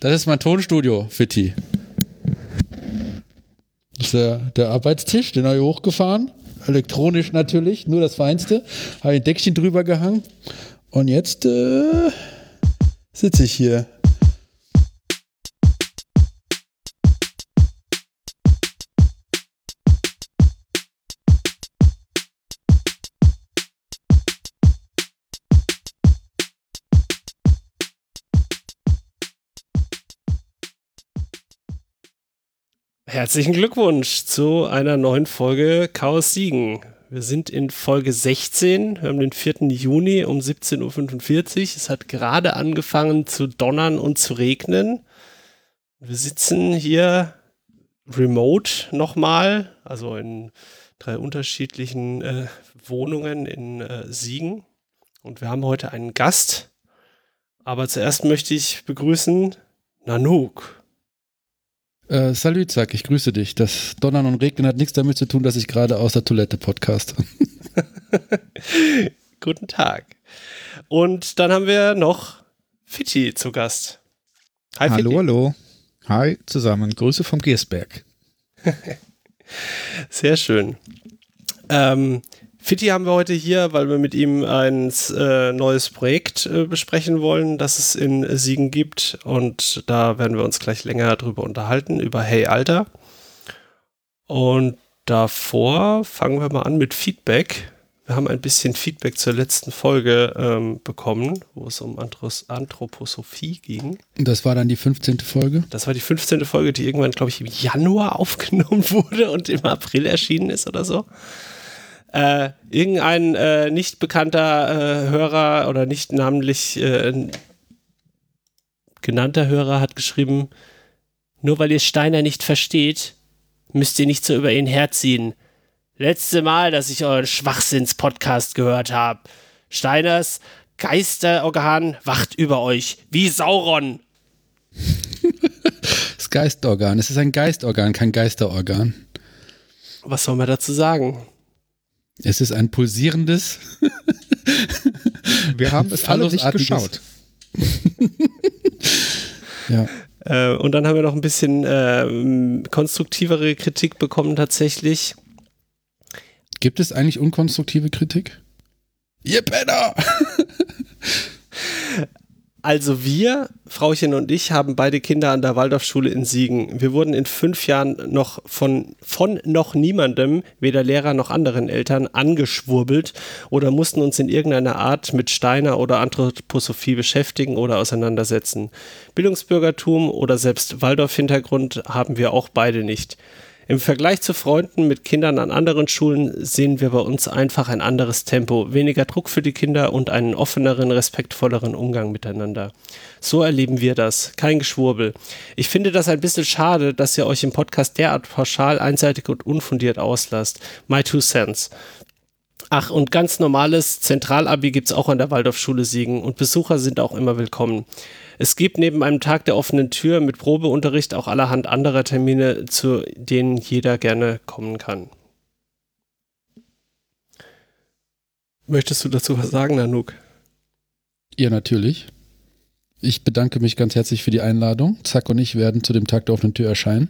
Das ist mein Tonstudio, Fitti. Das ist der, der Arbeitstisch, den habe ich hochgefahren. Elektronisch natürlich, nur das Feinste. Habe ein Deckchen drüber gehangen. Und jetzt äh, sitze ich hier. Herzlichen Glückwunsch zu einer neuen Folge Chaos Siegen. Wir sind in Folge 16. Wir haben den 4. Juni um 17.45 Uhr. Es hat gerade angefangen zu donnern und zu regnen. Wir sitzen hier remote nochmal, also in drei unterschiedlichen äh, Wohnungen in äh, Siegen. Und wir haben heute einen Gast. Aber zuerst möchte ich begrüßen Nanook. Äh, Salut, sag ich grüße dich. Das Donnern und Regnen hat nichts damit zu tun, dass ich gerade aus der Toilette podcast. Guten Tag. Und dann haben wir noch Fitti zu Gast. Hi, hallo, Fitti. hallo. Hi zusammen. Grüße vom Giersberg. Sehr schön. Ähm, Fitti haben wir heute hier, weil wir mit ihm ein äh, neues Projekt äh, besprechen wollen, das es in Siegen gibt. Und da werden wir uns gleich länger drüber unterhalten, über Hey Alter. Und davor fangen wir mal an mit Feedback. Wir haben ein bisschen Feedback zur letzten Folge ähm, bekommen, wo es um Andros Anthroposophie ging. Das war dann die 15. Folge? Das war die 15. Folge, die irgendwann, glaube ich, im Januar aufgenommen wurde und im April erschienen ist oder so. Äh, irgendein äh, nicht bekannter äh, Hörer oder nicht namentlich äh, genannter Hörer hat geschrieben, nur weil ihr Steiner nicht versteht, müsst ihr nicht so über ihn herziehen. Letzte Mal, dass ich euren Schwachsinns-Podcast gehört habe. Steiners Geisterorgan wacht über euch, wie Sauron. das Geistorgan, es ist ein Geistorgan, kein Geisterorgan. Was soll man dazu sagen? Es ist ein pulsierendes. Wir haben es alle nicht geschaut. ja. Äh, und dann haben wir noch ein bisschen äh, konstruktivere Kritik bekommen tatsächlich. Gibt es eigentlich unkonstruktive Kritik? Ihr Penner! Also wir, Frauchen und ich, haben beide Kinder an der Waldorfschule in Siegen. Wir wurden in fünf Jahren noch von, von noch niemandem, weder Lehrer noch anderen Eltern, angeschwurbelt oder mussten uns in irgendeiner Art mit Steiner oder Anthroposophie beschäftigen oder auseinandersetzen. Bildungsbürgertum oder selbst Waldorf-Hintergrund haben wir auch beide nicht. Im Vergleich zu Freunden mit Kindern an anderen Schulen sehen wir bei uns einfach ein anderes Tempo, weniger Druck für die Kinder und einen offeneren, respektvolleren Umgang miteinander. So erleben wir das. Kein Geschwurbel. Ich finde das ein bisschen schade, dass ihr euch im Podcast derart pauschal, einseitig und unfundiert auslasst. My two cents. Ach, und ganz normales Zentralabi gibt's auch an der Waldorfschule Siegen und Besucher sind auch immer willkommen. Es gibt neben einem Tag der offenen Tür mit Probeunterricht auch allerhand anderer Termine, zu denen jeder gerne kommen kann. Möchtest du dazu was sagen, Nanook? Ja, natürlich. Ich bedanke mich ganz herzlich für die Einladung. Zack und ich werden zu dem Tag der offenen Tür erscheinen.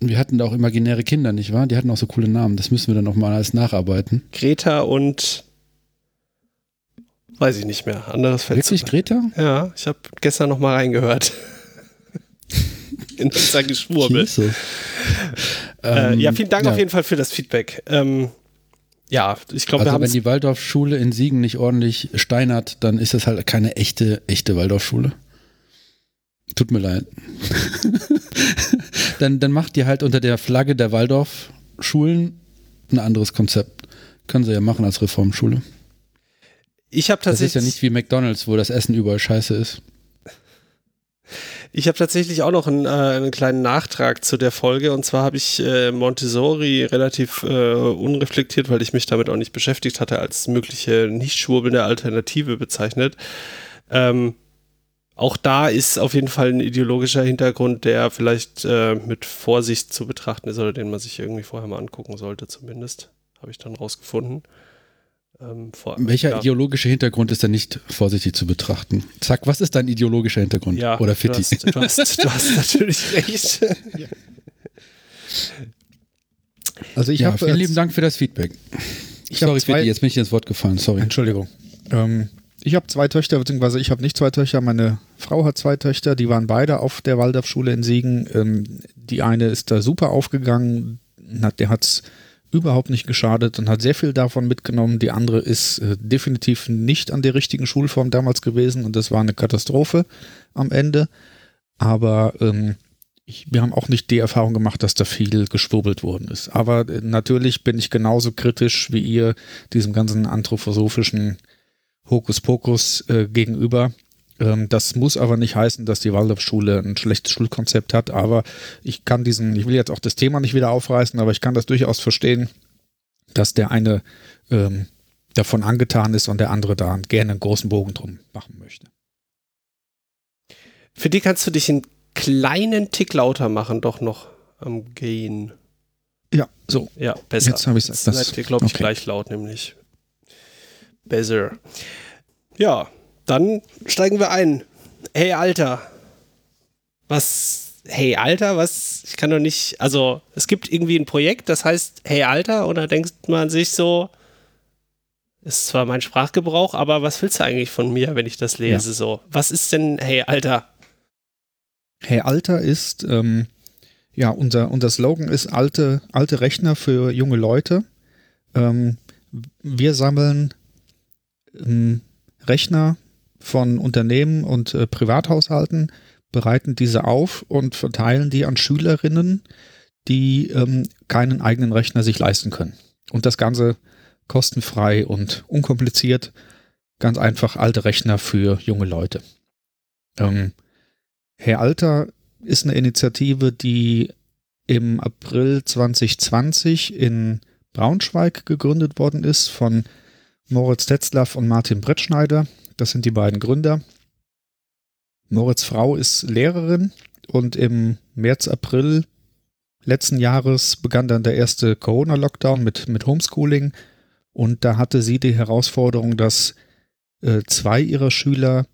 Wir hatten da auch imaginäre Kinder, nicht wahr? Die hatten auch so coole Namen. Das müssen wir dann nochmal alles nacharbeiten. Greta und weiß ich nicht mehr. Anderes Feld. Wirklich Greta? Ja, ich habe gestern nochmal reingehört. In unser Geschwurbel. Äh, ja, vielen Dank ja. auf jeden Fall für das Feedback. Ähm, ja, ich glaube, also wenn die Waldorfschule in Siegen nicht ordentlich steinert, dann ist das halt keine echte, echte Waldorfschule. Tut mir leid. dann, dann macht ihr halt unter der Flagge der Waldorfschulen ein anderes Konzept. Können sie ja machen als Reformschule. Ich habe tatsächlich. Das ist ja nicht wie McDonalds, wo das Essen überall scheiße ist. Ich habe tatsächlich auch noch einen, äh, einen, kleinen Nachtrag zu der Folge. Und zwar habe ich äh, Montessori relativ äh, unreflektiert, weil ich mich damit auch nicht beschäftigt hatte, als mögliche nicht schwurbelnde Alternative bezeichnet. Ähm, auch da ist auf jeden Fall ein ideologischer Hintergrund, der vielleicht äh, mit Vorsicht zu betrachten ist oder den man sich irgendwie vorher mal angucken sollte, zumindest. Habe ich dann rausgefunden. Ähm, vor, Welcher ja. ideologische Hintergrund ist da nicht vorsichtig zu betrachten? Zack, was ist dein ideologischer Hintergrund? Ja, Oder du Fitti? hast, du, hast, du hast natürlich recht. Also ich ja, habe vielen lieben Dank für das Feedback. Ich sorry, zwei- Fitti, jetzt bin ich ins Wort gefallen. Sorry. Entschuldigung. Ähm, ich habe zwei Töchter, beziehungsweise ich habe nicht zwei Töchter, meine Frau hat zwei Töchter, die waren beide auf der Waldorfschule in Siegen. Ähm, die eine ist da super aufgegangen, hat, der hat es überhaupt nicht geschadet und hat sehr viel davon mitgenommen. Die andere ist äh, definitiv nicht an der richtigen Schulform damals gewesen und das war eine Katastrophe am Ende. Aber ähm, ich, wir haben auch nicht die Erfahrung gemacht, dass da viel geschwurbelt worden ist. Aber äh, natürlich bin ich genauso kritisch wie ihr diesem ganzen anthroposophischen Hokuspokus äh, gegenüber. Ähm, das muss aber nicht heißen, dass die Waldorfschule ein schlechtes Schulkonzept hat. Aber ich kann diesen, ich will jetzt auch das Thema nicht wieder aufreißen, aber ich kann das durchaus verstehen, dass der eine ähm, davon angetan ist und der andere da gerne einen großen Bogen drum machen möchte. Für die kannst du dich einen kleinen Tick lauter machen, doch noch am Gain. Ja, so. Ja, besser. Jetzt habe ich Jetzt das. glaube ich, okay. gleich laut, nämlich. Besser. Ja, dann steigen wir ein. Hey, Alter. Was? Hey, Alter, was? Ich kann doch nicht. Also, es gibt irgendwie ein Projekt, das heißt Hey, Alter, oder denkt man sich so, ist zwar mein Sprachgebrauch, aber was willst du eigentlich von mir, wenn ich das lese? So, was ist denn Hey, Alter? Hey Alter ist, ähm, ja, unser, unser Slogan ist alte, alte Rechner für junge Leute. Ähm, wir sammeln ähm, Rechner von Unternehmen und äh, Privathaushalten, bereiten diese auf und verteilen die an Schülerinnen, die ähm, keinen eigenen Rechner sich leisten können. Und das Ganze kostenfrei und unkompliziert. Ganz einfach alte Rechner für junge Leute. Ähm, Herr Alter ist eine Initiative, die im April 2020 in Braunschweig gegründet worden ist von Moritz Tetzlaff und Martin Brettschneider. Das sind die beiden Gründer. Moritz Frau ist Lehrerin und im März, April letzten Jahres begann dann der erste Corona-Lockdown mit, mit Homeschooling und da hatte sie die Herausforderung, dass äh, zwei ihrer Schüler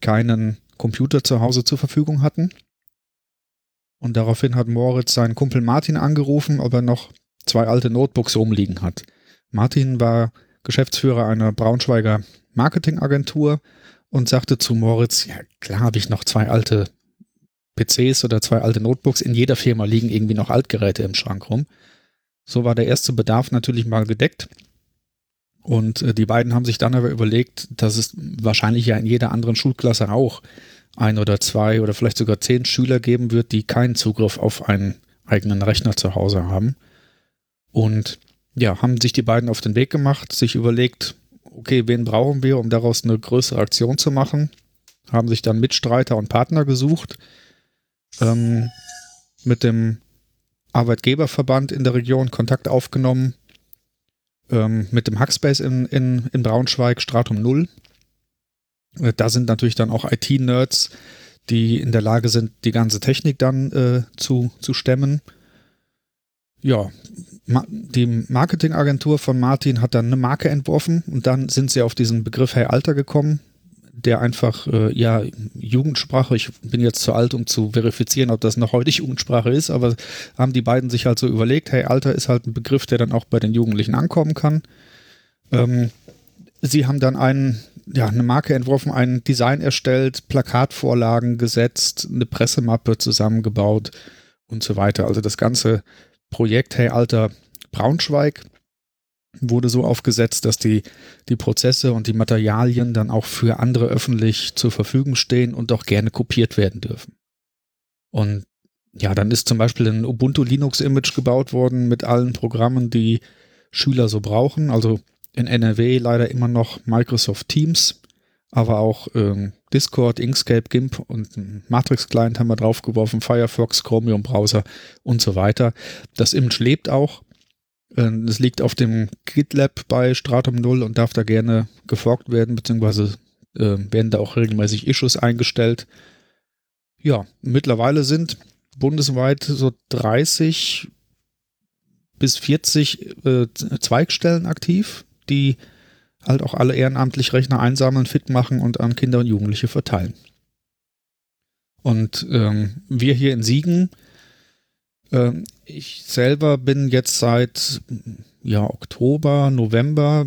keinen Computer zu Hause zur Verfügung hatten. Und daraufhin hat Moritz seinen Kumpel Martin angerufen, ob er noch zwei alte Notebooks rumliegen hat. Martin war Geschäftsführer einer Braunschweiger Marketingagentur und sagte zu Moritz, ja klar habe ich noch zwei alte PCs oder zwei alte Notebooks. In jeder Firma liegen irgendwie noch Altgeräte im Schrank rum. So war der erste Bedarf natürlich mal gedeckt. Und äh, die beiden haben sich dann aber überlegt, dass es wahrscheinlich ja in jeder anderen Schulklasse auch ein oder zwei oder vielleicht sogar zehn Schüler geben wird, die keinen Zugriff auf einen eigenen Rechner zu Hause haben. Und ja, haben sich die beiden auf den Weg gemacht, sich überlegt, okay, wen brauchen wir, um daraus eine größere Aktion zu machen? Haben sich dann Mitstreiter und Partner gesucht. Ähm, mit dem Arbeitgeberverband in der Region Kontakt aufgenommen. Ähm, mit dem Hackspace in, in, in Braunschweig, Stratum 0. Äh, Da sind natürlich dann auch IT-Nerds, die in der Lage sind, die ganze Technik dann äh, zu, zu stemmen. Ja, die Marketingagentur von Martin hat dann eine Marke entworfen und dann sind sie auf diesen Begriff Hey Alter gekommen, der einfach, äh, ja, Jugendsprache, ich bin jetzt zu alt, um zu verifizieren, ob das noch heute Jugendsprache ist, aber haben die beiden sich halt so überlegt, Hey Alter ist halt ein Begriff, der dann auch bei den Jugendlichen ankommen kann. Ähm, sie haben dann einen, ja, eine Marke entworfen, ein Design erstellt, Plakatvorlagen gesetzt, eine Pressemappe zusammengebaut und so weiter. Also das ganze Projekt Hey Alter Braunschweig wurde so aufgesetzt, dass die, die Prozesse und die Materialien dann auch für andere öffentlich zur Verfügung stehen und auch gerne kopiert werden dürfen. Und ja, dann ist zum Beispiel ein Ubuntu Linux Image gebaut worden mit allen Programmen, die Schüler so brauchen. Also in NRW leider immer noch Microsoft Teams, aber auch ähm, Discord, Inkscape, GIMP und ein Matrix Client haben wir draufgeworfen, Firefox, Chromium Browser und so weiter. Das Image lebt auch. Ähm, Es liegt auf dem GitLab bei Stratum 0 und darf da gerne geforkt werden, beziehungsweise äh, werden da auch regelmäßig Issues eingestellt. Ja, mittlerweile sind bundesweit so 30 bis 40 äh, Zweigstellen aktiv, die halt auch alle ehrenamtlich Rechner einsammeln, fit machen und an Kinder und Jugendliche verteilen. Und ähm, wir hier in Siegen, äh, ich selber bin jetzt seit ja, Oktober, November,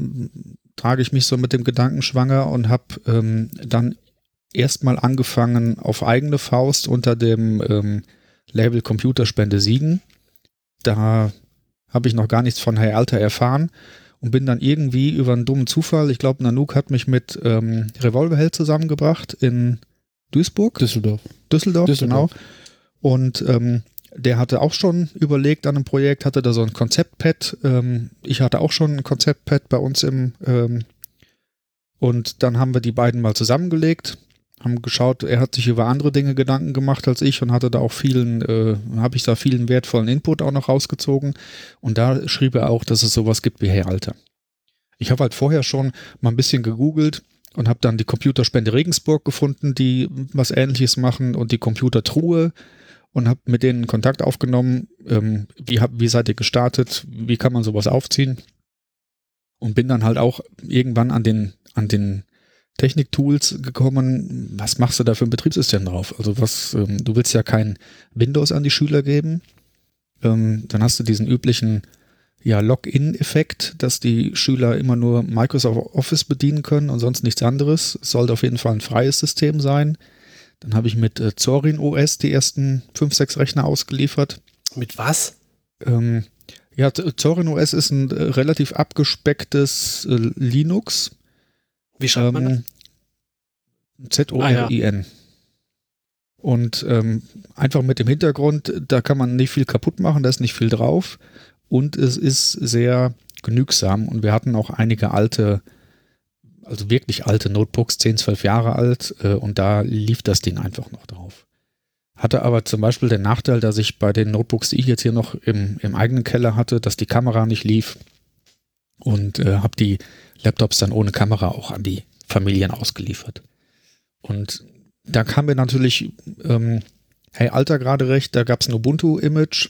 trage ich mich so mit dem Gedanken schwanger und habe ähm, dann erstmal angefangen auf eigene Faust unter dem ähm, Label Computerspende Siegen. Da habe ich noch gar nichts von Herr Alter erfahren und bin dann irgendwie über einen dummen Zufall, ich glaube, Nanook hat mich mit ähm, Revolverheld zusammengebracht in Duisburg. Düsseldorf. Düsseldorf, Düsseldorf. genau. Und ähm, der hatte auch schon überlegt an einem Projekt, hatte da so ein Konzeptpad. Ähm, ich hatte auch schon ein Konzeptpad bei uns im ähm, und dann haben wir die beiden mal zusammengelegt, haben geschaut, er hat sich über andere Dinge Gedanken gemacht als ich und hatte da auch vielen, äh, habe ich da vielen wertvollen Input auch noch rausgezogen. Und da schrieb er auch, dass es sowas gibt wie Alter. Ich habe halt vorher schon mal ein bisschen gegoogelt und habe dann die Computerspende Regensburg gefunden, die was ähnliches machen und die Computertruhe und habe mit denen Kontakt aufgenommen. Ähm, wie, hab, wie seid ihr gestartet? Wie kann man sowas aufziehen? Und bin dann halt auch irgendwann an den, an den Techniktools gekommen. Was machst du da für ein Betriebssystem drauf? Also was, ähm, du willst ja kein Windows an die Schüler geben. Ähm, dann hast du diesen üblichen ja, Login-Effekt, dass die Schüler immer nur Microsoft Office bedienen können und sonst nichts anderes. Es sollte auf jeden Fall ein freies System sein. Dann habe ich mit äh, Zorin OS die ersten 5, 6 Rechner ausgeliefert. Mit was? Ähm, ja, Zorin OS ist ein äh, relativ abgespecktes äh, Linux. Wie schreibt man Ähm, Z-O-R-I-N. Und ähm, einfach mit dem Hintergrund, da kann man nicht viel kaputt machen, da ist nicht viel drauf. Und es ist sehr genügsam. Und wir hatten auch einige alte, also wirklich alte Notebooks, 10, 12 Jahre alt. Äh, und da lief das Ding einfach noch drauf. Hatte aber zum Beispiel den Nachteil, dass ich bei den Notebooks, die ich jetzt hier noch im, im eigenen Keller hatte, dass die Kamera nicht lief. Und äh, habe die Laptops dann ohne Kamera auch an die Familien ausgeliefert. Und da kam mir natürlich, ähm, hey, Alter gerade recht, da gab es ein Ubuntu-Image.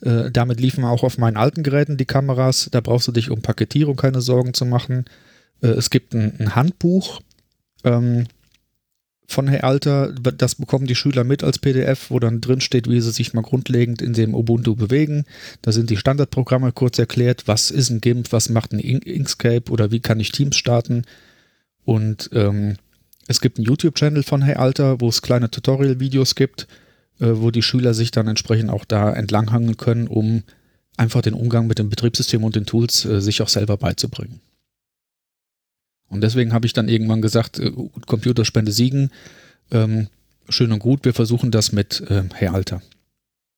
Äh, damit liefen auch auf meinen alten Geräten die Kameras. Da brauchst du dich um Paketierung keine Sorgen zu machen. Äh, es gibt ein, Handbuch ähm, von Herr Alter. Das bekommen die Schüler mit als PDF, wo dann drin steht, wie sie sich mal grundlegend in dem Ubuntu bewegen. Da sind die Standardprogramme kurz erklärt. Was ist ein GIMP? Was macht ein In- Inkscape? Oder wie kann ich Teams starten? Und ähm, es gibt einen YouTube-Channel von Hey Alter, wo es kleine Tutorial-Videos gibt, äh, wo die Schüler sich dann entsprechend auch da entlanghangeln können, um einfach den Umgang mit dem Betriebssystem und den Tools äh, sich auch selber beizubringen. Und deswegen habe ich dann irgendwann gesagt, äh, gut, Computerspende siegen, ähm, schön und gut, wir versuchen das mit äh, Hey Alter.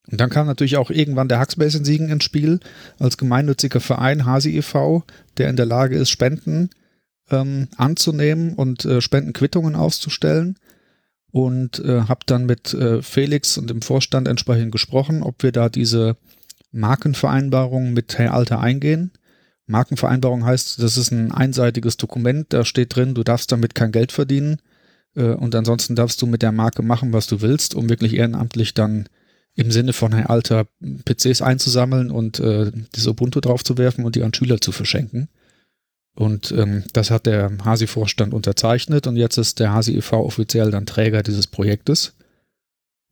Und dann kam natürlich auch irgendwann der Hackspace in Siegen ins Spiel, als gemeinnütziger Verein Hasi e.V., der in der Lage ist, Spenden ähm, anzunehmen und äh, Spendenquittungen auszustellen. Und äh, habe dann mit äh, Felix und dem Vorstand entsprechend gesprochen, ob wir da diese Markenvereinbarung mit Hey Alter eingehen. Markenvereinbarung heißt, das ist ein einseitiges Dokument, da steht drin, du darfst damit kein Geld verdienen äh, und ansonsten darfst du mit der Marke machen, was du willst, um wirklich ehrenamtlich dann im Sinne von Hey Alter PCs einzusammeln und äh, das Ubuntu draufzuwerfen und die an Schüler zu verschenken. Und ähm, das hat der Hasi-Vorstand unterzeichnet und jetzt ist der Hasi e.V. offiziell dann Träger dieses Projektes.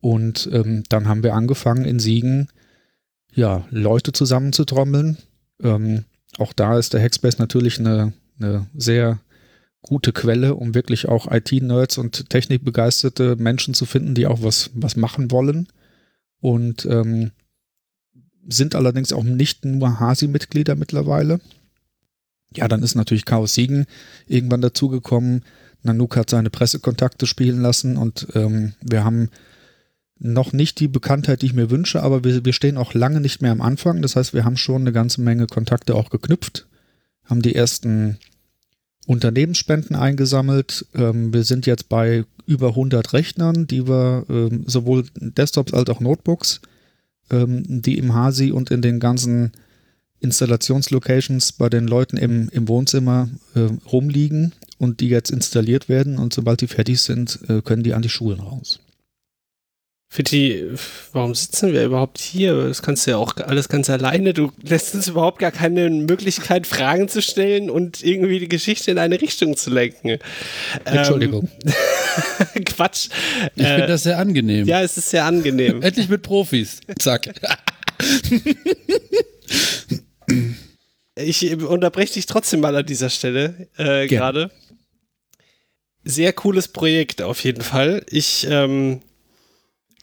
Und ähm, dann haben wir angefangen in Siegen, ja, Leute zusammenzutrommeln. Ähm, auch da ist der Hackspace natürlich eine, eine sehr gute Quelle, um wirklich auch IT-Nerds und technikbegeisterte Menschen zu finden, die auch was, was machen wollen. Und ähm, sind allerdings auch nicht nur Hasi-Mitglieder mittlerweile. Ja, dann ist natürlich Chaos Siegen irgendwann dazugekommen. Nanook hat seine Pressekontakte spielen lassen und ähm, wir haben noch nicht die Bekanntheit, die ich mir wünsche, aber wir, wir stehen auch lange nicht mehr am Anfang. Das heißt, wir haben schon eine ganze Menge Kontakte auch geknüpft, haben die ersten Unternehmensspenden eingesammelt. Ähm, wir sind jetzt bei über 100 Rechnern, die wir ähm, sowohl Desktops als auch Notebooks, ähm, die im Hasi und in den ganzen Installationslocations bei den Leuten im, im Wohnzimmer äh, rumliegen und die jetzt installiert werden und sobald die fertig sind, äh, können die an die Schulen raus. Fitti, warum sitzen wir überhaupt hier? Das kannst du ja auch alles ganz alleine. Du lässt uns überhaupt gar keine Möglichkeit, Fragen zu stellen und irgendwie die Geschichte in eine Richtung zu lenken. Entschuldigung. Ähm, Quatsch. Ich finde das sehr angenehm. Ja, es ist sehr angenehm. Endlich mit Profis. Zack. ich unterbreche dich trotzdem mal an dieser Stelle äh, gerade. Sehr cooles Projekt auf jeden Fall. Ich ähm,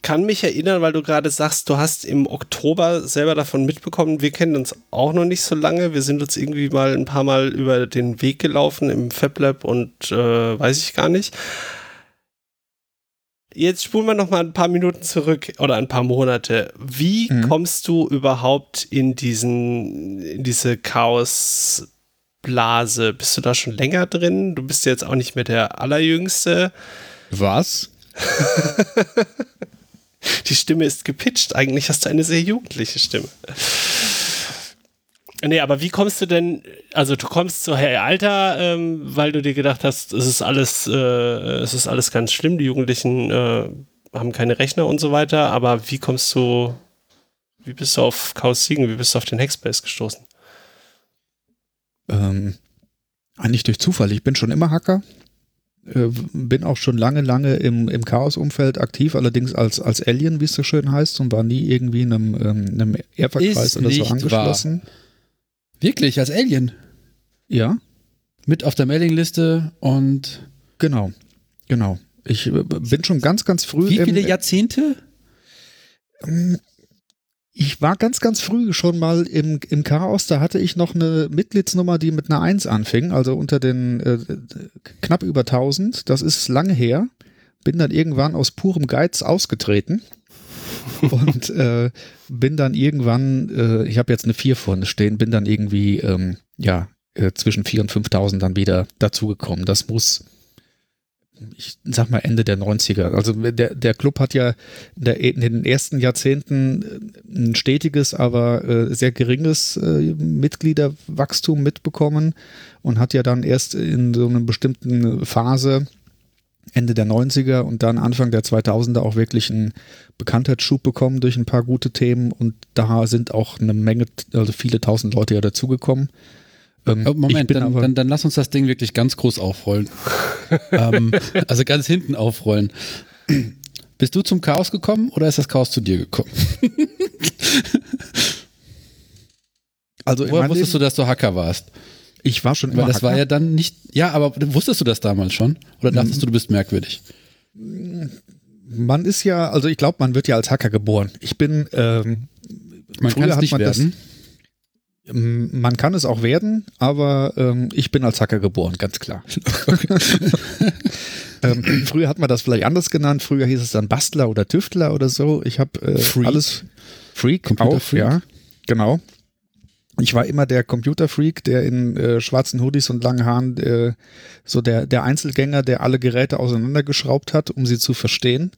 kann mich erinnern, weil du gerade sagst, du hast im Oktober selber davon mitbekommen. Wir kennen uns auch noch nicht so lange. Wir sind uns irgendwie mal ein paar Mal über den Weg gelaufen im FabLab und äh, weiß ich gar nicht. Jetzt spulen wir noch mal ein paar Minuten zurück oder ein paar Monate. Wie mhm. kommst du überhaupt in diesen, in diese Chaosblase? Bist du da schon länger drin? Du bist jetzt auch nicht mehr der Allerjüngste. Was? Die Stimme ist gepitcht. Eigentlich hast du eine sehr jugendliche Stimme. Nee, aber wie kommst du denn, also du kommst so, hey, Alter, ähm, weil du dir gedacht hast, es ist alles, äh, es ist alles ganz schlimm, die Jugendlichen äh, haben keine Rechner und so weiter, aber wie kommst du, wie bist du auf Chaos Siegen, wie bist du auf den Hackspace gestoßen? Ähm, eigentlich durch Zufall. Ich bin schon immer Hacker. Äh, bin auch schon lange, lange im, im Chaos-Umfeld aktiv, allerdings als, als Alien, wie es so schön heißt, und war nie irgendwie einem, ähm, einem Erferkreis oder so angeschlossen. Wahr. Wirklich, als Alien? Ja. Mit auf der Mailingliste und. Genau, genau. Ich äh, bin schon ganz, ganz früh. Wie viele Jahrzehnte? Ich war ganz, ganz früh schon mal im, im Chaos. Da hatte ich noch eine Mitgliedsnummer, die mit einer 1 anfing, also unter den äh, knapp über 1000. Das ist lange her. Bin dann irgendwann aus purem Geiz ausgetreten und äh, bin dann irgendwann, äh, ich habe jetzt eine 4 vorne stehen, bin dann irgendwie, ähm, ja, äh, zwischen 4 und 5000 dann wieder dazugekommen. Das muss ich sag mal Ende der 90er. Also der, der Club hat ja in, den ersten Jahrzehnten äh, ein stetiges, aber äh, sehr geringes äh, Mitgliederwachstum mitbekommen und hat ja dann erst in so einer bestimmten Phase Ende der 90er und dann Anfang der 2000er auch wirklich einen Bekanntheitsschub bekommen durch ein paar gute Themen und da sind auch eine Menge, also viele tausend Leute ja dazugekommen. Ähm, Moment, dann, dann, dann, lass uns das Ding wirklich ganz groß aufrollen. ähm, also ganz hinten aufrollen. Bist du zum Chaos gekommen oder ist das Chaos zu dir gekommen? also Woher wusstest Leben, du, dass du Hacker warst? Ich war schon immer Weil das Hacker. war ja dann nicht. Ja, aber wusstest du das damals schon? Oder dachtest mhm. du, du bist merkwürdig? Man ist ja, also ich glaube, man wird ja als Hacker geboren. Ich bin. Ähm, man kann es nicht werden. Das, man kann es auch werden, aber ähm, ich bin als Hacker geboren, ganz klar. ähm, früher hat man das vielleicht anders genannt. Früher hieß es dann Bastler oder Tüftler oder so. Ich habe äh, alles Freak, Computer auch, Freak. ja, genau. Ich war immer der Computerfreak, der in äh, schwarzen Hoodies und langen Haaren äh, so der, der Einzelgänger, der alle Geräte auseinandergeschraubt hat, um sie zu verstehen.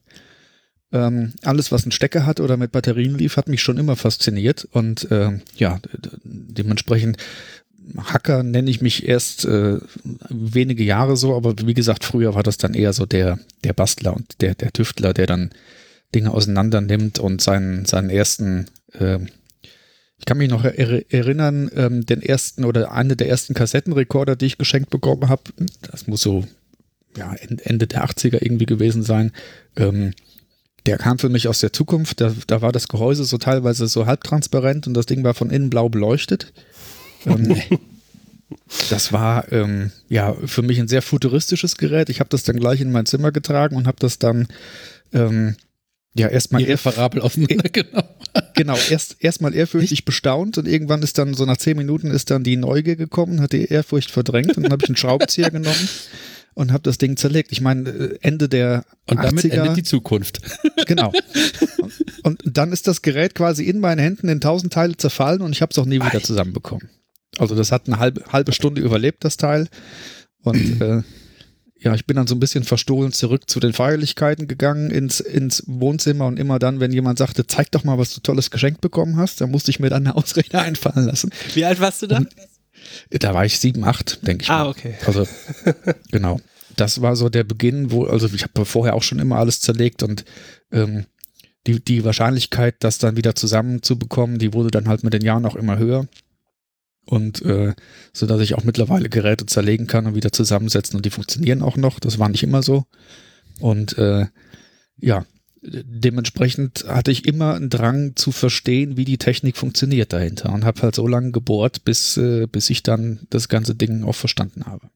Ähm, alles, was einen Stecker hat oder mit Batterien lief, hat mich schon immer fasziniert. Und äh, ja, dementsprechend Hacker nenne ich mich erst äh, wenige Jahre so, aber wie gesagt, früher war das dann eher so der, der Bastler und der, der Tüftler, der dann Dinge auseinander nimmt und seinen, seinen ersten, äh, ich kann mich noch er erinnern, ähm, den ersten oder eine der ersten Kassettenrekorder, die ich geschenkt bekommen habe, das muss so ja, Ende der 80er irgendwie gewesen sein, ähm, der kam für mich aus der Zukunft. Da, da war das Gehäuse so teilweise so halbtransparent und das Ding war von innen blau beleuchtet. Ähm, das war ähm, ja für mich ein sehr futuristisches Gerät. Ich habe das dann gleich in mein Zimmer getragen und habe das dann ähm, ja erstmal irreparabel auseinandergenommen. genau, erst erstmal ehrfürchtig bestaunt und irgendwann ist dann so nach zehn Minuten ist dann die Neugier gekommen, hat die Ehrfurcht verdrängt und dann habe ich einen Schraubenzieher genommen und habe das Ding zerlegt. Ich meine, äh, Ende der und 80er. damit endet die Zukunft. Genau. Und, und, dann ist das Gerät quasi in meinen Händen in tausend Teile zerfallen und ich habe es auch nie wieder zusammenbekommen. Also das hat eine halbe, halbe Stunde überlebt, das Teil. Und äh, ja, ich bin dann so ein bisschen verstohlen zurück zu den Feierlichkeiten gegangen ins, ins Wohnzimmer und immer dann, wenn jemand sagte, zeig doch mal, was du tolles geschenkt bekommen hast, dann musste ich mir dann eine Ausrede einfallen lassen. Wie alt warst du da? Und da war ich sieben, acht, denke ich. Ah, mal. okay. Also, genau. Das war so der Beginn, wo, also ich habe vorher auch schon immer alles zerlegt und ähm, die, die Wahrscheinlichkeit, das dann wieder zusammenzubekommen, die wurde dann halt mit den Jahren auch immer höher. Und äh, so dass ich auch mittlerweile Geräte zerlegen kann und wieder zusammensetzen und die funktionieren auch noch. Das war nicht immer so. Und äh, ja, dementsprechend hatte ich immer einen Drang zu verstehen, wie die Technik funktioniert dahinter und habe halt so lange gebohrt, bis, äh, bis ich dann das ganze Ding auch verstanden habe.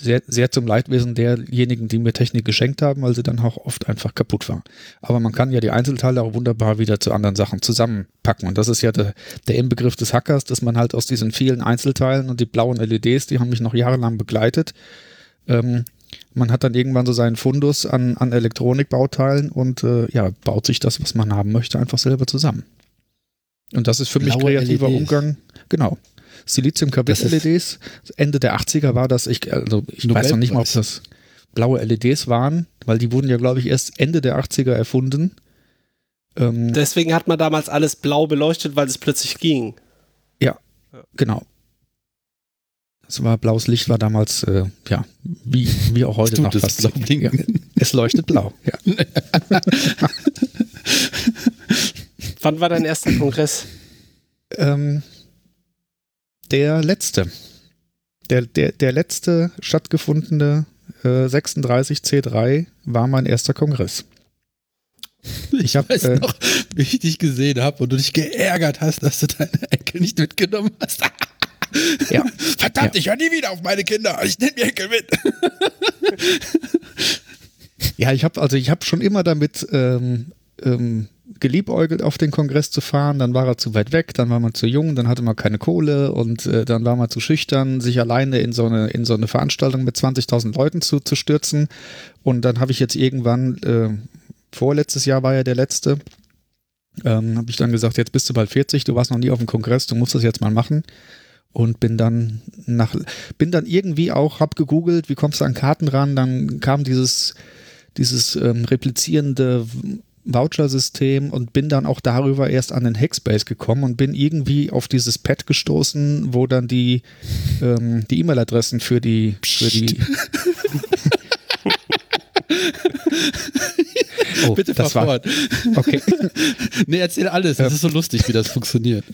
Sehr, sehr zum Leidwesen derjenigen, die mir Technik geschenkt haben, weil sie dann auch oft einfach kaputt war. Aber man kann ja die Einzelteile auch wunderbar wieder zu anderen Sachen zusammenpacken. Und das ist ja der, der Inbegriff des Hackers, dass man halt aus diesen vielen Einzelteilen und die blauen LEDs, die haben mich noch jahrelang begleitet, ähm, man hat dann irgendwann so seinen Fundus an, an Elektronikbauteilen und äh, ja, baut sich das, was man haben möchte, einfach selber zusammen. Und das ist für mich kreativer LEDs. Umgang. Genau. Silizium-Carbid-LEDs. Ende der 80er war das, ich, also ich weiß noch nicht mal, ob das blaue LEDs waren, weil die wurden ja, glaube ich, erst Ende der 80er erfunden. Ähm, Deswegen hat man damals alles blau beleuchtet, weil es plötzlich ging. Ja, genau. Es war blaues Licht, war damals, äh, ja, wie, wie auch heute noch fast. Blau ja. Es leuchtet blau, ja. Wann war dein erster Kongress? Ähm, der letzte. Der, der, der letzte stattgefundene äh, 36C3 war mein erster Kongress. Ich, ich weiß äh, noch, wie ich dich gesehen habe und du dich geärgert hast, dass du deine Enkel nicht mitgenommen hast. Ja. Verdammt, ja. ich höre nie wieder auf meine Kinder. Ich nehme die Enkel mit. ja, ich habe also ich habe schon immer damit ähm, ähm, geliebäugelt, auf den Kongress zu fahren. Dann war er zu weit weg, dann war man zu jung, dann hatte man keine Kohle und äh, dann war man zu schüchtern, sich alleine in so eine, in so eine Veranstaltung mit 20.000 Leuten zu, zu stürzen. Und dann habe ich jetzt irgendwann, äh, vorletztes Jahr war ja der letzte, ähm, habe ich dann gesagt, jetzt bist du bald 40, du warst noch nie auf dem Kongress, du musst das jetzt mal machen und bin dann nach, bin dann irgendwie auch, hab gegoogelt, wie kommst du an Karten ran, dann kam dieses, dieses ähm, replizierende Voucher-System und bin dann auch darüber erst an den Hackspace gekommen und bin irgendwie auf dieses Pad gestoßen, wo dann die ähm, die E-Mail-Adressen für die für die Oh, Bitte fahr fort. Okay. nee, erzähl alles. Das ist so lustig, wie das funktioniert.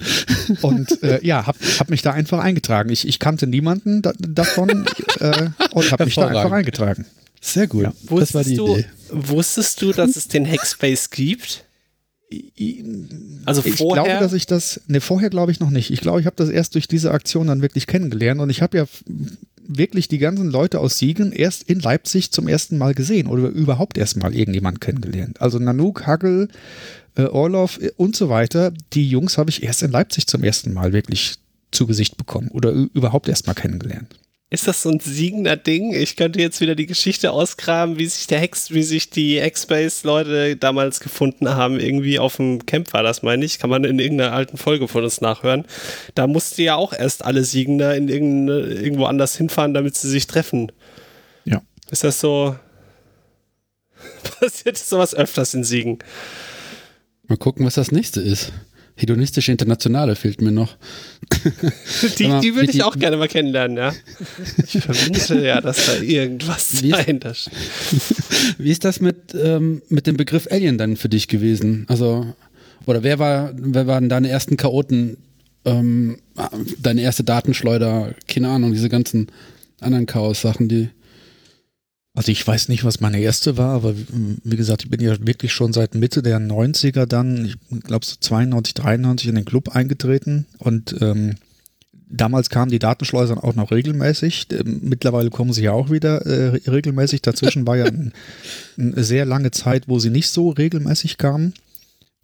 Und äh, ja, hab, hab mich da einfach eingetragen. Ich, ich kannte niemanden da, davon äh, und hab mich da einfach eingetragen. Sehr gut. Ja. Das war die du, Idee. Wusstest du, dass es den Hackspace gibt? Also vorher? Ich glaube, dass ich das, ne, vorher glaube ich noch nicht. Ich glaube, ich habe das erst durch diese Aktion dann wirklich kennengelernt und ich habe ja wirklich die ganzen Leute aus Siegen erst in Leipzig zum ersten Mal gesehen oder überhaupt erst mal irgendjemand kennengelernt. Also Nanook, Hagel, äh, Orlov äh, und so weiter, die Jungs habe ich erst in Leipzig zum ersten Mal wirklich zu Gesicht bekommen oder überhaupt erst mal kennengelernt. Ist das so ein siegender Ding? Ich könnte jetzt wieder die Geschichte ausgraben, wie sich der Hex, wie sich die X-Base-Leute damals gefunden haben. Irgendwie auf dem Camp war das, meine ich. Kann man in irgendeiner alten Folge von uns nachhören. Da musste ja auch erst alle Siegender in irgendwo anders hinfahren, damit sie sich treffen. Ja. Ist das so? Passiert sowas öfters in Siegen? Mal gucken, was das nächste ist. Hedonistische Internationale fehlt mir noch. Die, die würde ich auch gerne mal kennenlernen, ja. Ich vermute ja, dass da irgendwas wie dahinter ist, Wie ist das mit, ähm, mit dem Begriff Alien dann für dich gewesen? Also, oder wer war, wer waren deine ersten Chaoten, ähm, deine erste Datenschleuder, keine Ahnung, diese ganzen anderen Chaos-Sachen, die also ich weiß nicht, was meine erste war, aber wie gesagt, ich bin ja wirklich schon seit Mitte der 90er dann, ich glaube so 92, 93 in den Club eingetreten und ähm, damals kamen die Datenschleusern auch noch regelmäßig. Ähm, mittlerweile kommen sie ja auch wieder äh, regelmäßig. Dazwischen war ja ein, eine sehr lange Zeit, wo sie nicht so regelmäßig kamen.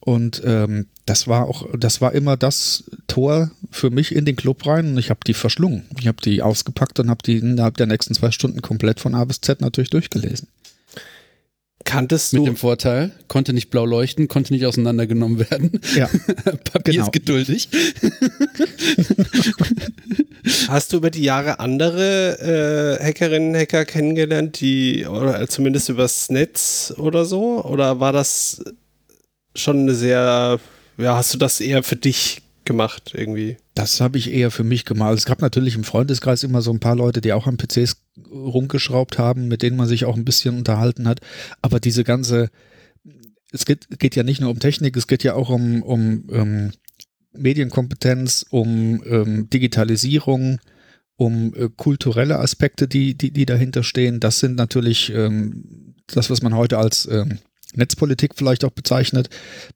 Und ähm, das war auch, das war immer das Tor für mich in den Club rein und ich habe die verschlungen. Ich habe die ausgepackt und habe die innerhalb der nächsten zwei Stunden komplett von A bis Z natürlich durchgelesen. Kanntest du. Mit dem Vorteil, konnte nicht blau leuchten, konnte nicht auseinandergenommen werden. Ja. Papier genau. ist geduldig. Hast du über die Jahre andere äh, Hackerinnen, Hacker kennengelernt, die, oder zumindest übers Netz oder so? Oder war das schon eine sehr, ja, hast du das eher für dich gemacht irgendwie? Das habe ich eher für mich gemacht. Es gab natürlich im Freundeskreis immer so ein paar Leute, die auch an PCs rumgeschraubt haben, mit denen man sich auch ein bisschen unterhalten hat. Aber diese ganze es geht, geht ja nicht nur um Technik, es geht ja auch um, um ähm, Medienkompetenz, um ähm, Digitalisierung, um äh, kulturelle Aspekte, die, die, die dahinter stehen. Das sind natürlich ähm, das, was man heute als ähm, Netzpolitik vielleicht auch bezeichnet.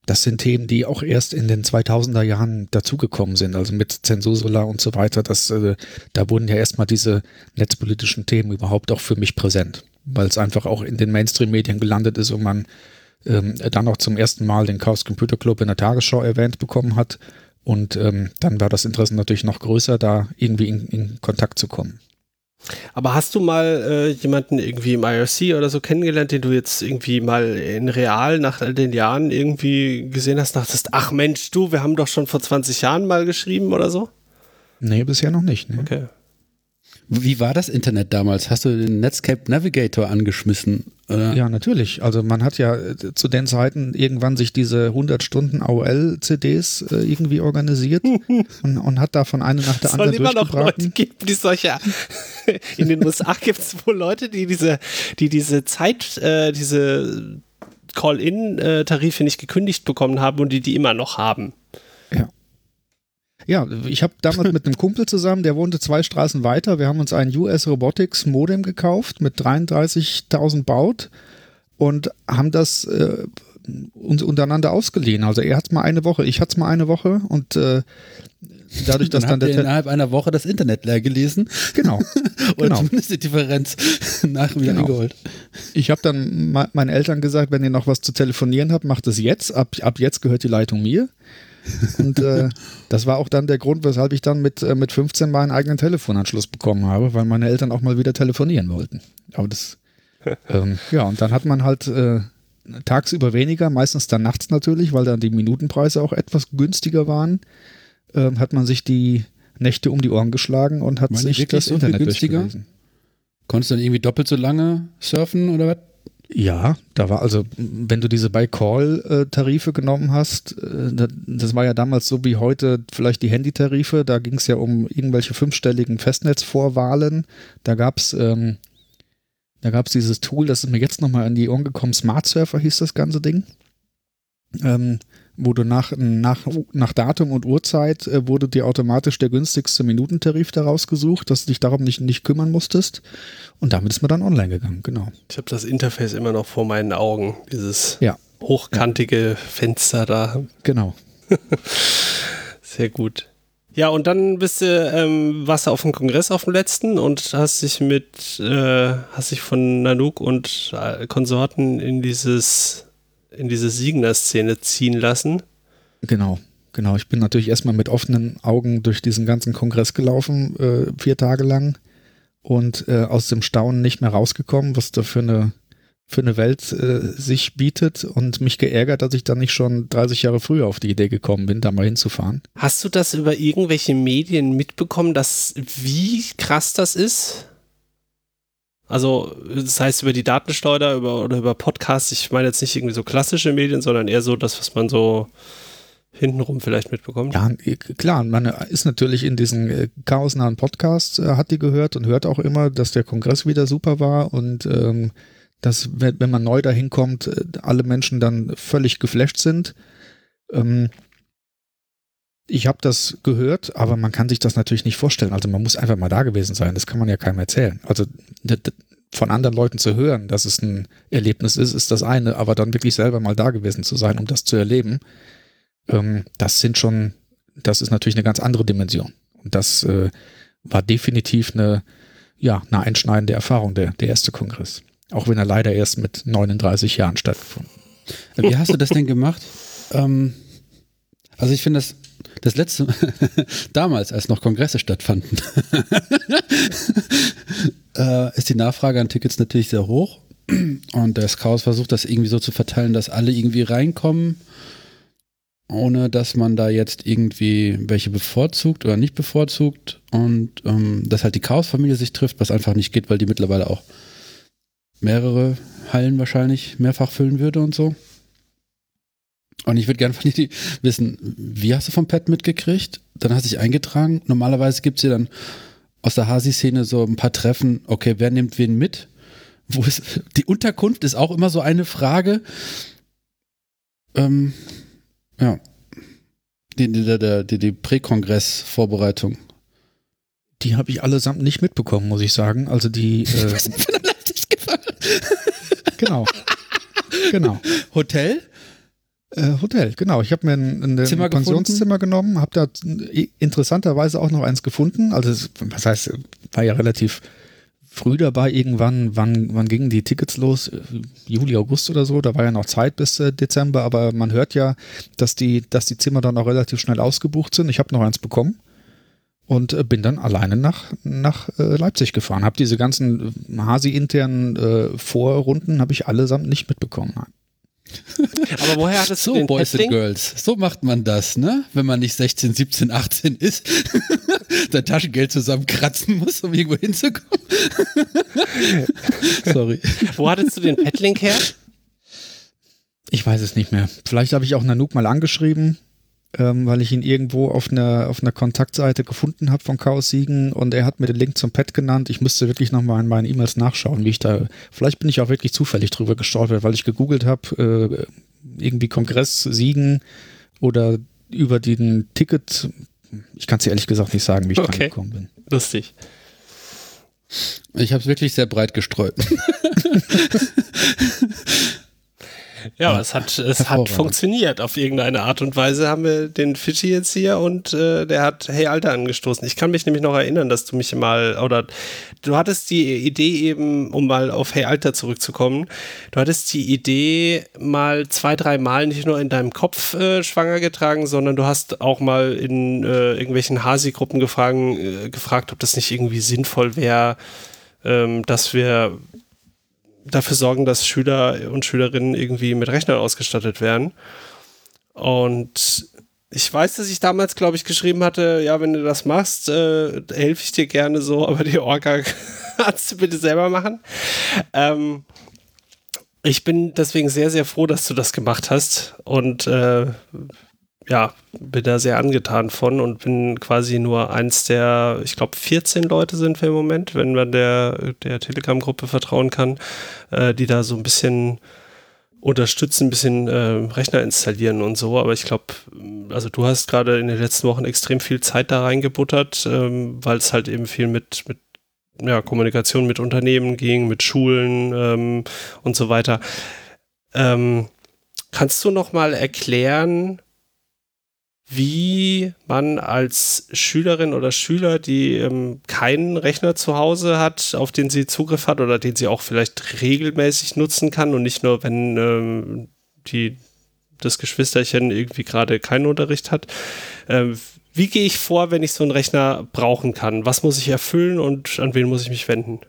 Das sind Themen, die auch erst in den 2000er Jahren dazugekommen sind, also mit Zensursula und so weiter. Das, äh, da wurden ja erstmal diese netzpolitischen Themen überhaupt auch für mich präsent, weil es einfach auch in den Mainstream-Medien gelandet ist und man ähm, dann auch zum ersten Mal den Chaos Computer Club in der Tagesschau erwähnt bekommen hat. Und ähm, dann war das Interesse natürlich noch größer, da irgendwie in, in Kontakt zu kommen. Aber hast du mal äh, jemanden irgendwie im IRC oder so kennengelernt, den du jetzt irgendwie mal in real nach all den Jahren irgendwie gesehen hast, dachtest, ach Mensch, du, wir haben doch schon vor 20 Jahren mal geschrieben oder so? Nee, bisher noch nicht. Ne? Okay. Wie war das Internet damals? Hast du den Netscape Navigator angeschmissen? Oder? Ja, natürlich. Also man hat ja äh, zu den Zeiten irgendwann sich diese 100 Stunden AOL-CDs äh, irgendwie organisiert und, und, hat davon eine nach der anderen immer noch Leute geben, die solche. In den USA gibt es wohl Leute, die diese, die diese Zeit, äh, diese Call-in-Tarife nicht gekündigt bekommen haben und die die immer noch haben. Ja. Ja, ich habe damals mit einem Kumpel zusammen, der wohnte zwei Straßen weiter. Wir haben uns ein US Robotics Modem gekauft mit 33.000 Baut und haben das äh, uns untereinander ausgeliehen. Also er hat es mal eine Woche, ich hatte es mal eine Woche und äh, dadurch, dass dann, dann der innerhalb einer Woche das Internet leer gelesen. Genau. Oder genau. zumindest die Differenz nach wieder Genau. eingeholt. Ich habe dann me- meinen Eltern gesagt, wenn ihr noch was zu telefonieren habt, macht es jetzt. Ab, ab jetzt gehört die Leitung mir. Und äh, das war auch dann der Grund, weshalb ich dann mit, äh, mit 15 meinen eigenen Telefonanschluss bekommen habe, weil meine Eltern auch mal wieder telefonieren wollten. Aber das, ähm, ja, und dann hat man halt äh, tagsüber weniger, meistens dann nachts natürlich, weil dann die Minutenpreise auch etwas günstiger waren, ähm, hat man sich die Nächte um die Ohren geschlagen und hat die sich wirklich das Internet günstiger? Konntest du dann irgendwie doppelt so lange surfen oder was? Ja, da war also, wenn du diese By-Call-Tarife genommen hast, äh, da- das war ja damals so wie heute vielleicht die Handytarife, da ging es ja um irgendwelche fünfstelligen Festnetzvorwahlen. Da gab es ähm, dieses Tool, das ist mir jetzt nochmal an die Ohren gekommen, Smart Surfer hieß das ganze Ding. Ähm, wo du nach, nach, nach Datum und Uhrzeit äh, wurde dir automatisch der günstigste Minutentarif daraus gesucht, dass du dich darum nicht, nicht kümmern musstest. Und damit ist man dann online gegangen, genau. Ich habe das Interface immer noch vor meinen Augen, dieses Ja. hochkantige Fenster da. Genau. Sehr gut. Ja, und dann bist du, ähm, warst du auf dem Kongress auf dem letzten und hast dich mit, äh, hast dich von Nanook und äh, Konsorten in dieses, in diese Siegner-Szene ziehen lassen. Genau, genau. Ich bin natürlich erstmal mit offenen Augen durch diesen ganzen Kongress gelaufen, äh, vier Tage lang und äh, aus dem Staunen nicht mehr rausgekommen, was da für eine, für eine Welt äh, sich bietet und mich geärgert, dass ich da nicht schon 30 Jahre früher auf die Idee gekommen bin, da mal hinzufahren. Hast du das über irgendwelche Medien mitbekommen, dass wie krass das ist? Also, das heißt über die Datenschleuder über, oder über Podcasts, ich meine jetzt nicht irgendwie so klassische Medien, sondern eher so das, was man so hintenrum vielleicht mitbekommt. Ja, klar, man ist natürlich in diesen äh, chaosnahen Podcasts, äh, hat die gehört und hört auch immer, dass der Kongress wieder super war und ähm, dass, wenn, wenn man neu dahin kommt, äh, alle Menschen dann völlig geflasht sind. Ähm, ich habe das gehört, aber man kann sich das natürlich nicht vorstellen. Also man muss einfach mal da gewesen sein. Das kann man ja keinem erzählen. Also von anderen Leuten zu hören, dass es ein Erlebnis ist, ist das eine, aber dann wirklich selber mal da gewesen zu sein, um das zu erleben, ähm, das sind schon, das ist natürlich eine ganz andere Dimension. Und das äh, war definitiv eine, ja, eine einschneidende Erfahrung, der, der erste Kongress. Auch wenn er leider erst mit 39 Jahren stattgefunden Wie hast du das denn gemacht? Ähm, also ich finde das, das letzte, damals, als noch Kongresse stattfanden, äh, ist die Nachfrage an Tickets natürlich sehr hoch. Und das Chaos versucht das irgendwie so zu verteilen, dass alle irgendwie reinkommen, ohne dass man da jetzt irgendwie welche bevorzugt oder nicht bevorzugt. Und ähm, dass halt die Chaos-Familie sich trifft, was einfach nicht geht, weil die mittlerweile auch mehrere Hallen wahrscheinlich mehrfach füllen würde und so. Und ich würde gerne von dir wissen, wie hast du vom Pet mitgekriegt? Dann hast du dich eingetragen. Normalerweise gibt es ja dann aus der Hasi-Szene so ein paar Treffen, okay, wer nimmt wen mit? Wo ist, die Unterkunft ist auch immer so eine Frage. ähm, ja, die, die, die, die, die Präkongress-Vorbereitung. Die habe ich allesamt nicht mitbekommen, muss ich sagen. Also die. Äh, genau. Genau. Hotel? Äh, Hotel, genau. Ich habe mir ein, ein, ein Pensionszimmer genommen, habe da interessanterweise auch noch eins gefunden. Also, was heißt, war ja relativ früh dabei. Irgendwann, wann, wann gingen die Tickets los? Juli, August oder so. Da war ja noch Zeit bis äh, Dezember, aber man hört ja, dass die, dass die Zimmer dann auch relativ schnell ausgebucht sind. Ich habe noch eins bekommen und äh, bin dann alleine nach, nach äh, Leipzig gefahren. Habe diese ganzen Hasi-internen äh, Vorrunden, habe ich allesamt nicht mitbekommen. Aber woher hat es so, den Boys and Girls? So macht man das, ne? Wenn man nicht 16, 17, 18 ist, sein Taschengeld zusammenkratzen muss, um irgendwo hinzukommen. Sorry. Wo hattest du den Petlink her? Ich weiß es nicht mehr. Vielleicht habe ich auch Nanook mal angeschrieben, ähm, weil ich ihn irgendwo auf einer, auf einer Kontaktseite gefunden habe von Chaos Siegen und er hat mir den Link zum Pad genannt. Ich müsste wirklich nochmal in meinen E-Mails nachschauen, wie ich da, vielleicht bin ich auch wirklich zufällig drüber gestolpert, weil ich gegoogelt habe, äh, irgendwie Kongress Siegen oder über den Ticket. Ich kann es dir ehrlich gesagt nicht sagen, wie ich Okay. dran gekommen bin. Lustig. Ich habe es wirklich sehr breit gestreut. Ja, aber es hat, es hat funktioniert. Auf irgendeine Art und Weise haben wir den Fischi jetzt hier und äh, der hat Hey Alter angestoßen. Ich kann mich nämlich noch erinnern, dass du mich mal, oder du hattest die Idee eben, um mal auf Hey Alter zurückzukommen, du hattest die Idee mal zwei, drei Mal nicht nur in deinem Kopf äh, schwanger getragen, sondern du hast auch mal in äh, irgendwelchen Hasi-Gruppen gefragt, äh, gefragt, ob das nicht irgendwie sinnvoll wäre, ähm, dass wir dafür sorgen, dass Schüler und Schülerinnen irgendwie mit Rechnern ausgestattet werden. Und ich weiß, dass ich damals, glaube ich, geschrieben hatte, ja, wenn du das machst, äh, helfe ich dir gerne so, aber die Orga kannst du bitte selber machen. Ähm, ich bin deswegen sehr, sehr froh, dass du das gemacht hast und äh, ja, bin da sehr angetan von und bin quasi nur eins der, ich glaube, 14 Leute sind wir im Moment, wenn man der, der Telegram-Gruppe vertrauen kann, äh, die da so ein bisschen unterstützen, ein bisschen äh, Rechner installieren und so. Aber ich glaube, also du hast gerade in den letzten Wochen extrem viel Zeit da reingebuttert, ähm, weil es halt eben viel mit, mit ja, Kommunikation mit Unternehmen ging, mit Schulen ähm, und so weiter. Ähm, kannst du noch mal erklären, wie man als Schülerin oder Schüler, die ähm, keinen Rechner zu Hause hat, auf den sie Zugriff hat oder den sie auch vielleicht regelmäßig nutzen kann und nicht nur, wenn ähm, die, das Geschwisterchen irgendwie gerade keinen Unterricht hat. Ähm, wie gehe ich vor, wenn ich so einen Rechner brauchen kann? Was muss ich erfüllen und an wen muss ich mich wenden?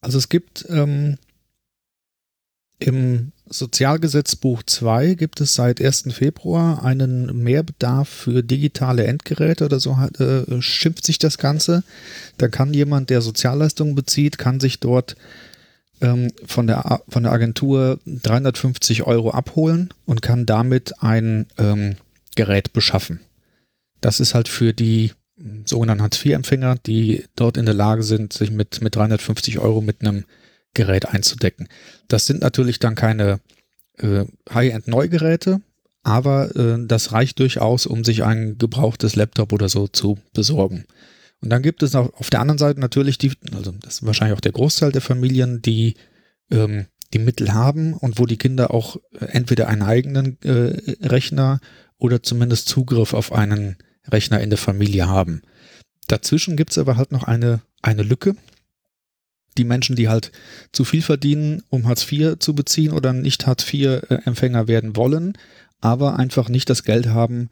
Also es gibt ähm, im Sozialgesetzbuch 2 gibt es seit 1. Februar einen Mehrbedarf für digitale Endgeräte oder so äh, schimpft sich das Ganze. Da kann jemand, der Sozialleistungen bezieht, kann sich dort ähm, von, der, von der Agentur 350 Euro abholen und kann damit ein ähm, Gerät beschaffen. Das ist halt für die sogenannten Hartz-IV-Empfänger, die dort in der Lage sind, sich mit, mit 350 Euro mit einem Gerät einzudecken. Das sind natürlich dann keine äh, High-End-Neugeräte, aber äh, das reicht durchaus, um sich ein gebrauchtes Laptop oder so zu besorgen. Und dann gibt es auch auf der anderen Seite natürlich die, also das ist wahrscheinlich auch der Großteil der Familien, die ähm, die Mittel haben und wo die Kinder auch äh, entweder einen eigenen äh, Rechner oder zumindest Zugriff auf einen Rechner in der Familie haben. Dazwischen gibt es aber halt noch eine, eine Lücke. Die Menschen, die halt zu viel verdienen, um Hartz IV zu beziehen oder nicht Hartz IV-Empfänger werden wollen, aber einfach nicht das Geld haben,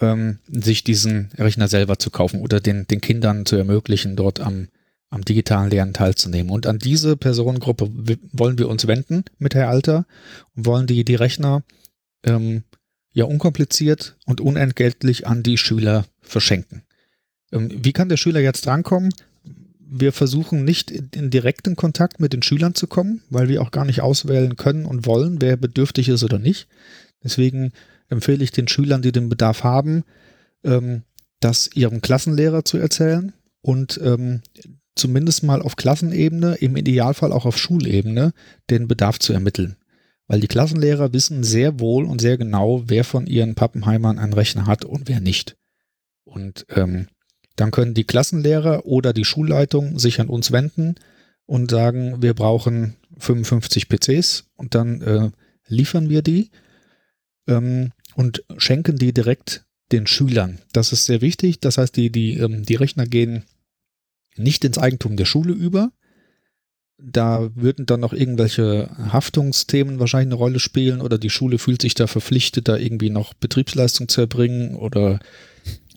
ähm, sich diesen Rechner selber zu kaufen oder den, den Kindern zu ermöglichen, dort am, am digitalen Lernen teilzunehmen. Und an diese Personengruppe wollen wir uns wenden mit Herr Alter und wollen die, die Rechner ähm, ja unkompliziert und unentgeltlich an die Schüler verschenken. Ähm, wie kann der Schüler jetzt drankommen? Wir versuchen nicht in direkten Kontakt mit den Schülern zu kommen, weil wir auch gar nicht auswählen können und wollen, wer bedürftig ist oder nicht. Deswegen empfehle ich den Schülern, die den Bedarf haben, ähm, das ihrem Klassenlehrer zu erzählen und ähm, zumindest mal auf Klassenebene, im Idealfall auch auf Schulebene, den Bedarf zu ermitteln. Weil die Klassenlehrer wissen sehr wohl und sehr genau, wer von ihren Pappenheimern einen Rechner hat und wer nicht. Und ähm, dann können die Klassenlehrer oder die Schulleitung sich an uns wenden und sagen, wir brauchen 55 PCs und dann äh, liefern wir die ähm, und schenken die direkt den Schülern. Das ist sehr wichtig. Das heißt, die, die, ähm, die Rechner gehen nicht ins Eigentum der Schule über. Da würden dann noch irgendwelche Haftungsthemen wahrscheinlich eine Rolle spielen oder die Schule fühlt sich da verpflichtet, da irgendwie noch Betriebsleistung zu erbringen oder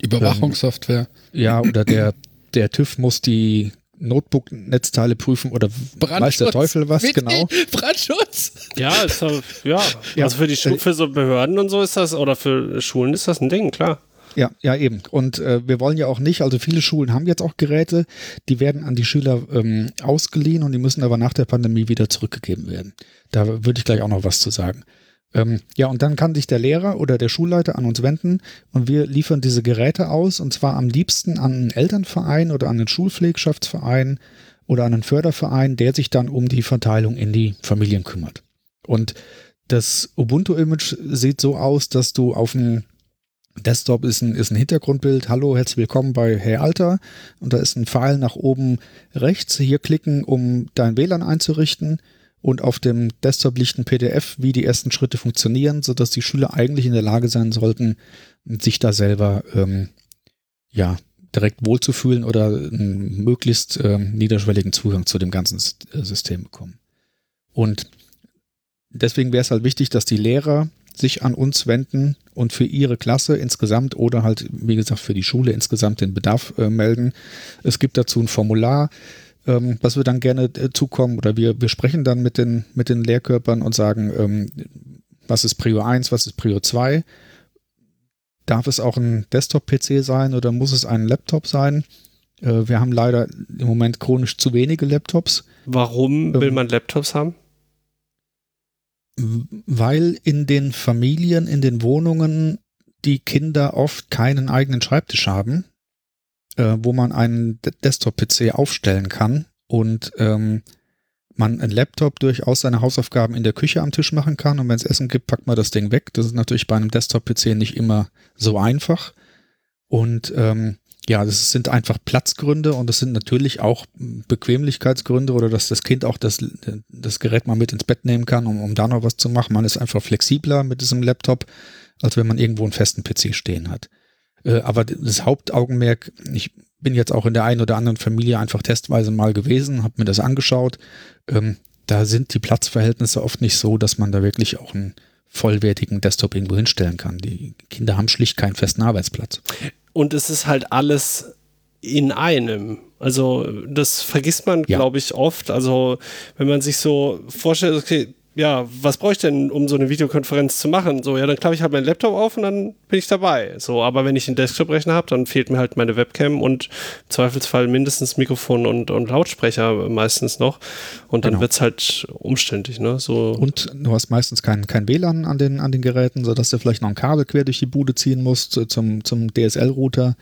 Überwachungssoftware. Ähm, ja, oder der, der TÜV muss die Notebook-Netzteile prüfen oder weiß der Teufel was, Mit genau. Brandschutz. Ja, ist, ja, ja, also für die Schu für so Behörden und so ist das, oder für Schulen ist das ein Ding, klar. Ja, ja, eben. Und äh, wir wollen ja auch nicht, also viele Schulen haben jetzt auch Geräte, die werden an die Schüler ähm, ausgeliehen und die müssen aber nach der Pandemie wieder zurückgegeben werden. Da würde ich gleich auch noch was zu sagen. Ähm, ja, und dann kann sich der Lehrer oder der Schulleiter an uns wenden und wir liefern diese Geräte aus und zwar am liebsten an einen Elternverein oder an einen Schulpflegschaftsverein oder an einen Förderverein, der sich dann um die Verteilung in die Familien kümmert. Und das Ubuntu-Image sieht so aus, dass du auf dem Desktop ist ein, ist ein Hintergrundbild. Hallo, herzlich willkommen bei Hey Alter. Und da ist ein Pfeil nach oben rechts. Hier klicken, um dein WLAN einzurichten und auf dem Desktop liegt ein PDF, wie die ersten Schritte funktionieren, sodass die Schüler eigentlich in der Lage sein sollten, sich da selber ähm, ja direkt wohlzufühlen oder einen möglichst ähm, niederschwelligen Zugang zu dem ganzen äh, System bekommen. Und deswegen wäre es halt wichtig, dass die Lehrer sich an uns wenden und für ihre Klasse insgesamt oder halt, wie gesagt, für die Schule insgesamt den Bedarf äh, melden. Es gibt dazu ein Formular, ähm, was wir dann gerne äh, zukommen oder wir, wir sprechen dann mit den, mit den Lehrkörpern und sagen, ähm, was ist Prio 1, was ist Prio 2. Darf es auch ein Desktop-PC sein oder muss es ein Laptop sein? Äh, wir haben leider im Moment chronisch zu wenige Laptops. Warum will ähm, man Laptops haben? Weil in den Familien, in den Wohnungen die Kinder oft keinen eigenen Schreibtisch haben äh, wo man einen Desktop-PC aufstellen kann und ähm, man einen Laptop durchaus seine Hausaufgaben in der Küche am Tisch machen kann und wenn es Essen gibt, packt man das Ding weg. Das ist natürlich bei einem Desktop-PC nicht immer so einfach. Und ähm, ja, das sind einfach Platzgründe und das sind natürlich auch Bequemlichkeitsgründe oder dass das Kind auch das, das Gerät mal mit ins Bett nehmen kann, um, um da noch was zu machen. Man ist einfach flexibler mit diesem Laptop, als wenn man irgendwo einen festen PC stehen hat. Äh, aber das Hauptaugenmerk, ich bin jetzt auch in der einen oder anderen Familie einfach testweise mal gewesen, habe mir das angeschaut. Ähm, da sind die Platzverhältnisse oft nicht so, dass man da wirklich auch einen vollwertigen Desktop irgendwo hinstellen kann. Die Kinder haben schlicht keinen festen Arbeitsplatz. Und es ist halt alles in einem. Also das vergisst man, ja. glaube ich, oft. Also wenn man sich so vorstellt, okay, ja, was brauche ich denn, um so eine Videokonferenz zu machen? So, ja, dann klappe ich halt meinen Laptop auf und dann bin ich dabei. So, aber wenn ich einen Desktop-Rechner habe, dann fehlt mir halt meine Webcam und im Zweifelsfall mindestens Mikrofon und, und Lautsprecher meistens noch. Und dann genau. wird es halt umständlich, ne? So. Und du hast meistens kein, kein WLAN an den, an den Geräten, sodass du vielleicht noch ein Kabel quer durch die Bude ziehen musst zum, zum DSL-Router.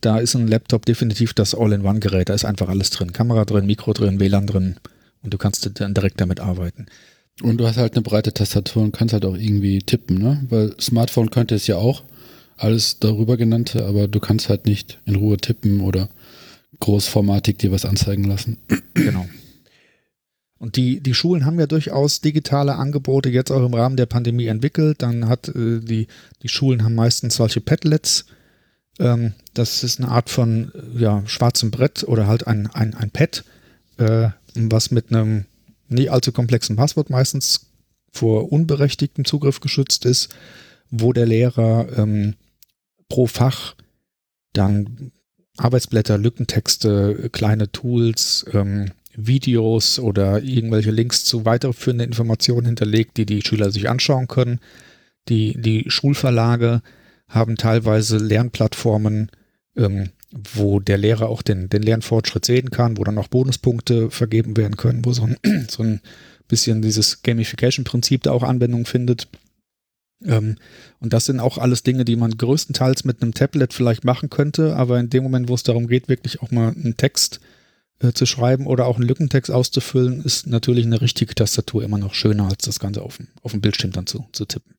Da ist ein Laptop definitiv das All-in-One-Gerät. Da ist einfach alles drin. Kamera drin, Mikro drin, WLAN drin. Und du kannst dann direkt damit arbeiten. Und du hast halt eine breite Tastatur und kannst halt auch irgendwie tippen, ne? Weil Smartphone könnte es ja auch, alles darüber genannte, aber du kannst halt nicht in Ruhe tippen oder großformatig dir was anzeigen lassen. Genau. Und die, die Schulen haben ja durchaus digitale Angebote jetzt auch im Rahmen der Pandemie entwickelt. Dann hat äh, die, die Schulen haben meistens solche Padlets. Ähm, das ist eine Art von ja, schwarzem Brett oder halt ein, ein, ein Pad, äh, was mit einem nie allzu komplexen Passwort meistens vor unberechtigtem Zugriff geschützt ist, wo der Lehrer ähm, pro Fach dann Arbeitsblätter, Lückentexte, kleine Tools, ähm, Videos oder irgendwelche Links zu weiterführenden Informationen hinterlegt, die die Schüler sich anschauen können. Die, die Schulverlage haben teilweise Lernplattformen, ähm, wo der Lehrer auch den, den Lernfortschritt sehen kann, wo dann auch Bonuspunkte vergeben werden können, wo so ein, so ein bisschen dieses Gamification-Prinzip da auch Anwendung findet. Ähm, und das sind auch alles Dinge, die man größtenteils mit einem Tablet vielleicht machen könnte, aber in dem Moment, wo es darum geht, wirklich auch mal einen Text äh, zu schreiben oder auch einen Lückentext auszufüllen, ist natürlich eine richtige Tastatur immer noch schöner, als das Ganze auf dem, auf dem Bildschirm dann zu, zu tippen.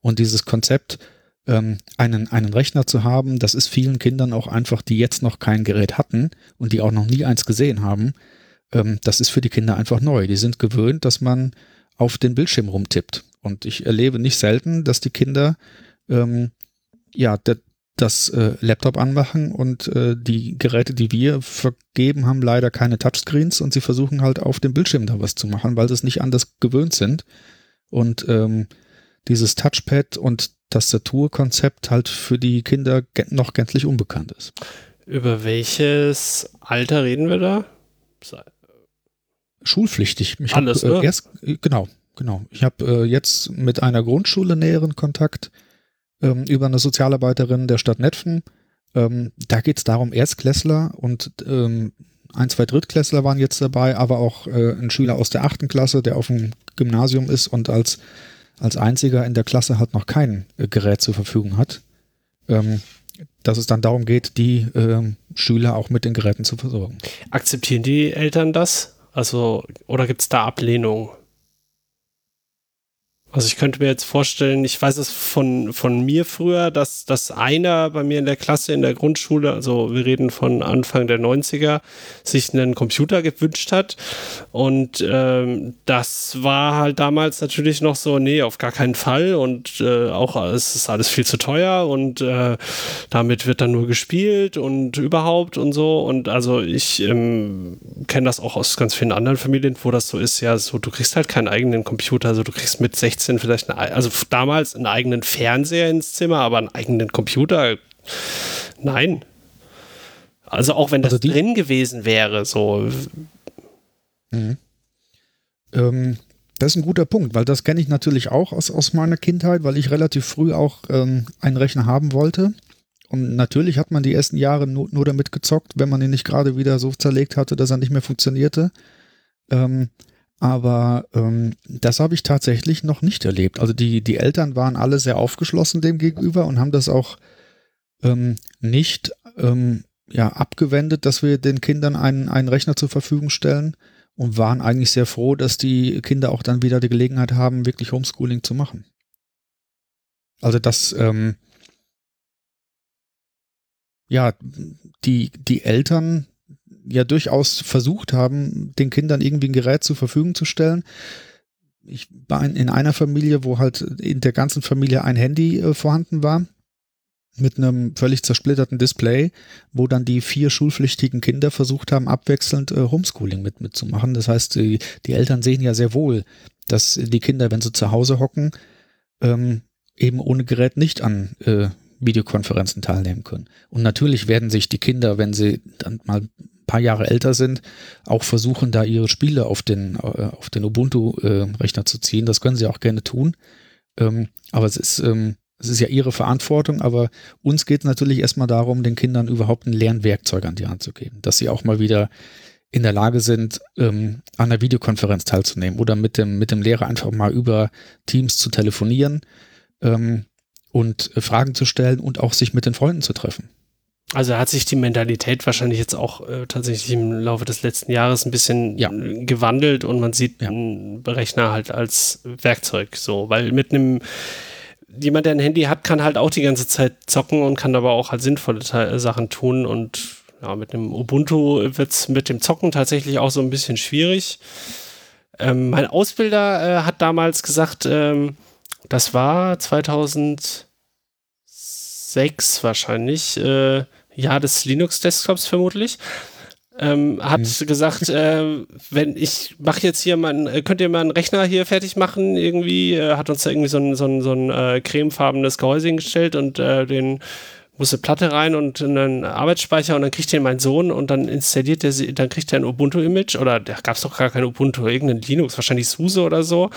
Und dieses Konzept, ähm, einen, einen Rechner zu haben, das ist vielen Kindern auch einfach, die jetzt noch kein Gerät hatten und die auch noch nie eins gesehen haben, ähm, das ist für die Kinder einfach neu. Die sind gewöhnt, dass man auf den Bildschirm rumtippt. Und ich erlebe nicht selten, dass die Kinder ähm, ja, das äh, Laptop anmachen und äh, die Geräte, die wir vergeben, haben leider keine Touchscreens und sie versuchen halt auf dem Bildschirm da was zu machen, weil sie es nicht anders gewöhnt sind. Und ähm, dieses Touchpad und Tastaturkonzept halt für die Kinder noch gänzlich unbekannt ist. Über welches Alter reden wir da? Schulpflichtig. Ich Alles, hab, äh, erst, genau, genau. Ich habe äh, jetzt mit einer Grundschule näheren Kontakt ähm, über eine Sozialarbeiterin der Stadt Netfen. Ähm, da geht es darum, Erstklässler und ähm, ein, zwei Drittklässler waren jetzt dabei, aber auch äh, ein Schüler aus der achten Klasse, der auf dem Gymnasium ist und als, als einziger in der Klasse halt noch kein äh, Gerät zur Verfügung hat. Ähm, dass es dann darum geht, die äh, Schüler auch mit den Geräten zu versorgen. Akzeptieren die Eltern das? Also, oder gibt es da Ablehnung? Also ich könnte mir jetzt vorstellen, ich weiß es von, von mir früher, dass, dass einer bei mir in der Klasse in der Grundschule, also wir reden von Anfang der 90er, sich einen Computer gewünscht hat. Und ähm, das war halt damals natürlich noch so, nee, auf gar keinen Fall. Und äh, auch es ist alles viel zu teuer und äh, damit wird dann nur gespielt und überhaupt und so. Und also ich ähm, kenne das auch aus ganz vielen anderen Familien, wo das so ist, ja, so du kriegst halt keinen eigenen Computer, also du kriegst mit 16 16 vielleicht, eine, also damals einen eigenen Fernseher ins Zimmer, aber einen eigenen Computer, nein. Also auch wenn das also drin gewesen wäre, so. Mhm. Ähm, das ist ein guter Punkt, weil das kenne ich natürlich auch aus, aus meiner Kindheit, weil ich relativ früh auch ähm, einen Rechner haben wollte. Und natürlich hat man die ersten Jahre nur, nur damit gezockt, wenn man ihn nicht gerade wieder so zerlegt hatte, dass er nicht mehr funktionierte. Ähm, aber ähm, das habe ich tatsächlich noch nicht erlebt. Also die, die Eltern waren alle sehr aufgeschlossen dem gegenüber und haben das auch ähm, nicht ähm, ja, abgewendet, dass wir den Kindern einen, einen Rechner zur Verfügung stellen und waren eigentlich sehr froh, dass die Kinder auch dann wieder die Gelegenheit haben, wirklich Homeschooling zu machen. Also das, ähm, ja, die, die Eltern ja durchaus versucht haben, den Kindern irgendwie ein Gerät zur Verfügung zu stellen. Ich war in, einer Familie, wo halt in der ganzen Familie ein Handy äh, vorhanden war mit einem völlig zersplitterten Display, wo dann die vier schulpflichtigen Kinder versucht haben, abwechselnd äh, Homeschooling mit mitzumachen. Das heißt, die, die, Eltern sehen ja sehr wohl, dass die Kinder, wenn sie zu Hause hocken, ähm, eben ohne Gerät nicht an äh, Videokonferenzen teilnehmen können. Und natürlich werden sich die Kinder, wenn sie dann mal paar Jahre älter sind, auch versuchen, da ihre Spiele auf den, äh, auf den Ubuntu-Rechner zu ziehen. Das können sie auch gerne tun. Ähm, aber es ist, ähm, es ist ja ihre Verantwortung, aber uns geht es natürlich erstmal darum, den Kindern überhaupt ein Lernwerkzeug an die Hand zu geben, dass sie auch mal wieder in der Lage sind, ähm, an einer Videokonferenz teilzunehmen oder mit dem, mit dem Lehrer einfach mal über Teams zu telefonieren und äh, Fragen zu stellen und auch sich mit den Freunden zu treffen. Also hat sich die Mentalität wahrscheinlich jetzt auch äh, tatsächlich im Laufe des letzten Jahres ein bisschen ja. gewandelt und man sieht ja. einen Rechner halt als Werkzeug so, weil mit einem jemand, der ein Handy hat, kann halt auch die ganze Zeit zocken und kann aber auch halt sinnvolle Te Sachen tun und ja, mit einem Ubuntu wird es mit dem Zocken tatsächlich auch so ein bisschen schwierig. Ähm, mein Ausbilder äh, hat damals gesagt, ähm, das war 2006 wahrscheinlich, äh, Jahr des Linux-Desktops vermutlich. Ähm, hat mhm. gesagt, äh, wenn ich mache jetzt hier mal, äh, könnt ihr mal einen Rechner hier fertig machen, irgendwie, äh, hat uns da irgendwie so ein, so ein, so ein äh, cremefarbenes Gehäuse hingestellt und äh, den muss eine Platte rein und einen Arbeitsspeicher und dann kriegt den mein Sohn und dann installiert er, dann kriegt er ein Ubuntu-Image oder da gab es doch gar kein Ubuntu, irgendein Linux, wahrscheinlich SUSE oder so.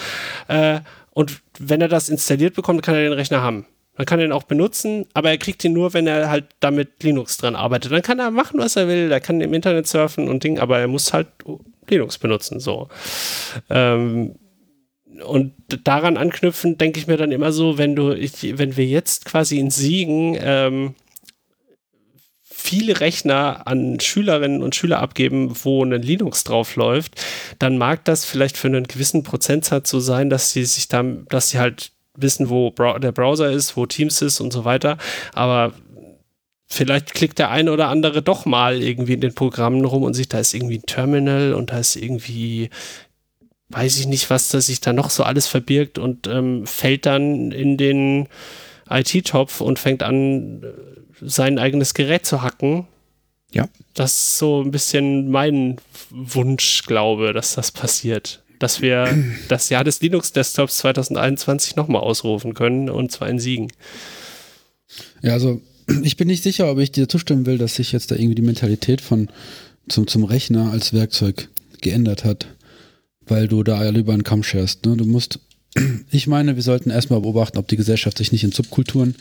Äh, und wenn er das installiert bekommt, kann er den Rechner haben. Man kann ihn auch benutzen, aber er kriegt ihn nur, wenn er halt damit Linux dran arbeitet. Dann kann er machen, was er will. Er kann im Internet surfen und Ding, aber er muss halt Linux benutzen. So. Ähm, und daran anknüpfen, denke ich mir dann immer so, wenn du, ich, wenn wir jetzt quasi in Siegen ähm, viele Rechner an Schülerinnen und Schüler abgeben, wo ein Linux drauf läuft, dann mag das vielleicht für einen gewissen Prozentsatz so sein, dass sie sich dann, dass sie halt wissen, wo der Browser ist, wo Teams ist und so weiter. Aber vielleicht klickt der eine oder andere doch mal irgendwie in den Programmen rum und sieht, da ist irgendwie ein Terminal und da ist irgendwie, weiß ich nicht, was da sich da noch so alles verbirgt und ähm, fällt dann in den IT-Topf und fängt an, sein eigenes Gerät zu hacken. Ja. Das ist so ein bisschen mein Wunsch, glaube, dass das passiert. Dass wir das Jahr des Linux-Desktops 2021 nochmal ausrufen können und zwar in Siegen. Ja, also ich bin nicht sicher, ob ich dir zustimmen will, dass sich jetzt da irgendwie die Mentalität von zum, zum Rechner als Werkzeug geändert hat, weil du da ja lieber einen Kamm scherst. Ne? Du musst, ich meine, wir sollten erstmal beobachten, ob die Gesellschaft sich nicht in Subkulturen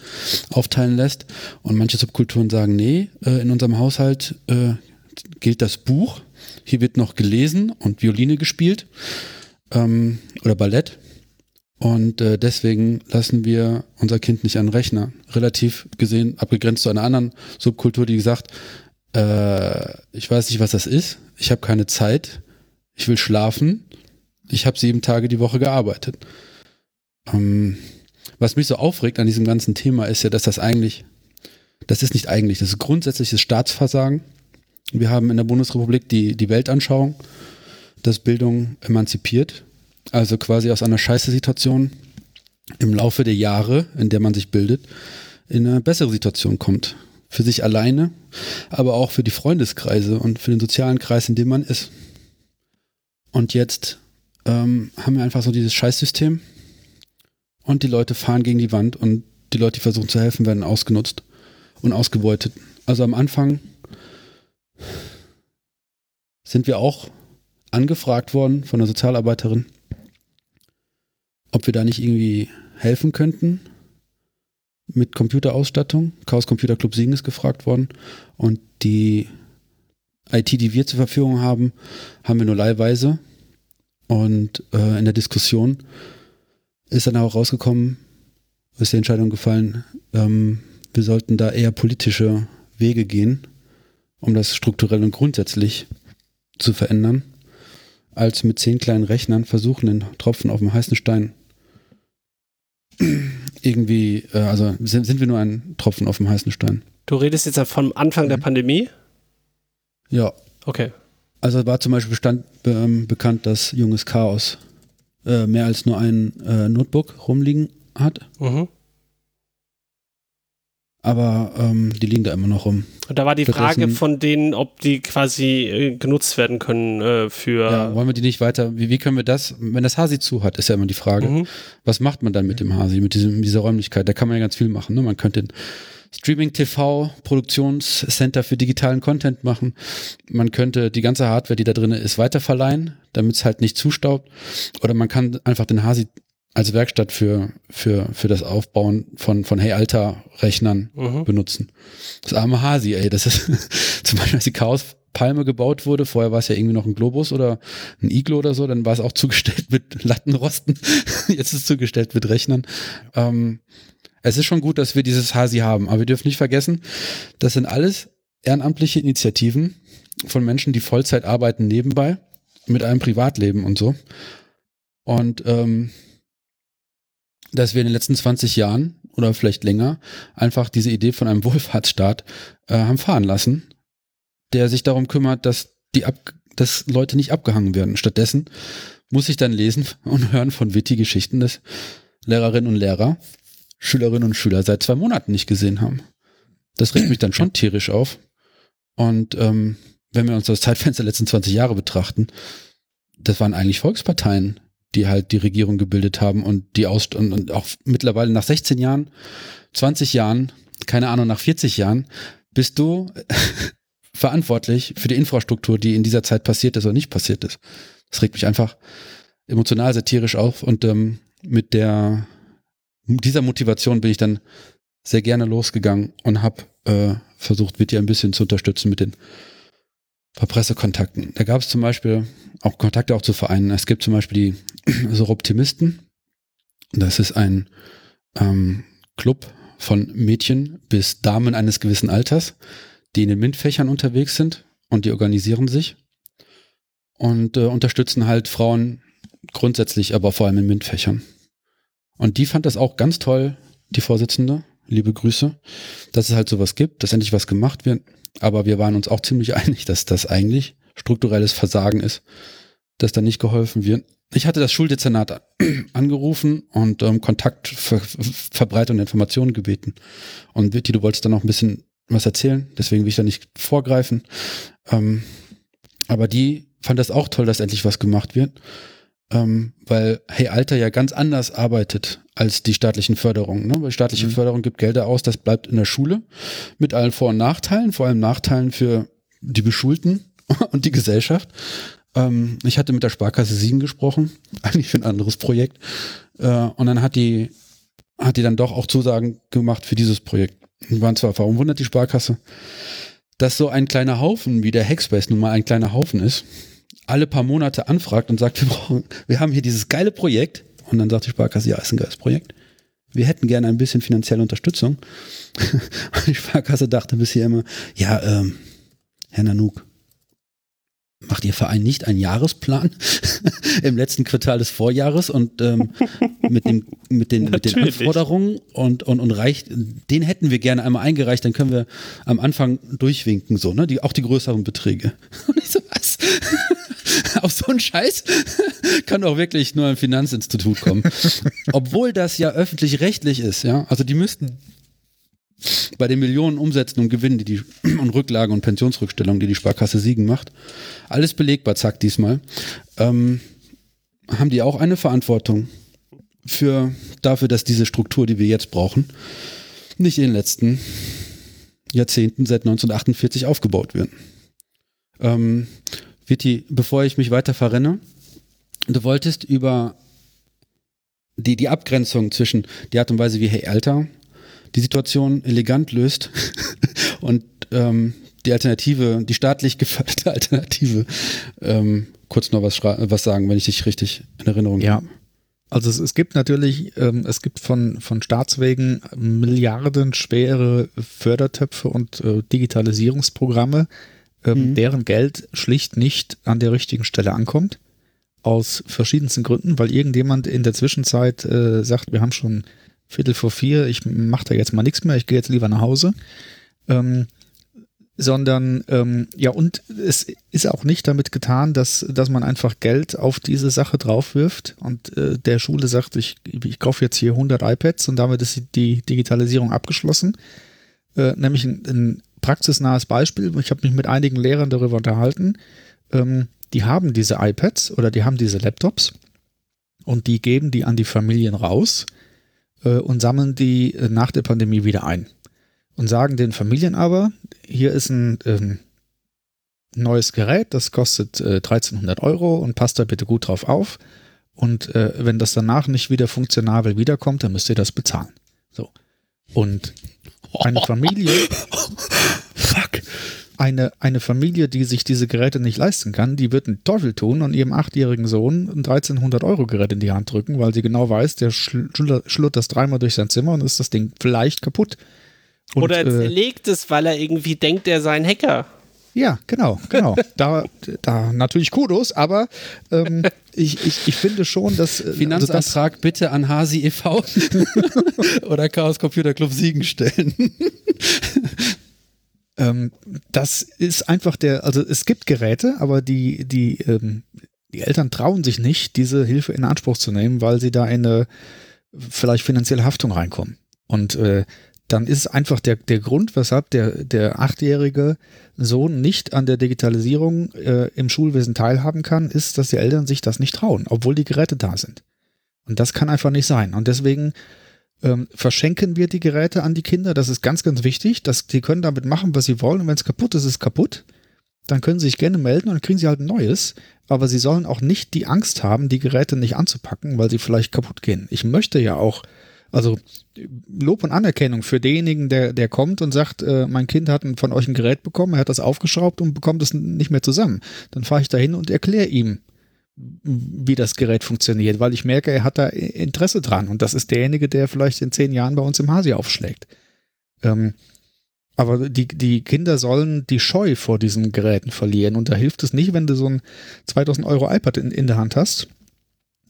aufteilen lässt. Und manche Subkulturen sagen, nee, äh, in unserem Haushalt äh, gilt das Buch. Hier wird noch gelesen und Violine gespielt ähm, oder Ballett. Und äh, deswegen lassen wir unser Kind nicht an den Rechner. Relativ gesehen, abgegrenzt zu einer anderen Subkultur, die gesagt, äh, ich weiß nicht, was das ist, ich habe keine Zeit, ich will schlafen, ich habe sieben Tage die Woche gearbeitet. Ähm, was mich so aufregt an diesem ganzen Thema ist ja, dass das eigentlich, das ist nicht eigentlich, das ist grundsätzliches Staatsversagen. Wir haben in der Bundesrepublik die, die Weltanschauung, dass Bildung emanzipiert also quasi aus einer Scheiße-Situation im Laufe der Jahre, in der man sich bildet, in eine bessere Situation kommt. Für sich alleine, aber auch für die Freundeskreise und für den sozialen Kreis, in dem man ist. Und jetzt ähm, haben wir einfach so dieses Scheißsystem und die Leute fahren gegen die Wand und die Leute, die versuchen zu helfen, werden ausgenutzt und ausgebeutet. Also am Anfang sind wir auch angefragt worden von einer Sozialarbeiterin, ob wir da nicht irgendwie helfen könnten mit Computerausstattung. Chaos Computer Club Siegen ist gefragt worden und die IT, die wir zur Verfügung haben, haben wir nur leihweise. Und äh, in der Diskussion ist dann auch rausgekommen, ist die Entscheidung gefallen, ähm, wir sollten da eher politische Wege gehen, um das strukturell und grundsätzlich zu verändern, als mit zehn kleinen Rechnern versuchen, den Tropfen auf dem heißen Stein irgendwie, äh, also sind, sind wir nur ein Tropfen auf dem heißen Stein. Du redest jetzt vom Anfang mhm. der Pandemie? Ja. Okay. Also war zum Beispiel bestand, ähm, bekannt, dass junges Chaos äh, mehr als nur ein äh, Notebook rumliegen hat. Mhm aber ähm, die liegen da immer noch rum. Und da war die Frage von denen, ob die quasi äh, genutzt werden können äh, für. Ja, wollen wir die nicht weiter? Wie, wie können wir das, wenn das Hasi zu hat, ist ja immer die Frage. Mhm. Was macht man dann mit dem Hasi, mit diesem, dieser Räumlichkeit? Da kann man ja ganz viel machen. Ne? Man könnte Streaming TV Produktionscenter für digitalen Content machen. Man könnte die ganze Hardware, die da drin ist, weiterverleihen, damit es halt nicht zustaubt. Oder man kann einfach den Hasi als Werkstatt für, für, für das Aufbauen von, von Hey Alter Rechnern mhm. benutzen. Das arme Hasi, ey, das ist zum Beispiel, als die Chaos Palme gebaut wurde, vorher war es ja irgendwie noch ein Globus oder ein Iglo oder so, dann war es auch zugestellt mit Lattenrosten, jetzt ist es zugestellt mit Rechnern. Ähm, es ist schon gut, dass wir dieses Hasi haben, aber wir dürfen nicht vergessen, das sind alles ehrenamtliche Initiativen von Menschen, die Vollzeit arbeiten nebenbei, mit einem Privatleben und so. Und ähm, dass wir in den letzten 20 Jahren oder vielleicht länger einfach diese Idee von einem Wohlfahrtsstaat äh, haben fahren lassen, der sich darum kümmert, dass die ab, dass Leute nicht abgehangen werden. Stattdessen muss ich dann lesen und hören von witty Geschichten, dass Lehrerinnen und Lehrer Schülerinnen und Schüler seit zwei Monaten nicht gesehen haben. Das regt mich dann schon tierisch auf. Und ähm, wenn wir uns das Zeitfenster der letzten 20 Jahre betrachten, das waren eigentlich Volksparteien, die halt die Regierung gebildet haben und die aus und, auch mittlerweile nach 16 Jahren, 20 Jahren, keine Ahnung, nach 40 Jahren, bist du verantwortlich für die Infrastruktur, die in dieser Zeit passiert ist oder nicht passiert ist. Das regt mich einfach emotional, satirisch auf und ähm, mit der dieser Motivation bin ich dann sehr gerne losgegangen und habe äh, versucht, dir ein bisschen zu unterstützen mit den Pressekontakten. Da gab es zum Beispiel auch Kontakte auch zu Vereinen. Es gibt zum Beispiel die Soroptimisten. Das ist ein ähm, Club von Mädchen bis Damen eines gewissen Alters, die in den MINT-Fächern unterwegs sind und die organisieren sich und äh, unterstützen halt Frauen grundsätzlich, aber vor allem in MINT-Fächern. Und die fand das auch ganz toll, die Vorsitzende, liebe Grüße, dass es halt sowas gibt, dass endlich was gemacht wird. Aber wir waren uns auch ziemlich einig, dass das eigentlich strukturelles Versagen ist, dass da nicht geholfen wird. Ich hatte das Schuldezernat angerufen und ähm, Kontakt, Ver Verbreitung der Informationen gebeten. Und Vitti, du wolltest da noch ein bisschen was erzählen, deswegen will ich da nicht vorgreifen. Ähm, aber die fand das auch toll, dass endlich was gemacht wird, ähm, weil Hey Alter ja ganz anders arbeitet als die staatlichen Förderungen. Ne? Weil staatliche mhm. Förderung gibt Gelder aus, das bleibt in der Schule mit allen Vor- und Nachteilen, vor allem Nachteilen für die Beschulten und die Gesellschaft. Ähm, ich hatte mit der Sparkasse Siegen gesprochen, eigentlich für ein anderes Projekt. Äh, und dann hat die, hat die dann doch auch Zusagen gemacht für dieses Projekt. Die waren zwar verwundert, die Sparkasse, dass so ein kleiner Haufen, wie der Hackspace nun mal ein kleiner Haufen ist, alle paar Monate anfragt und sagt, wir brauchen, wir haben hier dieses geile Projekt. Und dann sagt die Sparkasse, ja, ist ein geiles Projekt. Wir hätten gerne ein bisschen finanzielle Unterstützung. Und die Sparkasse dachte bisher immer, ja, ähm, Herr Nanook, macht Ihr Verein nicht einen Jahresplan im letzten Quartal des Vorjahres und ähm, mit, dem, mit, den, mit den Anforderungen und, und, und reicht, den hätten wir gerne einmal eingereicht, dann können wir am Anfang durchwinken, so, ne? Die, auch die größeren Beträge. Und ich so, was? Auf so einen Scheiß kann doch wirklich nur ein Finanzinstitut kommen. Obwohl das ja öffentlich-rechtlich ist, ja. Also die müssten bei den Millionen Umsätzen und Gewinnen, die die und Rücklagen und Pensionsrückstellungen, die die Sparkasse Siegen macht, alles belegbar, zack, diesmal, ähm, haben die auch eine Verantwortung für dafür, dass diese Struktur, die wir jetzt brauchen, nicht in den letzten Jahrzehnten seit 1948 aufgebaut wird. Ähm, Vitti, bevor ich mich weiter verrenne, du wolltest über die, die Abgrenzung zwischen die Art und Weise, wie Hey Alter die Situation elegant löst und ähm, die Alternative, die staatlich geförderte Alternative, ähm, kurz noch was, was sagen, wenn ich dich richtig in Erinnerung habe. Ja. Also es, es, gibt natürlich, ähm, es gibt von, von Staatswegen milliardenschwere Fördertöpfe und äh, Digitalisierungsprogramme, ähm, mhm. deren Geld schlicht nicht an der richtigen Stelle ankommt. Aus verschiedensten Gründen, weil irgendjemand in der Zwischenzeit äh, sagt, wir haben schon Viertel vor vier, ich mache da jetzt mal nichts mehr, ich gehe jetzt lieber nach Hause. Ähm, sondern ähm, ja, und es ist auch nicht damit getan, dass, dass man einfach Geld auf diese Sache draufwirft und äh, der Schule sagt, ich, ich kaufe jetzt hier 100 iPads und damit ist die Digitalisierung abgeschlossen. Äh, nämlich ein, ein, praxisnahes Beispiel, ich habe mich mit einigen Lehrern darüber unterhalten, ähm, die haben diese iPads oder die haben diese Laptops und die geben die an die Familien raus äh, und sammeln die äh, nach der Pandemie wieder ein. Und sagen den Familien aber, hier ist ein ähm, neues Gerät, das kostet äh, 1300 Euro und passt da bitte gut drauf auf. Und äh, wenn das danach nicht wieder funktionabel wiederkommt, dann müsst ihr das bezahlen. So. Und eine Familie. Fuck eine, eine Familie, die sich diese Geräte nicht leisten kann, die wird einen Teufel tun und ihrem achtjährigen Sohn ein 1300 Euro Gerät in die Hand drücken, weil sie genau weiß, der schlurrt das dreimal durch sein Zimmer und ist das Ding vielleicht kaputt. Und, Oder äh, legt es, weil er irgendwie denkt, er sei ein Hacker. Ja, genau, genau. Da, da natürlich Kudos, aber ähm, ich, ich, ich finde schon, dass. Äh, Finanzantrag also das, bitte an Hasi e.V. oder Chaos Computer Club Siegen stellen. Ähm, das ist einfach der, also es gibt Geräte, aber die, die, ähm, die Eltern trauen sich nicht, diese Hilfe in Anspruch zu nehmen, weil sie da in eine vielleicht finanzielle Haftung reinkommen. Und äh, dann ist einfach der, der Grund, weshalb der, der achtjährige Sohn nicht an der Digitalisierung äh, im Schulwesen teilhaben kann, ist, dass die Eltern sich das nicht trauen, obwohl die Geräte da sind. Und das kann einfach nicht sein. Und deswegen ähm, verschenken wir die Geräte an die Kinder. Das ist ganz, ganz wichtig. Dass die können damit machen, was sie wollen. Und wenn es kaputt ist, ist es kaputt. Dann können sie sich gerne melden und dann kriegen sie halt ein neues. Aber sie sollen auch nicht die Angst haben, die Geräte nicht anzupacken, weil sie vielleicht kaputt gehen. Ich möchte ja auch, also Lob und Anerkennung für denjenigen, der, der kommt und sagt, äh, mein Kind hat von euch ein Gerät bekommen, er hat das aufgeschraubt und bekommt es nicht mehr zusammen. Dann fahre ich da hin und erkläre ihm, wie das Gerät funktioniert, weil ich merke, er hat da Interesse dran und das ist derjenige, der vielleicht in zehn Jahren bei uns im Hasi aufschlägt. Ähm, Aber die, die Kinder sollen die Scheu vor diesen Geräten verlieren. Und da hilft es nicht, wenn du so ein 2000 Euro iPad in, in der Hand hast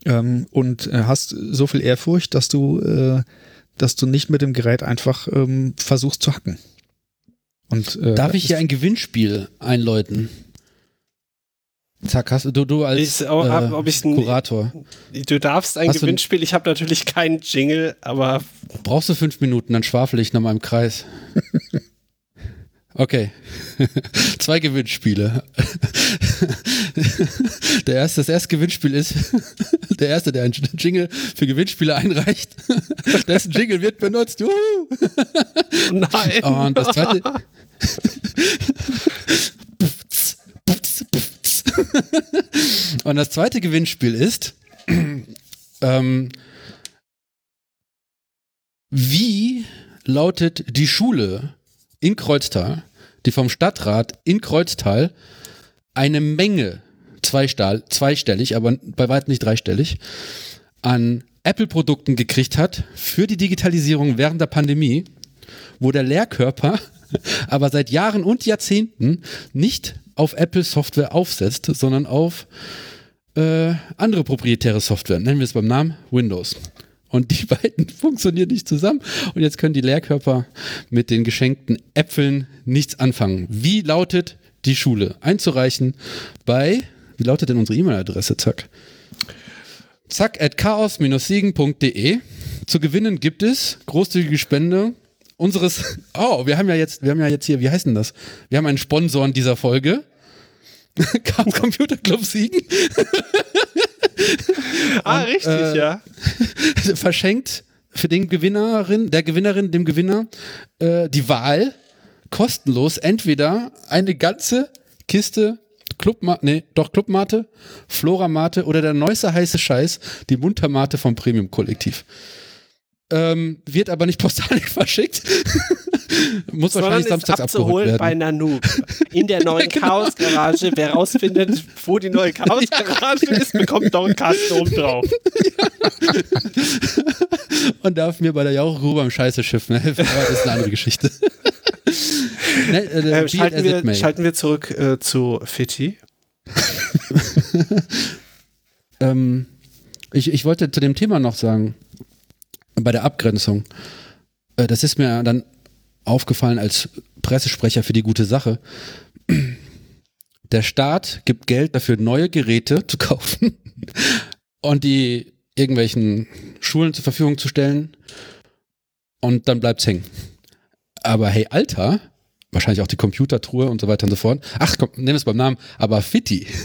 ähm, und äh, hast so viel Ehrfurcht, dass du, äh, dass du nicht mit dem Gerät einfach ähm, versuchst zu hacken. Und, äh, Darf ich hier ein Gewinnspiel einläuten? Zack, hast du, du als Ist, ob, äh, ob ich, Kurator. Du darfst ein Hast Gewinnspiel. Ich habe natürlich keinen Jingle, aber Brauchst du fünf Minuten, dann schwafel ich nochmal im Kreis. Okay. Zwei Gewinnspiele. Der erste, das erste Gewinnspiel ist der erste, der einen Jingle für Gewinnspiele einreicht. Dessen Jingle wird benutzt. Juhu. nein. Und das zweite. Und das zweite Gewinnspiel ist, ähm, wie lautet die Schule in Kreuztal, die vom Stadtrat in Kreuztal eine Menge, zweistahl, zweistellig, aber bei weitem nicht dreistellig, an Apple-Produkten gekriegt hat für die Digitalisierung während der Pandemie, wo der Lehrkörper aber seit Jahren und Jahrzehnten nicht auf Apple-Software aufsetzt, sondern auf äh, andere proprietäre Software. Nennen wir es beim Namen Windows. Und die beiden funktionieren nicht zusammen. Und jetzt können die Lehrkörper mit den geschenkten Äpfeln nichts anfangen. Wie lautet die Schule? Einzureichen bei, wie lautet denn unsere E-Mail-Adresse? Zack. Zack at chaos-siegen.de. Zu gewinnen gibt es großzügige Spende unseres. Oh, wir haben ja jetzt, wir haben ja jetzt hier, wie heißt denn das? Wir haben einen Sponsor in dieser Folge. Chaos Computer Club Siegen. ah, richtig, äh, ja. verschenkt für den Gewinnerin, der Gewinnerin, dem Gewinner äh, die Wahl kostenlos entweder eine ganze Kiste Clubmate, nee, doch Clubmate, Floramate oder der neueste heiße Scheiß, die Muntermate vom Premium Kollektiv. Ähm, wird aber nicht postalisch verschickt. Muss Sondern wahrscheinlich samstags abgeholt werden. bei Nanook. In der neuen Genau. Chaos-Garage. Wer rausfindet, wo die neue Chaos-Garage ist, bekommt noch einen Kasten oben drauf. und darf mir bei der Jauchgrube beim Scheiße-Schiffen helfen. Aber das ist eine andere Geschichte. ne, äh, it schalten, wir, schalten wir zurück äh, zu Fitti. Ähm, ich, ich wollte zu dem Thema noch sagen, bei der Abgrenzung. Äh, das ist mir dann aufgefallen als Pressesprecher für die gute Sache. Der Staat gibt Geld dafür, neue Geräte zu kaufen und die irgendwelchen Schulen zur Verfügung zu stellen und dann bleibt's hängen. Aber hey, Alter, wahrscheinlich auch die Computertruhe und so weiter und so fort. Ach, komm, nehmen es beim Namen, aber Fitti.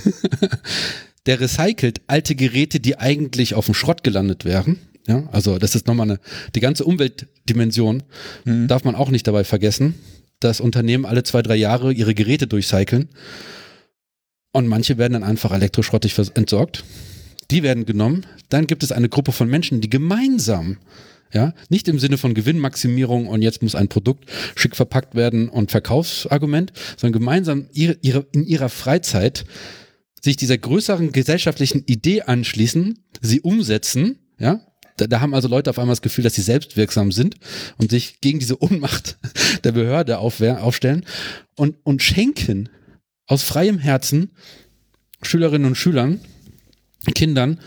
der recycelt alte Geräte, die eigentlich auf dem Schrott gelandet wären. Ja, also das ist nochmal eine, die ganze Umweltdimension darf man auch nicht dabei vergessen, dass Unternehmen alle zwei, drei Jahre ihre Geräte durchcyclen und manche werden dann einfach elektroschrottig entsorgt. Die werden genommen. Dann gibt es eine Gruppe von Menschen, die gemeinsam, ja, nicht im Sinne von Gewinnmaximierung und jetzt muss ein Produkt schick verpackt werden und Verkaufsargument, sondern gemeinsam ihre, ihre, in ihrer Freizeit sich dieser größeren gesellschaftlichen Idee anschließen, sie umsetzen, ja. Da, da haben also Leute auf einmal das Gefühl, dass sie selbstwirksam sind und sich gegen diese Unmacht der Behörde aufwehr, aufstellen und, und schenken aus freiem Herzen Schülerinnen und Schülern, Kindern,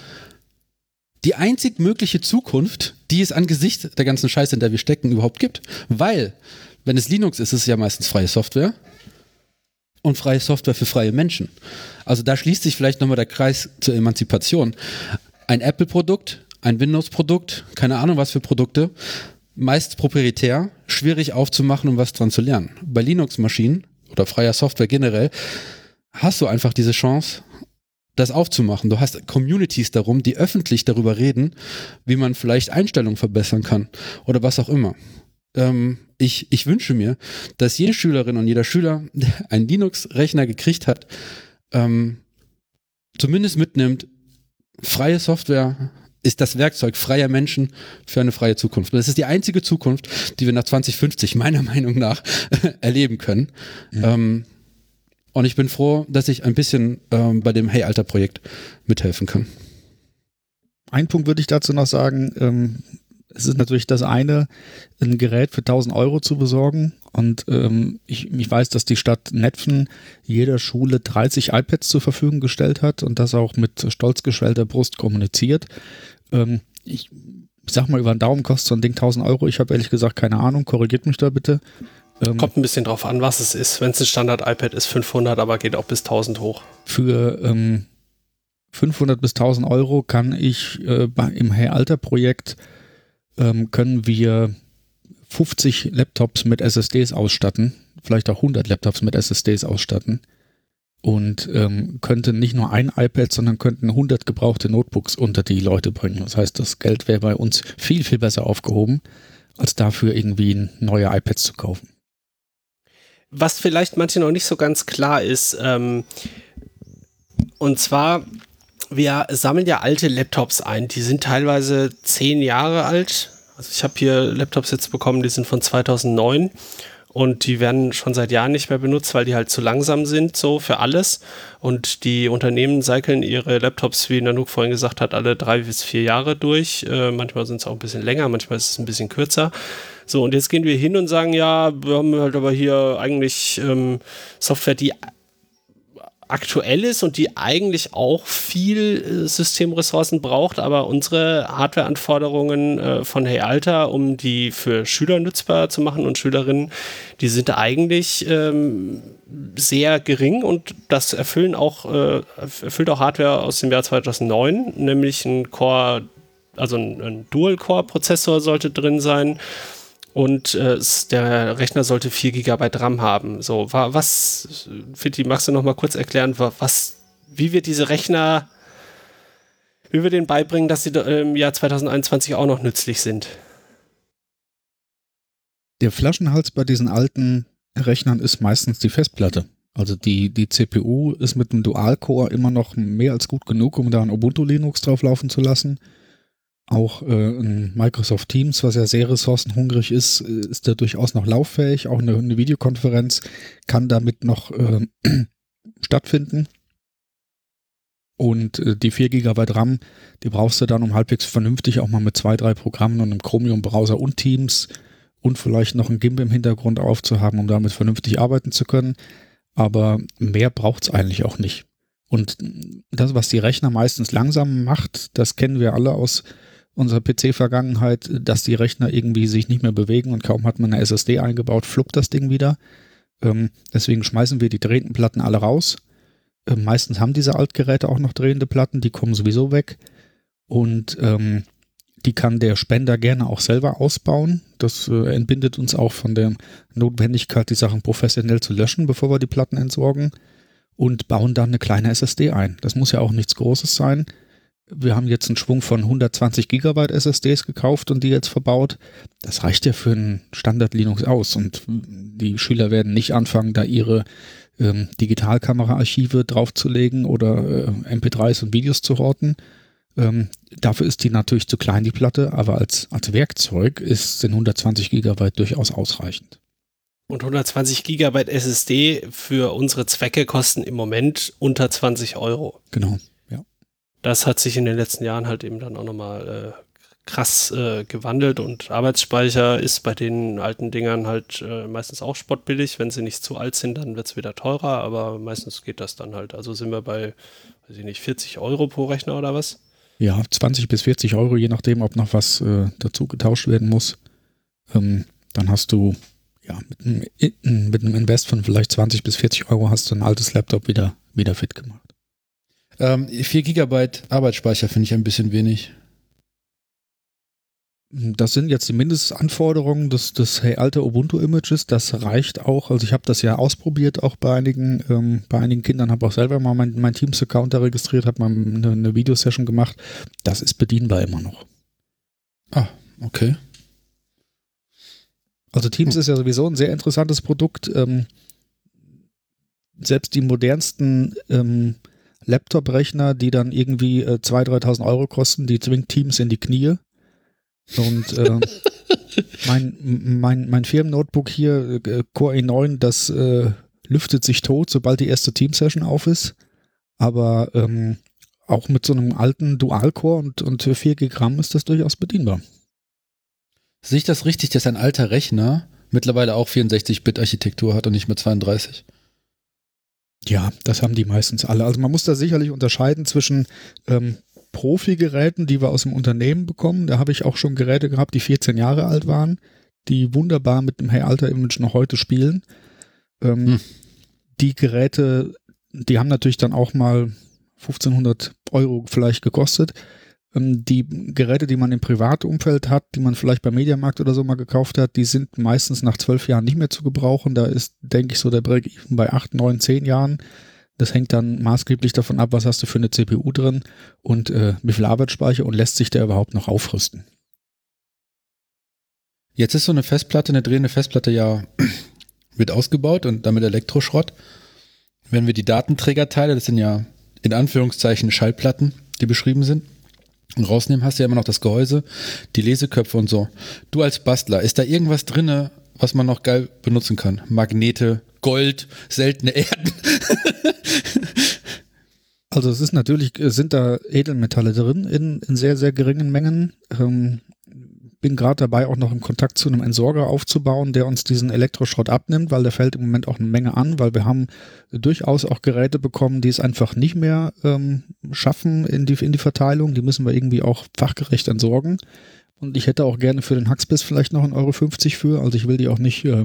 die einzig mögliche Zukunft, die es angesichts der ganzen Scheiße, in der wir stecken, überhaupt gibt. Weil, wenn es Linux ist, ist es ja meistens freie Software und freie Software für freie Menschen. Also da schließt sich vielleicht nochmal der Kreis zur Emanzipation. Ein Apple-Produkt, ein Windows-Produkt, keine Ahnung was für Produkte, meist proprietär, schwierig aufzumachen und was dran zu lernen. Bei Linux-Maschinen oder freier Software generell hast du einfach diese Chance, das aufzumachen. Du hast Communities darum, die öffentlich darüber reden, wie man vielleicht Einstellungen verbessern kann oder was auch immer. Ähm, ich, ich wünsche mir, dass jede Schülerin und jeder Schüler, der einen Linux-Rechner gekriegt hat, ähm, zumindest mitnimmt, freie Software ist das Werkzeug freier Menschen für eine freie Zukunft. Und das ist die einzige Zukunft, die wir nach 2050 meiner Meinung nach erleben können. Ähm, und ich bin froh, dass ich ein bisschen ähm, bei dem Hey Alter Projekt mithelfen kann. Ein Punkt würde ich dazu noch sagen, ähm, es ist natürlich das eine, ein Gerät für 1000 Euro zu besorgen. Und ähm, ich, ich weiß, dass die Stadt Netphen jeder Schule 30 iPads zur Verfügung gestellt hat und das auch mit stolz geschwellter Brust kommuniziert. Ähm, ich, ich sag mal, über den Daumen kostet so ein Ding 1000 Euro. Ich habe ehrlich gesagt keine Ahnung. Korrigiert mich da bitte. Ähm, Kommt ein bisschen drauf an, was es ist. Wenn es ein Standard-iPad ist, 500, aber geht auch bis 1000 hoch. Für ähm, 500 bis 1000 Euro kann ich äh, im Hey Alter Projekt ähm, können wir 50 Laptops mit SSDs ausstatten, vielleicht auch 100 Laptops mit SSDs ausstatten und ähm, könnten nicht nur ein iPad, sondern könnten 100 gebrauchte Notebooks unter die Leute bringen. Das heißt, das Geld wäre bei uns viel, viel besser aufgehoben, als dafür irgendwie neue iPads zu kaufen. Was vielleicht manche noch nicht so ganz klar ist, ähm, und zwar wir sammeln ja alte Laptops ein. Die sind teilweise zehn Jahre alt. Also ich habe hier Laptops jetzt bekommen, die sind von 2009 und die werden schon seit Jahren nicht mehr benutzt, weil die halt zu langsam sind, so für alles. Und die Unternehmen cyclen ihre Laptops, wie Nanook vorhin gesagt hat, alle drei bis vier Jahre durch. Äh, manchmal sind es auch ein bisschen länger, manchmal ist es ein bisschen kürzer. So, und jetzt gehen wir hin und sagen, ja, wir haben halt aber hier eigentlich ähm, Software, die aktuell ist und die eigentlich auch viel äh, Systemressourcen braucht, aber unsere Hardwareanforderungen äh, von Hey Alter, um die für Schüler nutzbar zu machen und Schülerinnen, die sind eigentlich ähm, sehr gering und das erfüllen auch, äh, erfüllt auch Hardware aus dem Jahr 2009, nämlich ein Core, also ein, ein Dual-Core-Prozessor sollte drin sein und äh, der Rechner sollte 4 GB RAM haben. So, was, Fitti, magst du noch mal kurz erklären, was, wie wir diese Rechner, wie wir denen beibringen, dass sie im Jahr 2021 auch noch nützlich sind? Der Flaschenhals bei diesen alten Rechnern ist meistens die Festplatte. Also die, die CPU ist mit einem Dual-Core immer noch mehr als gut genug, um da ein Ubuntu Linux drauf laufen zu lassen. Auch äh, Microsoft Teams, was ja sehr ressourcenhungrig ist, äh, ist da durchaus noch lauffähig. Auch eine, eine Videokonferenz kann damit noch äh, stattfinden. Und äh, die 4 GB RAM, die brauchst du dann, um halbwegs vernünftig auch mal mit zwei, drei Programmen und einem Chromium-Browser und Teams und vielleicht noch ein GIMP im Hintergrund aufzuhaben, um damit vernünftig arbeiten zu können. Aber mehr braucht es eigentlich auch nicht. Und das, was die Rechner meistens langsam macht, das kennen wir alle aus unserer PC-Vergangenheit, dass die Rechner irgendwie sich nicht mehr bewegen und kaum hat man eine SSD eingebaut, fluppt das Ding wieder. Ähm, deswegen schmeißen wir die drehenden Platten alle raus. Ähm, meistens haben diese Altgeräte auch noch drehende Platten, die kommen sowieso weg. Und ähm, die kann der Spender gerne auch selber ausbauen. Das äh, entbindet uns auch von der Notwendigkeit, die Sachen professionell zu löschen, bevor wir die Platten entsorgen. Und bauen dann eine kleine SSD ein. Das muss ja auch nichts Großes sein wir haben jetzt einen Schwung von 120 Gigabyte SSDs gekauft und die jetzt verbaut. Das reicht ja für einen Standard Linux aus und die Schüler werden nicht anfangen, da ihre ähm, Digitalkamera-Archive draufzulegen oder äh, MP3s und Videos zu horten. Ähm, dafür ist die natürlich zu klein, die Platte, aber als, als Werkzeug ist, sind 120 Gigabyte durchaus ausreichend. Und 120 Gigabyte SSD für unsere Zwecke kosten im Moment unter 20 Euro. Genau das hat sich in den letzten Jahren halt eben dann auch nochmal äh, krass äh, gewandelt und Arbeitsspeicher ist bei den alten Dingern halt äh, meistens auch spottbillig. Wenn sie nicht zu alt sind, dann wird es wieder teurer, aber meistens geht das dann halt. Also sind wir bei, weiß ich nicht, 40 Euro pro Rechner oder was? Ja, 20 bis 40 Euro, je nachdem, ob noch was äh, dazu getauscht werden muss. Ähm, dann hast du ja mit einem, mit einem Invest von vielleicht 20 bis 40 Euro hast du ein altes Laptop wieder, wieder fit gemacht. Ähm, 4 Gigabyte Arbeitsspeicher finde ich ein bisschen wenig. Das sind jetzt die Mindestanforderungen des, des Hey Alter Ubuntu-Images. Das reicht auch. Also ich habe das ja ausprobiert, auch bei einigen, ähm, bei einigen Kindern, habe auch selber mal mein, mein Teams-Account da registriert, habe mal eine, eine Videosession gemacht. Das ist bedienbar immer noch. Ah, okay. Also Teams hm. ist ja sowieso ein sehr interessantes Produkt. Ähm, selbst die modernsten ähm, Laptop-Rechner, die dann irgendwie äh, 2.000, 3.000 Euro kosten, die zwingt Teams in die Knie. Und äh, mein, mein, mein Firmen-Notebook hier, äh, Core i9, das äh, lüftet sich tot, sobald die erste Team-Session auf ist. Aber ähm, auch mit so einem alten Dual-Core und, und 4 GB ist das durchaus bedienbar. Sehe ich das richtig, dass ein alter Rechner mittlerweile auch 64-Bit-Architektur hat und nicht mehr 32? Ja, das haben die meistens alle. Also man muss da sicherlich unterscheiden zwischen ähm, Profi-Geräten, die wir aus dem Unternehmen bekommen. Da habe ich auch schon Geräte gehabt, die 14 Jahre alt waren, die wunderbar mit dem Hey Alter-Image noch heute spielen. Ähm, hm. Die Geräte, die haben natürlich dann auch mal 1500 Euro vielleicht gekostet. Ähm, die Geräte, die man im Privatumfeld hat, die man vielleicht beim Mediamarkt oder so mal gekauft hat, die sind meistens nach zwölf Jahren nicht mehr zu gebrauchen. Da ist, denke ich, so der Break-Even bei acht, neun, zehn Jahren. Das hängt dann maßgeblich davon ab, was hast du für eine CPU drin und äh, wie viel Arbeitsspeicher und lässt sich der überhaupt noch aufrüsten. Jetzt ist so eine Festplatte, eine drehende Festplatte ja wird ausgebaut und damit Elektroschrott. Wenn wir die Datenträgerteile, das sind ja in Anführungszeichen Schallplatten, die beschrieben sind, rausnehmen, hast du ja immer noch das Gehäuse, die Leseköpfe und so. Du als Bastler, ist da irgendwas drinne, was man noch geil benutzen kann? Magnete, Gold, seltene Erden. also es ist natürlich, sind da Edelmetalle drin in, in sehr, sehr geringen Mengen. Ähm, bin gerade dabei, auch noch einen Kontakt zu einem Entsorger aufzubauen, der uns diesen Elektroschrott abnimmt, weil der fällt im Moment auch eine Menge an, weil wir haben durchaus auch Geräte bekommen, die es einfach nicht mehr ähm, schaffen in die, in die Verteilung. Die müssen wir irgendwie auch fachgerecht entsorgen. Und ich hätte auch gerne für den Huxbiss vielleicht noch 1,50 Euro für. Also ich will die auch nicht äh,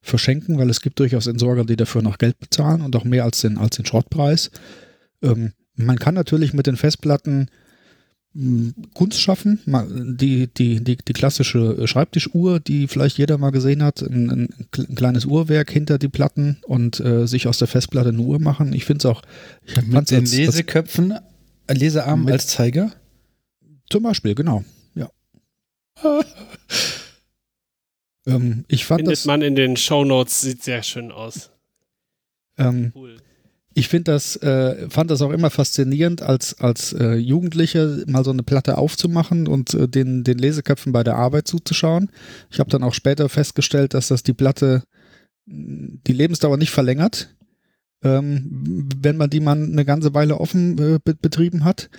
verschenken, weil es gibt durchaus Entsorger, die dafür noch Geld bezahlen und auch mehr als den, als den Schrottpreis. Ähm, man kann natürlich mit den Festplatten Kunst schaffen, die, die, die, die klassische Schreibtischuhr, die vielleicht jeder mal gesehen hat, ein, ein, ein kleines Uhrwerk hinter die Platten und äh, sich aus der Festplatte eine Uhr machen. Ich finde es auch. Ich mit den als, Leseköpfen, als, Lesearm als Zeiger? Zum Beispiel, genau, ja. ähm, ich fand Findet das, man in den Shownotes, sieht sehr schön aus. Ähm, cool ich finde das, äh, fand das auch immer faszinierend, als, als äh, Jugendliche mal so eine Platte aufzumachen und äh, den, den Leseköpfen bei der Arbeit zuzuschauen. Ich habe dann auch später festgestellt, dass das die Platte die Lebensdauer nicht verlängert, ähm, wenn man die mal eine ganze Weile offen äh, be betrieben hat.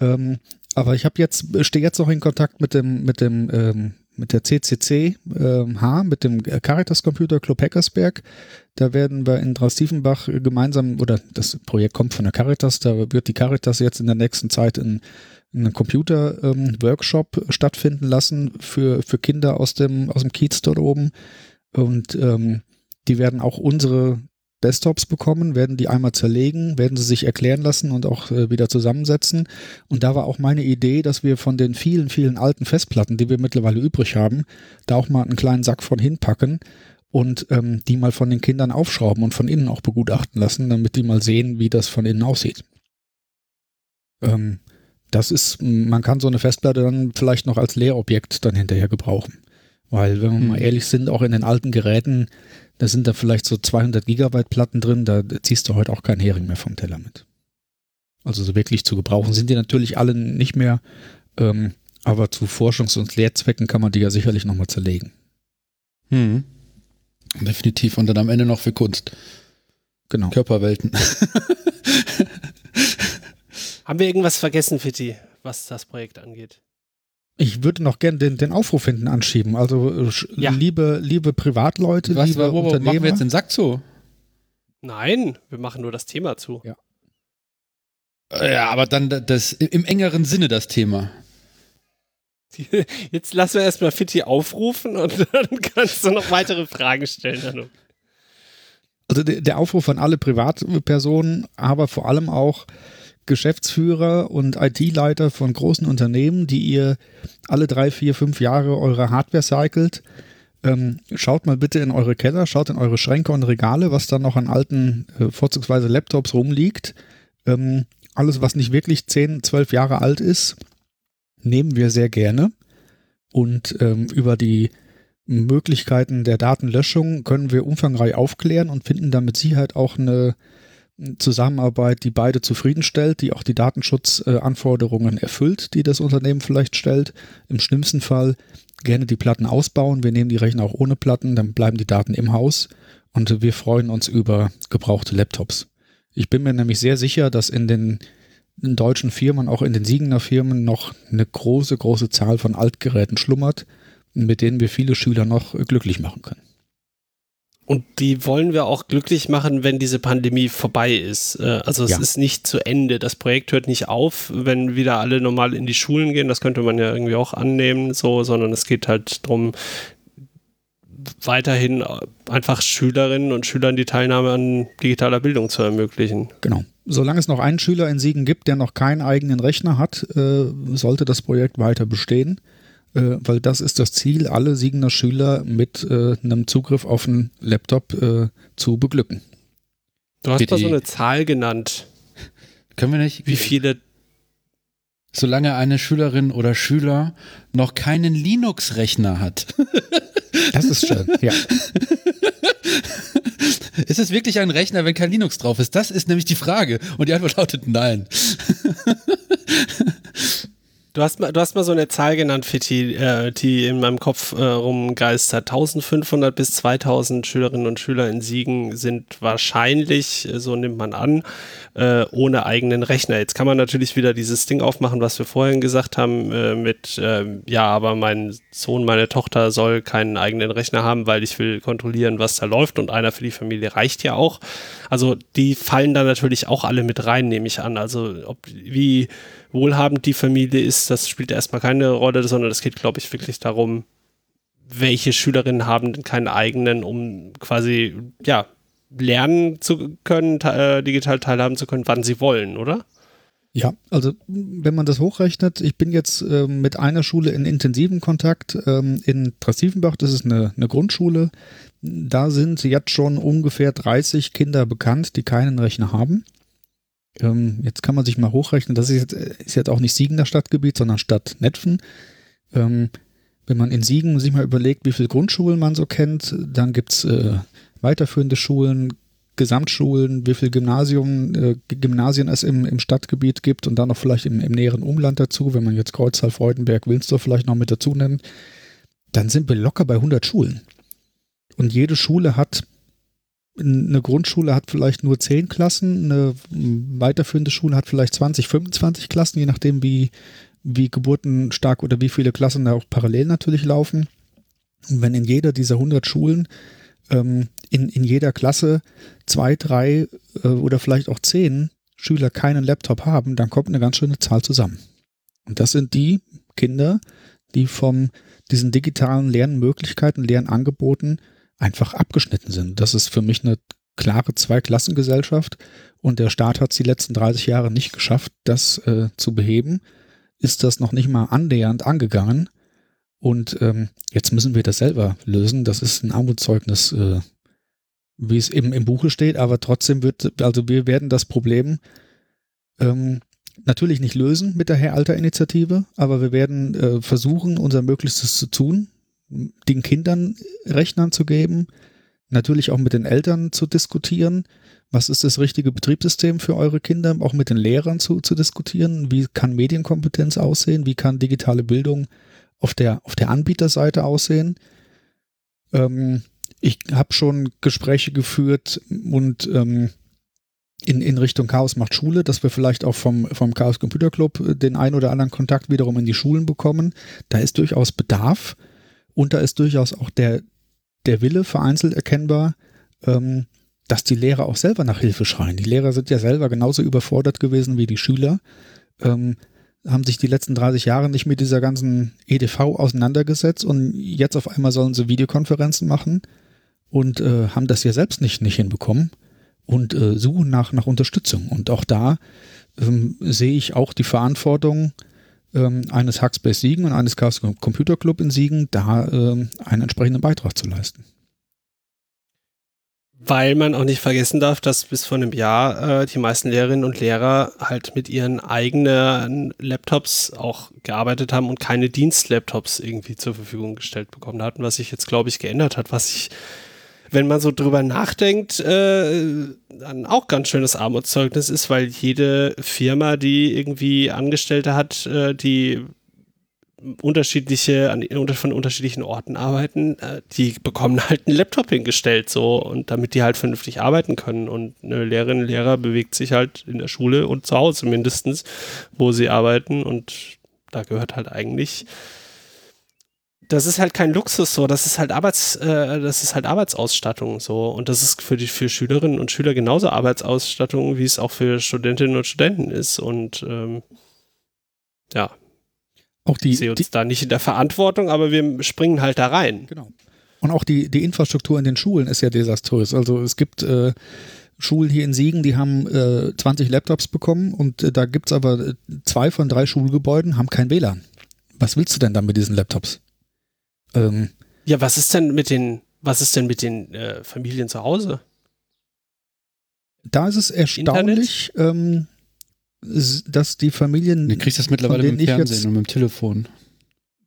Ähm, aber ich habe jetzt, stehe jetzt noch in Kontakt mit dem, mit dem ähm, mit der CCC äh, H, mit dem Caritas Computer Club Hackersberg. Da werden wir in Drastiefenbach gemeinsam, oder das Projekt kommt von der Caritas, da wird die Caritas jetzt in der nächsten Zeit in, in einem Computer-Workshop ähm, stattfinden lassen für, für Kinder aus dem, aus dem Kiez dort oben. Und ähm, die werden auch unsere Desktops bekommen, werden die einmal zerlegen, werden sie sich erklären lassen und auch äh, wieder zusammensetzen. Und da war auch meine Idee, dass wir von den vielen, vielen alten Festplatten, die wir mittlerweile übrig haben, da auch mal einen kleinen Sack von hinpacken und ähm, die mal von den Kindern aufschrauben und von innen auch begutachten lassen, damit die mal sehen, wie das von innen aussieht. Ähm, das ist, man kann so eine Festplatte dann vielleicht noch als Lehrobjekt dann hinterher gebrauchen. Weil, wenn wir hm. mal ehrlich sind, auch in den alten Geräten, da sind da vielleicht so 200 Gigabyte Platten drin, da ziehst du heute auch keinen Hering mehr vom Teller mit. Also so wirklich zu gebrauchen sind die natürlich alle nicht mehr, ähm, aber zu Forschungs- und Lehrzwecken kann man die ja sicherlich nochmal zerlegen. Hm. Definitiv. Und dann am Ende noch für Kunst. Genau. Körperwelten. Haben wir irgendwas vergessen, Fitti, was das Projekt angeht? Ich würde noch gerne den, den Aufruf hinten anschieben. Also ja. liebe, liebe Privatleute, Was, liebe wo, wo, Unternehmer. Machen wir jetzt den Sack zu? Nein, wir machen nur das Thema zu. Ja. Ja, aber dann das im engeren Sinne das Thema. Jetzt lassen wir erstmal Fitti aufrufen und dann kannst du noch weitere Fragen stellen, Hanno. Also der Aufruf an alle Privatpersonen, aber vor allem auch Geschäftsführer und IT-Leiter von großen Unternehmen, die ihr alle drei, vier, fünf Jahre eure Hardware cycelt. Ähm, schaut mal bitte in eure Keller, schaut in eure Schränke und Regale, was da noch an alten, äh, vorzugsweise Laptops rumliegt. Ähm, alles, was nicht wirklich zehn, zwölf Jahre alt ist, nehmen wir sehr gerne. Und ähm, über die Möglichkeiten der Datenlöschung können wir umfangreich aufklären und finden da mit Sicherheit auch eine Zusammenarbeit, die beide zufriedenstellt, die auch die Datenschutzanforderungen erfüllt, die das Unternehmen vielleicht stellt. Im schlimmsten Fall gerne die Platten ausbauen. Wir nehmen die Rechner auch ohne Platten, dann bleiben die Daten im Haus und wir freuen uns über gebrauchte Laptops. Ich bin mir nämlich sehr sicher, dass in den in deutschen Firmen, auch in den Siegener Firmen, noch eine große, große Zahl von Altgeräten schlummert, mit denen wir viele Schüler noch glücklich machen können. Und die wollen wir auch glücklich machen, wenn diese Pandemie vorbei ist. Äh, also es ja. ist nicht zu Ende. Das Projekt hört nicht auf, wenn wieder alle normal in die Schulen gehen. Das könnte man ja irgendwie auch annehmen, so, sondern es geht halt darum, weiterhin einfach Schülerinnen und Schülern die Teilnahme an digitaler Bildung zu ermöglichen. Genau. Solange es noch einen Schüler in Siegen gibt, der noch keinen eigenen Rechner hat, äh, sollte das Projekt weiter bestehen äh, weil das ist das Ziel, alle Siegener Schüler mit äh, einem Zugriff auf einen Laptop äh, zu beglücken. Du hast mal so eine Zahl genannt. Können wir nicht? Wie viele? Solange eine Schülerin oder Schüler noch keinen Linux-Rechner hat. Das ist schön, ja. Ist es wirklich ein Rechner, wenn kein Linux drauf ist? Das ist nämlich die Frage. Und die Antwort lautet nein. Du hast mal, du hast mal so eine Zahl genannt, Fitti, äh, die in meinem Kopf äh, rumgeistert. 1500 bis 2000 Schülerinnen und Schüler in Siegen sind wahrscheinlich, äh, so nimmt man an, äh, ohne eigenen Rechner. Jetzt kann man natürlich wieder dieses Ding aufmachen, was wir vorhin gesagt haben, äh, mit, ähm, ja, aber mein Sohn, meine Tochter soll keinen eigenen Rechner haben, weil ich will kontrollieren, was da läuft und einer für die Familie reicht ja auch. Also die fallen da natürlich auch alle mit rein, nehme ich an. Also ob, wie wohlhabend die Familie ist, das spielt erstmal keine Rolle, sondern es geht, glaube ich, wirklich darum, welche Schülerinnen haben denn keinen eigenen, um quasi, ja, lernen zu können, äh, digital teilhaben zu können, wann sie wollen, oder? Ja, also wenn man das hochrechnet, ich bin jetzt äh, mit einer Schule in intensiven Kontakt ähm, in Trastiefenbach, das ist eine, eine Grundschule. Da sind jetzt schon ungefähr 30 Kinder bekannt, die keinen Rechner haben. Ähm, jetzt kann man sich mal hochrechnen, das ist jetzt, ist jetzt auch nicht Siegen Stadtgebiet, sondern Stadt Netfen. Ähm, wenn man in Siegen sich mal überlegt, wie viele Grundschulen man so kennt, dann gibt's äh, weiterführende Schulen, Gesamtschulen, wie viele Gymnasium, äh, Gymnasien es im, im Stadtgebiet gibt und dann noch vielleicht im, im näheren Umland dazu, wenn man jetzt Kreuztal, Freudenberg, Wilnsdorf vielleicht noch mit dazu nennt, dann sind wir locker bei 100 Schulen. Und jede Schule hat eine Grundschule hat vielleicht nur 10 Klassen, eine weiterführende Schule hat vielleicht 20, 25 Klassen, je nachdem, wie, wie geburtenstark oder wie viele Klassen da auch parallel natürlich laufen. Und wenn in jeder dieser 100 Schulen ähm, in, in jeder Klasse zwei, drei äh, oder vielleicht auch zehn Schüler keinen Laptop haben, dann kommt eine ganz schöne Zahl zusammen. Und das sind die Kinder, die von diesen digitalen Lernmöglichkeiten, Lernangeboten einfach abgeschnitten sind. Das ist für mich eine klare Zweiklassengesellschaft und der Staat hat es die letzten 30 Jahre nicht geschafft, das äh, zu beheben. Ist das noch nicht mal annähernd angegangen und ähm, jetzt müssen wir das selber lösen. Das ist ein Armutszeugnis, äh, wie es eben im Buche steht, aber trotzdem wird, also wir werden das Problem ähm, natürlich nicht lösen mit der Herr-Alter-Initiative, aber wir werden äh, versuchen, unser Möglichstes zu tun den Kindern Rechnern zu geben, natürlich auch mit den Eltern zu diskutieren. Was ist das richtige Betriebssystem für eure Kinder? Auch mit den Lehrern zu, zu diskutieren. Wie kann Medienkompetenz aussehen? Wie kann digitale Bildung auf der, auf der Anbieterseite aussehen? Ähm, ich habe schon Gespräche geführt und ähm, in, in Richtung Chaos macht Schule, dass wir vielleicht auch vom, vom Chaos Computer Club den ein oder anderen Kontakt wiederum in die Schulen bekommen. Da ist durchaus Bedarf. Und da ist durchaus auch der, der Wille vereinzelt erkennbar, ähm, dass die Lehrer auch selber nach Hilfe schreien. Die Lehrer sind ja selber genauso überfordert gewesen wie die Schüler, ähm, haben sich die letzten 30 Jahre nicht mit dieser ganzen EDV auseinandergesetzt und jetzt auf einmal sollen sie Videokonferenzen machen und äh, haben das ja selbst nicht, nicht hinbekommen und äh, suchen nach, nach Unterstützung. Und auch da ähm, sehe ich auch die Verantwortung, ähm, eines Hackspace Siegen und eines Chaos Computer Club in Siegen, da ähm, einen entsprechenden Beitrag zu leisten. Weil man auch nicht vergessen darf, dass bis vor einem Jahr äh, die meisten Lehrerinnen und Lehrer halt mit ihren eigenen Laptops auch gearbeitet haben und keine Dienstlaptops irgendwie zur Verfügung gestellt bekommen hatten, was sich jetzt, glaube ich, geändert hat, was ich wenn man so drüber nachdenkt, äh, dann auch ganz schönes Armutszeugnis ist, weil jede Firma, die irgendwie Angestellte hat, äh, die unterschiedliche, an, von unterschiedlichen Orten arbeiten, äh, die bekommen halt einen Laptop hingestellt, so, und damit die halt vernünftig arbeiten können. Und eine Lehrerin, ein Lehrer bewegt sich halt in der Schule und zu Hause mindestens, wo sie arbeiten. Und da gehört halt eigentlich das ist halt kein Luxus so, das ist halt Arbeits, äh, das ist halt Arbeitsausstattung so und das ist für die für Schülerinnen und Schüler genauso Arbeitsausstattung, wie es auch für Studentinnen und Studenten ist und ähm, ja. Auch die, ich sehe uns die, da nicht in der Verantwortung, aber wir springen halt da rein. Genau. Und auch die, die Infrastruktur in den Schulen ist ja desaströs. Also es gibt äh, Schulen hier in Siegen, die haben äh, 20 Laptops bekommen und äh, da gibt es aber äh, zwei von drei Schulgebäuden, haben kein WLAN. Was willst du denn dann mit diesen Laptops? Ähm, ja, was ist denn mit den, was ist denn mit den äh, Familien zu Hause? Da ist es erstaunlich, ähm, dass die Familien. Du kriegst das mittlerweile mit dem Fernsehen jetzt, und mit dem Telefon.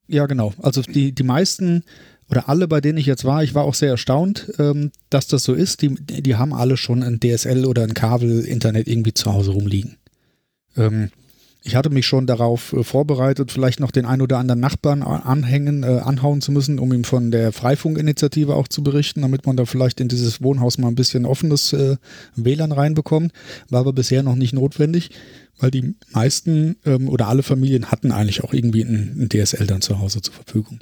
Ja, genau. Also die, die meisten oder alle, bei denen ich jetzt war, ich war auch sehr erstaunt, ähm, dass das so ist. Die, die haben alle schon ein DSL oder ein Kabel-Internet irgendwie zu Hause rumliegen. Ähm, ich hatte mich schon darauf äh, vorbereitet, vielleicht noch den ein oder anderen Nachbarn anhängen, äh, anhauen zu müssen, um ihm von der Freifunk-Initiative auch zu berichten, damit man da vielleicht in dieses Wohnhaus mal ein bisschen offenes äh, WLAN reinbekommt. War aber bisher noch nicht notwendig, weil die meisten ähm, oder alle Familien hatten eigentlich auch irgendwie ein, ein DSL dann zu Hause zur Verfügung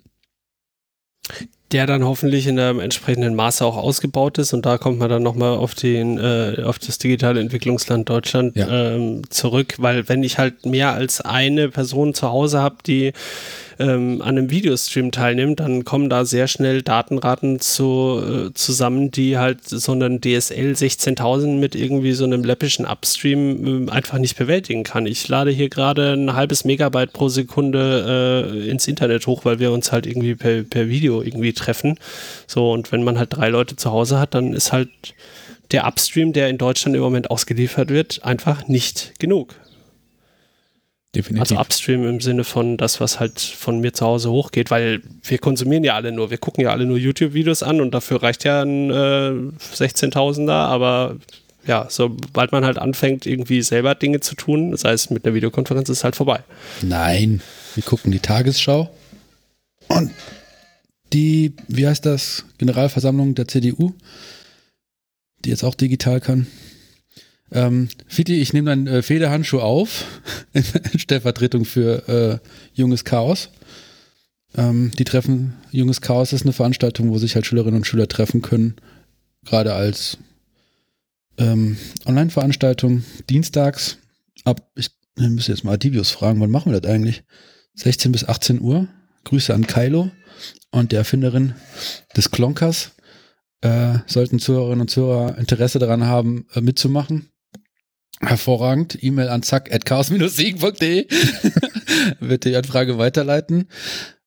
der dann hoffentlich in einem entsprechenden Maße auch ausgebaut ist und da kommt man dann nochmal auf den äh, auf das digitale Entwicklungsland Deutschland ja. ähm, zurück, weil wenn ich halt mehr als eine Person zu Hause habe, die ähm, an einem Videostream teilnimmt, dann kommen da sehr schnell Datenraten zu, äh, zusammen, die halt so einen DSL 16.000 mit irgendwie so einem läppischen Upstream äh, einfach nicht bewältigen kann. Ich lade hier gerade ein halbes Megabyte pro Sekunde äh, ins Internet hoch, weil wir uns halt irgendwie per, per Video irgendwie treffen. So, und wenn man halt drei Leute zu Hause hat, dann ist halt der Upstream, der in Deutschland im Moment ausgeliefert wird, einfach nicht genug. Definitiv. Also Upstream im Sinne von das, was halt von mir zu Hause hochgeht, weil wir konsumieren ja alle nur, wir gucken ja alle nur YouTube-Videos an und dafür reicht ja ein äh, 16.000er, aber ja, sobald man halt anfängt, irgendwie selber Dinge zu tun, sei es mit einer Videokonferenz, ist halt vorbei. Nein, wir gucken die Tagesschau und die, wie heißt das, Generalversammlung der CDU, die jetzt auch digital kann. Ähm, Fiti, ich nehme deinen äh, Federhandschuh auf, in Stellvertretung für äh, Junges Chaos. Ähm, die Treffen, Junges Chaos ist eine Veranstaltung, wo sich halt Schülerinnen und Schüler treffen können, gerade als ähm, Online-Veranstaltung, dienstags ab, ich, ich müsste jetzt mal Adivius fragen, wann machen wir das eigentlich? 16 bis 18 Uhr. Grüße an Kylo und der Erfinderin des Klonkers. Äh, sollten Zuhörerinnen und Zuhörer Interesse daran haben, äh, mitzumachen, Hervorragend. E-Mail an zack.chaos-siegen.de. Bitte die Anfrage weiterleiten.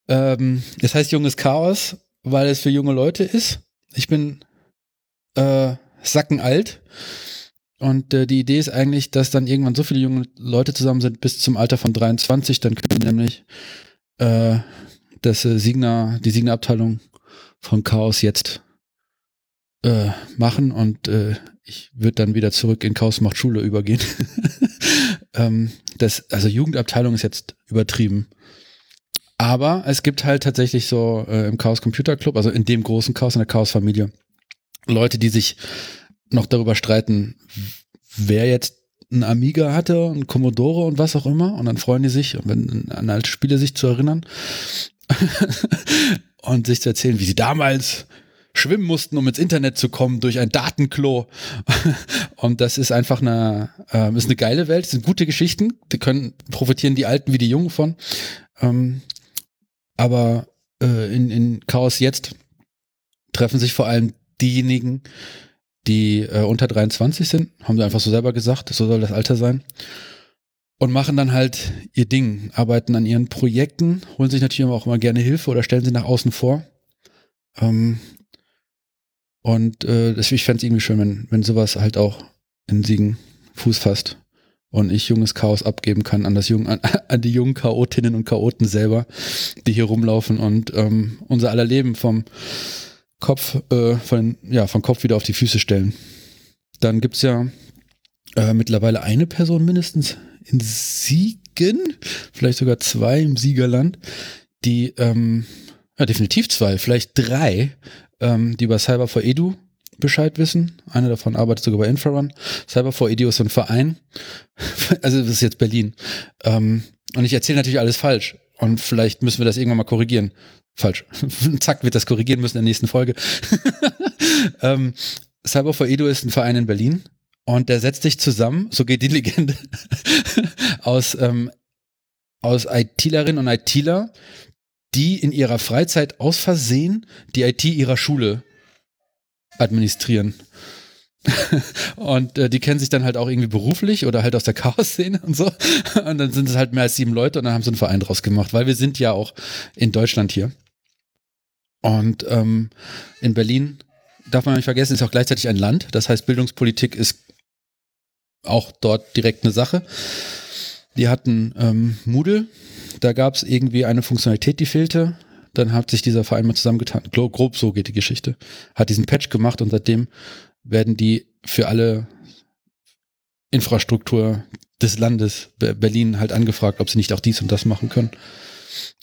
Ähm, das heißt junges Chaos, weil es für junge Leute ist. Ich bin äh, sackenalt. Und äh, die Idee ist eigentlich, dass dann irgendwann so viele junge Leute zusammen sind bis zum Alter von 23. Dann können nämlich äh, das äh, Signa, die Signa-Abteilung von Chaos jetzt äh, machen und äh, ich würde dann wieder zurück in Chaos macht Schule übergehen. ähm, das, also Jugendabteilung ist jetzt übertrieben. Aber es gibt halt tatsächlich so äh, im Chaos Computer Club, also in dem großen Chaos, in der Chaos Familie, Leute, die sich noch darüber streiten, wer jetzt ein Amiga hatte, ein Commodore und was auch immer. Und dann freuen die sich, wenn, an alte Spiele sich zu erinnern und sich zu erzählen, wie sie damals schwimmen mussten, um ins Internet zu kommen durch ein Datenklo. Und das ist einfach eine, äh, ist eine geile Welt, das sind gute Geschichten, die können, profitieren die Alten wie die Jungen von. Ähm, aber äh, in, in Chaos jetzt treffen sich vor allem diejenigen, die äh, unter 23 sind, haben sie einfach so selber gesagt, so soll das Alter sein. Und machen dann halt ihr Ding, arbeiten an ihren Projekten, holen sich natürlich auch immer gerne Hilfe oder stellen sie nach außen vor. Ähm, und äh, ich fände es irgendwie schön, wenn, wenn sowas halt auch in Siegen Fuß fasst und ich junges Chaos abgeben kann an das jung, an, an die jungen Chaotinnen und Chaoten selber, die hier rumlaufen und ähm, unser aller Leben vom Kopf, äh, von, ja, vom Kopf wieder auf die Füße stellen. Dann gibt's ja äh, mittlerweile eine Person mindestens in Siegen, vielleicht sogar zwei im Siegerland, die, ähm, ja, definitiv zwei, vielleicht drei, ähm, die über Cyber for Edu Bescheid wissen. Einer davon arbeitet sogar bei Infrarun. Cyber for Edu ist ein Verein. also das ist jetzt Berlin. Ähm, und ich erzähle natürlich alles falsch. Und vielleicht müssen wir das irgendwann mal korrigieren. falsch. Zack, wird das korrigieren müssen in der nächsten Folge. ähm, Cyber for Edu ist ein Verein in Berlin und der setzt sich zusammen, so geht die Legende, aus, ähm, aus ITlerinnen und ITler, die in ihrer Freizeit aus Versehen die IT ihrer Schule administrieren. und äh, die kennen sich dann halt auch irgendwie beruflich oder halt aus der Chaos-Szene und so. Und dann sind es halt mehr als sieben Leute und dann haben sie einen Verein draus gemacht, weil wir sind ja auch in Deutschland hier. Und ähm, in Berlin darf man nicht vergessen, ist auch gleichzeitig ein Land. Das heißt, Bildungspolitik ist auch dort direkt eine Sache. Die hatten ähm, Moodle, da gab es irgendwie eine Funktionalität, die fehlte. Dann hat sich dieser Verein mal zusammengetan. Grob so geht die Geschichte. Hat diesen Patch gemacht und seitdem werden die für alle Infrastruktur des Landes Berlin halt angefragt, ob sie nicht auch dies und das machen können.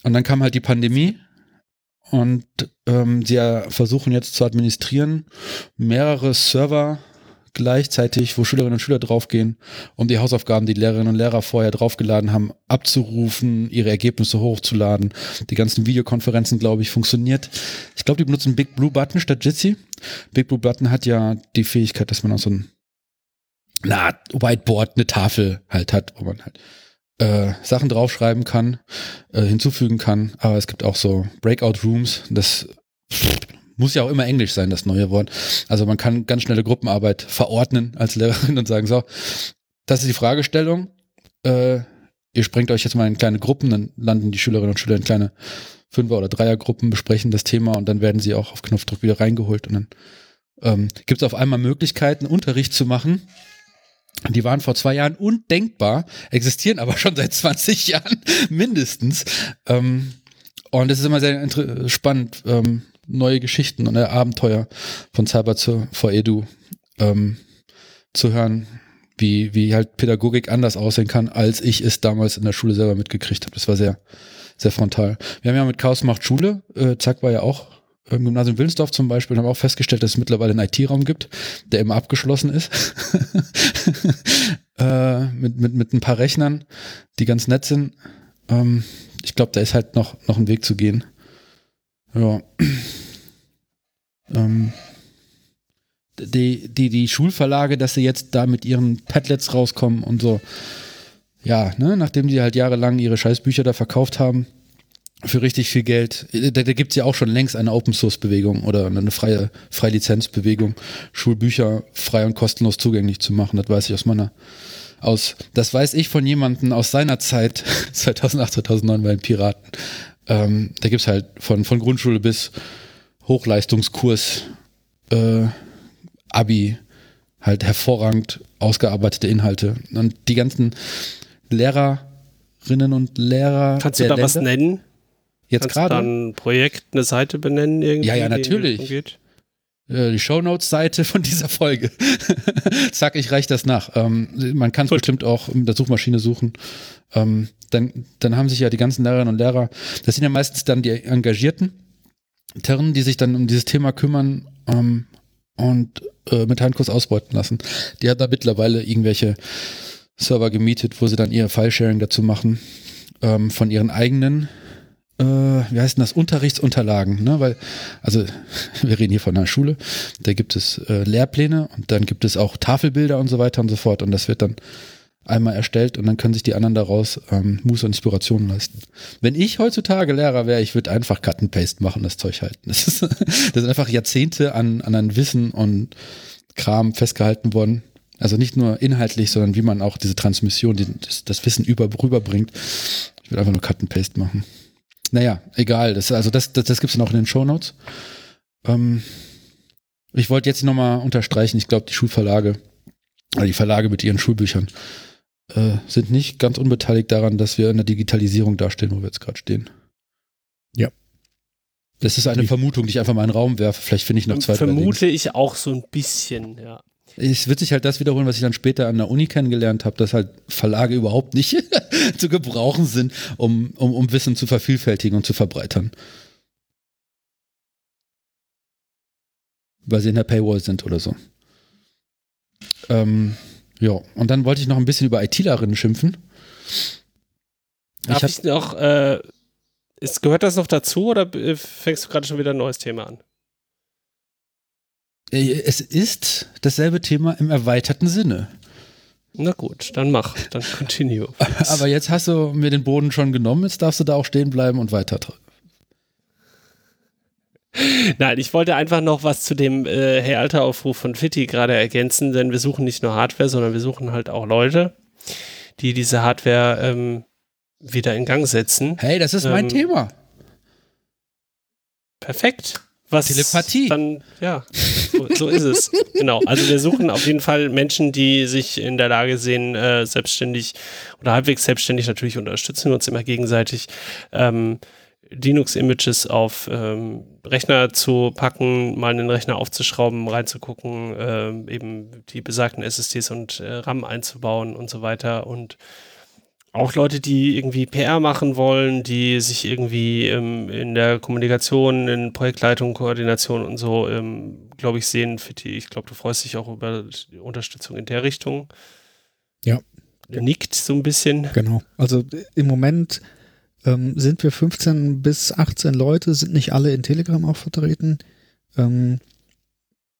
Und dann kam halt die Pandemie und ähm, sie versuchen jetzt zu administrieren mehrere Server gleichzeitig, wo Schülerinnen und Schüler draufgehen, um die Hausaufgaben, die Lehrerinnen und Lehrer vorher draufgeladen haben, abzurufen, ihre Ergebnisse hochzuladen. Die ganzen Videokonferenzen, glaube ich, funktioniert. Ich glaube, die benutzen Big Blue Button statt Jitsi. Big Blue Button hat ja die Fähigkeit, dass man auch so ein na, Whiteboard, eine Tafel halt hat, wo man halt äh, Sachen draufschreiben kann, äh, hinzufügen kann. Aber es gibt auch so Breakout Rooms. Das muss ja auch immer Englisch sein, das neue Wort. Also man kann ganz schnelle Gruppenarbeit verordnen als Lehrerin und sagen, so, das ist die Fragestellung. Äh, ihr sprengt euch jetzt mal in kleine Gruppen, dann landen die Schülerinnen und Schüler in kleine Fünfer- oder Dreiergruppen, besprechen das Thema und dann werden sie auch auf Knopfdruck wieder reingeholt und dann ähm, gibt es auf einmal Möglichkeiten, Unterricht zu machen. Die waren vor zwei Jahren undenkbar, existieren aber schon seit 20 Jahren mindestens. Ähm, und es ist immer sehr spannend, ähm, neue Geschichten und Abenteuer von Cyber zu, vor Edu ähm, zu hören, wie, wie halt Pädagogik anders aussehen kann, als ich es damals in der Schule selber mitgekriegt habe. Das war sehr, sehr frontal. Wir haben ja mit Chaos macht Schule, äh, Zack war ja auch im Gymnasium Willensdorf zum Beispiel, haben auch festgestellt, dass es mittlerweile einen IT-Raum gibt, der immer abgeschlossen ist. äh, mit, mit, mit ein paar Rechnern, die ganz nett sind. Ähm, ich glaube, da ist halt noch, noch ein Weg zu gehen. Ja. ähm, die, die, die Schulverlage, dass sie jetzt da mit ihren Padlets rauskommen und so. Ja, ne, nachdem die halt jahrelang ihre Scheißbücher da verkauft haben, für richtig viel Geld. Da, da gibt es ja auch schon längst eine Open Source Bewegung oder eine freie Freilizenzbewegung, Schulbücher frei und kostenlos zugänglich zu machen. Das weiß ich aus meiner aus. Das weiß ich von jemandem aus seiner Zeit, 2008, 2009 bei den Piraten. Ähm, da gibt es halt von, von Grundschule bis Hochleistungskurs, äh, Abi, halt hervorragend ausgearbeitete Inhalte. Und die ganzen Lehrerinnen und Lehrer. Kannst du da Länder, was nennen? Jetzt gerade. dann ein Projekt, eine Seite benennen irgendwie? Ja, ja, natürlich. Äh, die Shownotes-Seite von dieser Folge. Zack, ich reiche das nach. Ähm, man kann es bestimmt auch mit der Suchmaschine suchen. Ähm, dann, dann haben sich ja die ganzen Lehrerinnen und Lehrer, das sind ja meistens dann die Engagierten, Terren, die sich dann um dieses Thema kümmern ähm, und äh, mit Handkurs ausbeuten lassen. Die haben da mittlerweile irgendwelche Server gemietet, wo sie dann ihr File-Sharing dazu machen ähm, von ihren eigenen äh, wie heißt denn das, Unterrichtsunterlagen, ne? Weil, also wir reden hier von einer Schule, da gibt es äh, Lehrpläne und dann gibt es auch Tafelbilder und so weiter und so fort und das wird dann einmal erstellt und dann können sich die anderen daraus ähm, Muße und Inspiration leisten. Wenn ich heutzutage Lehrer wäre, ich würde einfach Cut and Paste machen, das Zeug halten. Das, ist, das sind einfach Jahrzehnte an, an an Wissen und Kram festgehalten worden. Also nicht nur inhaltlich, sondern wie man auch diese Transmission, die, das, das Wissen über, rüberbringt. Ich würde einfach nur Cut and Paste machen. Naja, egal. Das, also das, das, das gibt es dann auch in den Shownotes. Ähm, ich wollte jetzt nochmal unterstreichen, ich glaube, die Schulverlage, oder die Verlage mit ihren Schulbüchern, äh, sind nicht ganz unbeteiligt daran, dass wir in der Digitalisierung dastehen, wo wir jetzt gerade stehen. Ja. Das ist eine die Vermutung, die ich einfach mal in den Raum werfe. Vielleicht finde ich noch zwei. Vermute ich auch so ein bisschen, ja es wird sich halt das wiederholen, was ich dann später an der Uni kennengelernt habe, dass halt Verlage überhaupt nicht zu gebrauchen sind, um, um, um Wissen zu vervielfältigen und zu verbreitern. Weil sie in der Paywall sind oder so. Ähm, ja, und dann wollte ich noch ein bisschen über ITlerinnen schimpfen. Darf ich, ich noch äh, Ist, gehört das noch dazu oder äh, fängst du gerade schon wieder ein neues Thema an? Äh, es ist dasselbe Thema im erweiterten Sinne. Na gut, dann mach, dann continue. Aber jetzt hast du mir den Boden schon genommen, jetzt darfst du da auch stehen bleiben und weiter. Nein, ich wollte einfach noch was zu dem äh, Hey Alter Aufruf von Fitti gerade ergänzen, denn wir suchen nicht nur Hardware, sondern wir suchen halt auch Leute, die diese Hardware ähm, wieder in Gang setzen. Hey, das ist mein Ähm, Thema. Perfekt. Was Telepathie. Dann, ja, so, so ist es. Genau. Also wir suchen auf jeden Fall Menschen, die sich in der Lage sehen, äh, selbstständig oder halbwegs selbstständig, natürlich unterstützen wir uns immer gegenseitig, ähm, Linux-Images auf ähm, Rechner zu packen, mal einen Rechner aufzuschrauben, reinzugucken, ähm, eben die besagten SSDs und äh, RAM einzubauen und so weiter und auch Leute, die irgendwie PR machen wollen, die sich irgendwie ähm, in der Kommunikation, in Projektleitung, Koordination und so, ähm, glaube ich, sehen. Fitti, ich glaube, du freust dich auch über die Unterstützung in der Richtung. Ja. Nickt so ein bisschen. Genau. Also im Moment ähm, sind wir 15 bis 18 Leute, sind nicht alle in Telegram auch vertreten. Ähm,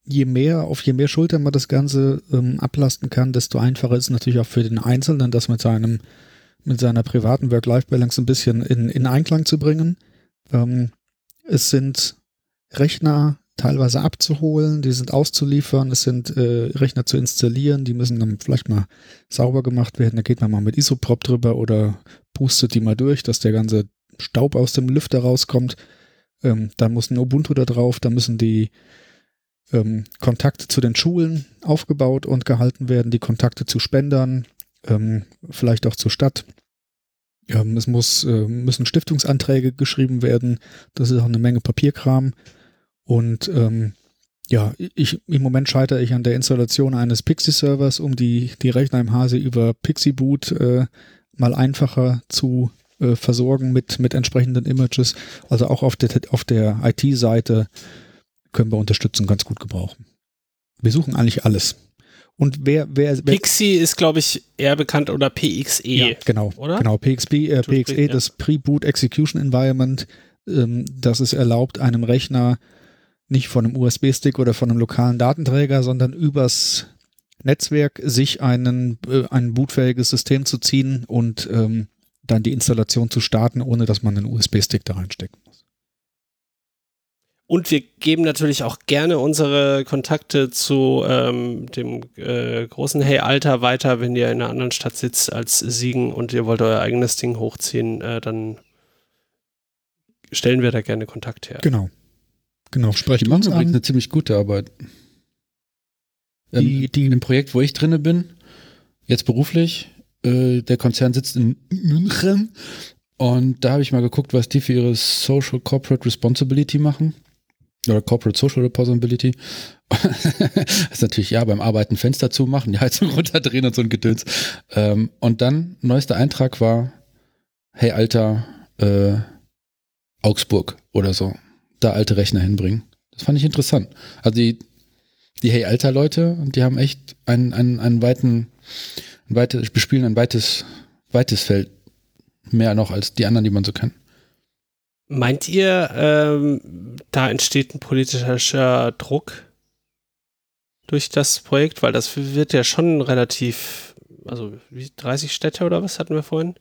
je mehr, auf je mehr Schultern man das Ganze ähm, ablasten kann, desto einfacher ist es natürlich auch für den Einzelnen, das mit seinem, mit seiner privaten Work-Life-Balance ein bisschen in, in Einklang zu bringen. Ähm, es sind Rechner teilweise abzuholen, die sind auszuliefern, es sind äh, Rechner zu installieren, die müssen dann vielleicht mal sauber gemacht werden. Da geht man mal mit Isoprop drüber oder pustet die mal durch, dass der ganze Staub aus dem Lüfter rauskommt. Ähm, dann muss ein Ubuntu da drauf, da müssen die ähm, Kontakte zu den Schulen aufgebaut und gehalten werden, die Kontakte zu Spendern, ähm, vielleicht auch zur Stadt. Ähm, es muss, äh, müssen Stiftungsanträge geschrieben werden. Das ist auch eine Menge Papierkram. Und ähm, ja, ich, im Moment scheitere ich an der Installation eines Pixie-Servers, um die, die Rechner im Hase über Pixie-Boot äh, mal einfacher zu äh, versorgen mit, mit entsprechenden Images. Also auch auf der, auf der IT-Seite können wir Unterstützung ganz gut gebrauchen. Wir suchen eigentlich alles. Und wer, wer, wer Pixie ist, glaube ich, eher bekannt oder PXE. ja, genau, oder? genau, PXP, äh, PXE, ja. das Pre-Boot Execution Environment, ähm, das es erlaubt, einem Rechner nicht von einem USB-Stick oder von einem lokalen Datenträger, sondern übers Netzwerk sich einen, äh, ein bootfähiges System zu ziehen und ähm, dann die Installation zu starten, ohne dass man einen USB-Stick da reinstecken muss. Und wir geben natürlich auch gerne unsere Kontakte zu ähm, dem äh, großen Hey Alter weiter, wenn ihr in einer anderen Stadt sitzt als Siegen und ihr wollt euer eigenes Ding hochziehen, äh, dann stellen wir da gerne Kontakt her. Genau. Genau, Die sprecht machen übrigens an. eine ziemlich gute Arbeit. Ähm, Die- die- in dem Projekt, wo ich drinne bin, jetzt beruflich, äh, der Konzern sitzt in München und da habe ich mal geguckt, was die für ihre Social Corporate Responsibility machen. Oder Corporate Social Responsibility. das ist natürlich, ja, beim Arbeiten Fenster zumachen, die Heizung runterdrehen und so ein Gedöns. Ähm, und dann, neuester Eintrag war, hey Alter, äh, Augsburg oder so. Da alte Rechner hinbringen. Das fand ich interessant. Also die, die Hey Alter Leute, die haben echt einen, einen, einen weiten, ein weites, bespielen ein weites, weites Feld. Mehr noch als die anderen, die man so kennt. Meint ihr, ähm, da entsteht ein politischer Druck durch das Projekt? Weil das wird ja schon relativ, also wie 30 Städte oder was hatten wir vorhin?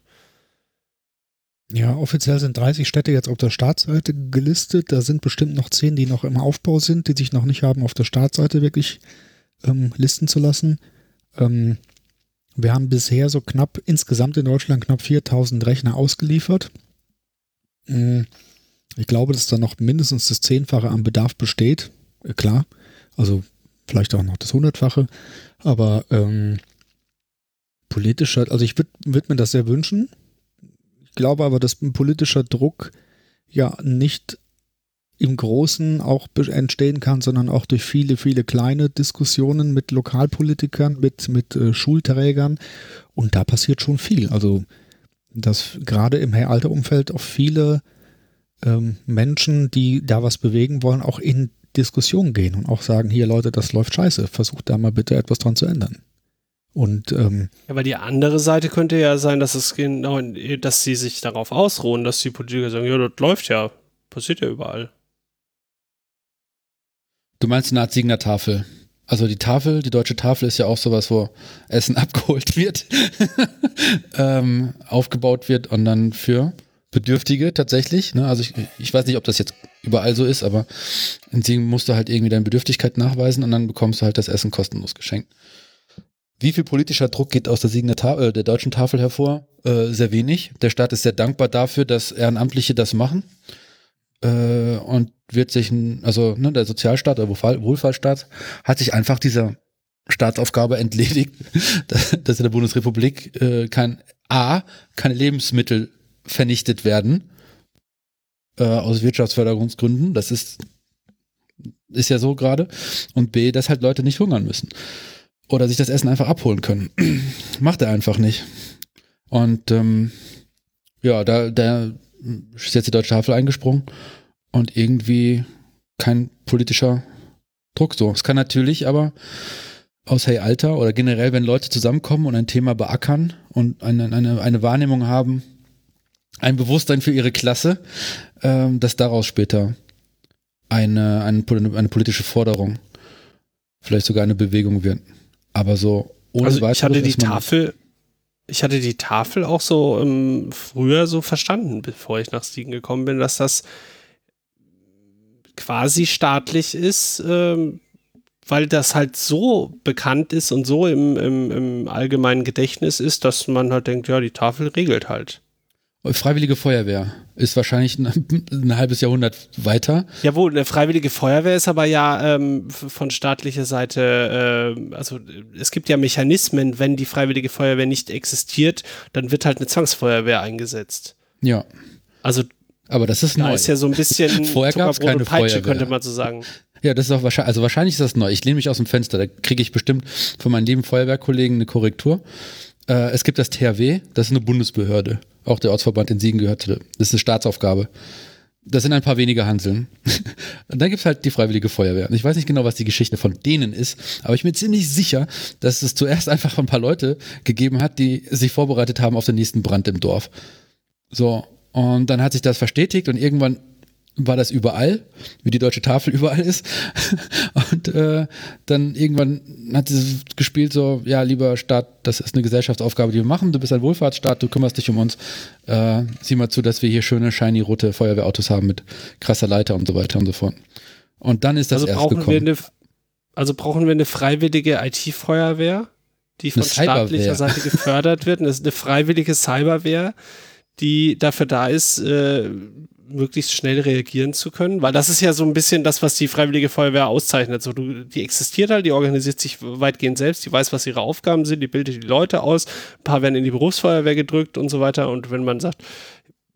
Ja, offiziell sind 30 Städte jetzt auf der Startseite gelistet. Da sind bestimmt noch 10, die noch im Aufbau sind, die sich noch nicht haben, auf der Startseite wirklich ähm, listen zu lassen. Ähm, wir haben bisher so knapp, insgesamt in Deutschland knapp 4000 Rechner ausgeliefert. Mm, Ich glaube, dass da noch mindestens das Zehnfache am Bedarf besteht. Äh, klar, also vielleicht auch noch das Hundertfache. Aber ähm, politischer, also ich würde würd mir das sehr wünschen. Ich glaube aber, dass ein politischer Druck ja nicht im Großen auch entstehen kann, sondern auch durch viele, viele kleine Diskussionen mit Lokalpolitikern, mit, mit äh, Schulträgern. Und da passiert schon viel. Also, dass gerade im Alter-Umfeld auch viele ähm, Menschen, die da was bewegen wollen, auch in Diskussion gehen und auch sagen, hier Leute, das läuft scheiße, versucht da mal bitte etwas dran zu ändern. Und ähm, Ja, aber die andere Seite könnte ja sein, dass es genau, dass sie sich darauf ausruhen, dass die Politiker sagen, ja, das läuft ja, passiert ja überall. Du meinst eine Art Signertafel. Also die Tafel, die deutsche Tafel ist ja auch sowas, wo Essen abgeholt wird, ähm, aufgebaut wird und dann für Bedürftige tatsächlich. Ne? Also ich, ich weiß nicht, ob das jetzt überall so ist, aber in Siegen musst du halt irgendwie deine Bedürftigkeit nachweisen und dann bekommst du halt das Essen kostenlos geschenkt. Wie viel politischer Druck geht aus der Siegener Ta äh, der deutschen Tafel hervor? Äh, sehr wenig. Der Staat ist sehr dankbar dafür, dass Ehrenamtliche das machen äh, und wird sich, also ne, der Sozialstaat, der Wohlfahrtsstaat, hat sich einfach dieser Staatsaufgabe entledigt, dass dass in der Bundesrepublik äh, kein A, keine Lebensmittel vernichtet werden äh, aus Wirtschaftsförderungsgründen. Das ist, ist ja so gerade. Und B, dass halt Leute nicht hungern müssen. Oder sich das Essen einfach abholen können. Macht er einfach nicht. Und ähm, ja, da, da ist jetzt die deutsche Tafel eingesprungen und irgendwie kein politischer Druck so. Es kann natürlich aber aus Hey Alter oder generell, wenn Leute zusammenkommen und ein Thema beackern und eine, eine, eine Wahrnehmung haben, ein Bewusstsein für ihre Klasse, ähm, dass daraus später eine, eine, eine politische Forderung, vielleicht sogar eine Bewegung wird. Aber so ohne also ich weiteres hatte die Tafel, ich hatte die Tafel auch so ähm, früher so verstanden, bevor ich nach Siegen gekommen bin, dass das quasi staatlich ist, ähm, weil das halt so bekannt ist und so im, im, im allgemeinen Gedächtnis ist, dass man halt denkt, ja, die Tafel regelt halt. Freiwillige Feuerwehr ist wahrscheinlich ein, ein halbes Jahrhundert weiter. Jawohl, eine freiwillige Feuerwehr ist aber ja ähm, von staatlicher Seite, äh, also es gibt ja Mechanismen, wenn die freiwillige Feuerwehr nicht existiert, dann wird halt eine Zwangsfeuerwehr eingesetzt. Ja, Also aber das ist da neu. ist ja so ein bisschen Vorher gab's keine Peitsche, Feuerwehr. könnte man so sagen. Ja, das ist auch wahrscheinlich, also wahrscheinlich ist das neu. Ich lehne mich aus dem Fenster, da kriege ich bestimmt von meinen lieben Feuerwehrkollegen eine Korrektur. Äh, es gibt das THW, das ist eine Bundesbehörde. Auch der Ortsverband in Siegen gehört zu. der- Das ist eine Staatsaufgabe. Das sind ein paar wenige Hanseln. Und dann gibt's halt die Freiwillige Feuerwehr. Und ich weiß nicht genau, was die Geschichte von denen ist, aber ich bin ziemlich sicher, dass es zuerst einfach ein paar Leute gegeben hat, die sich vorbereitet haben auf den nächsten Brand im Dorf. So, und dann hat sich das verstetigt und irgendwann war das überall, wie die deutsche Tafel überall ist. Und äh, dann irgendwann hat sie gespielt so, ja, lieber Staat, das ist eine Gesellschaftsaufgabe, die wir machen. Du bist ein Wohlfahrtsstaat, du kümmerst dich um uns. Äh, sieh mal zu, dass wir hier schöne, shiny rote Feuerwehrautos haben mit krasser Leiter und so weiter und so fort. Und dann ist das Also erst brauchen, wir gekommen. eine, also brauchen wir eine freiwillige IT-Feuerwehr, die von staatlicher Seite gefördert wird. Und das ist eine freiwillige Cyberwehr, die dafür da ist, äh, möglichst schnell reagieren zu können. Weil das ist ja so ein bisschen das, was die Freiwillige Feuerwehr auszeichnet. So, du, die existiert halt, die organisiert sich weitgehend selbst, die weiß, was ihre Aufgaben sind, die bildet die Leute aus, ein paar werden in die Berufsfeuerwehr gedrückt und so weiter. Und wenn man sagt,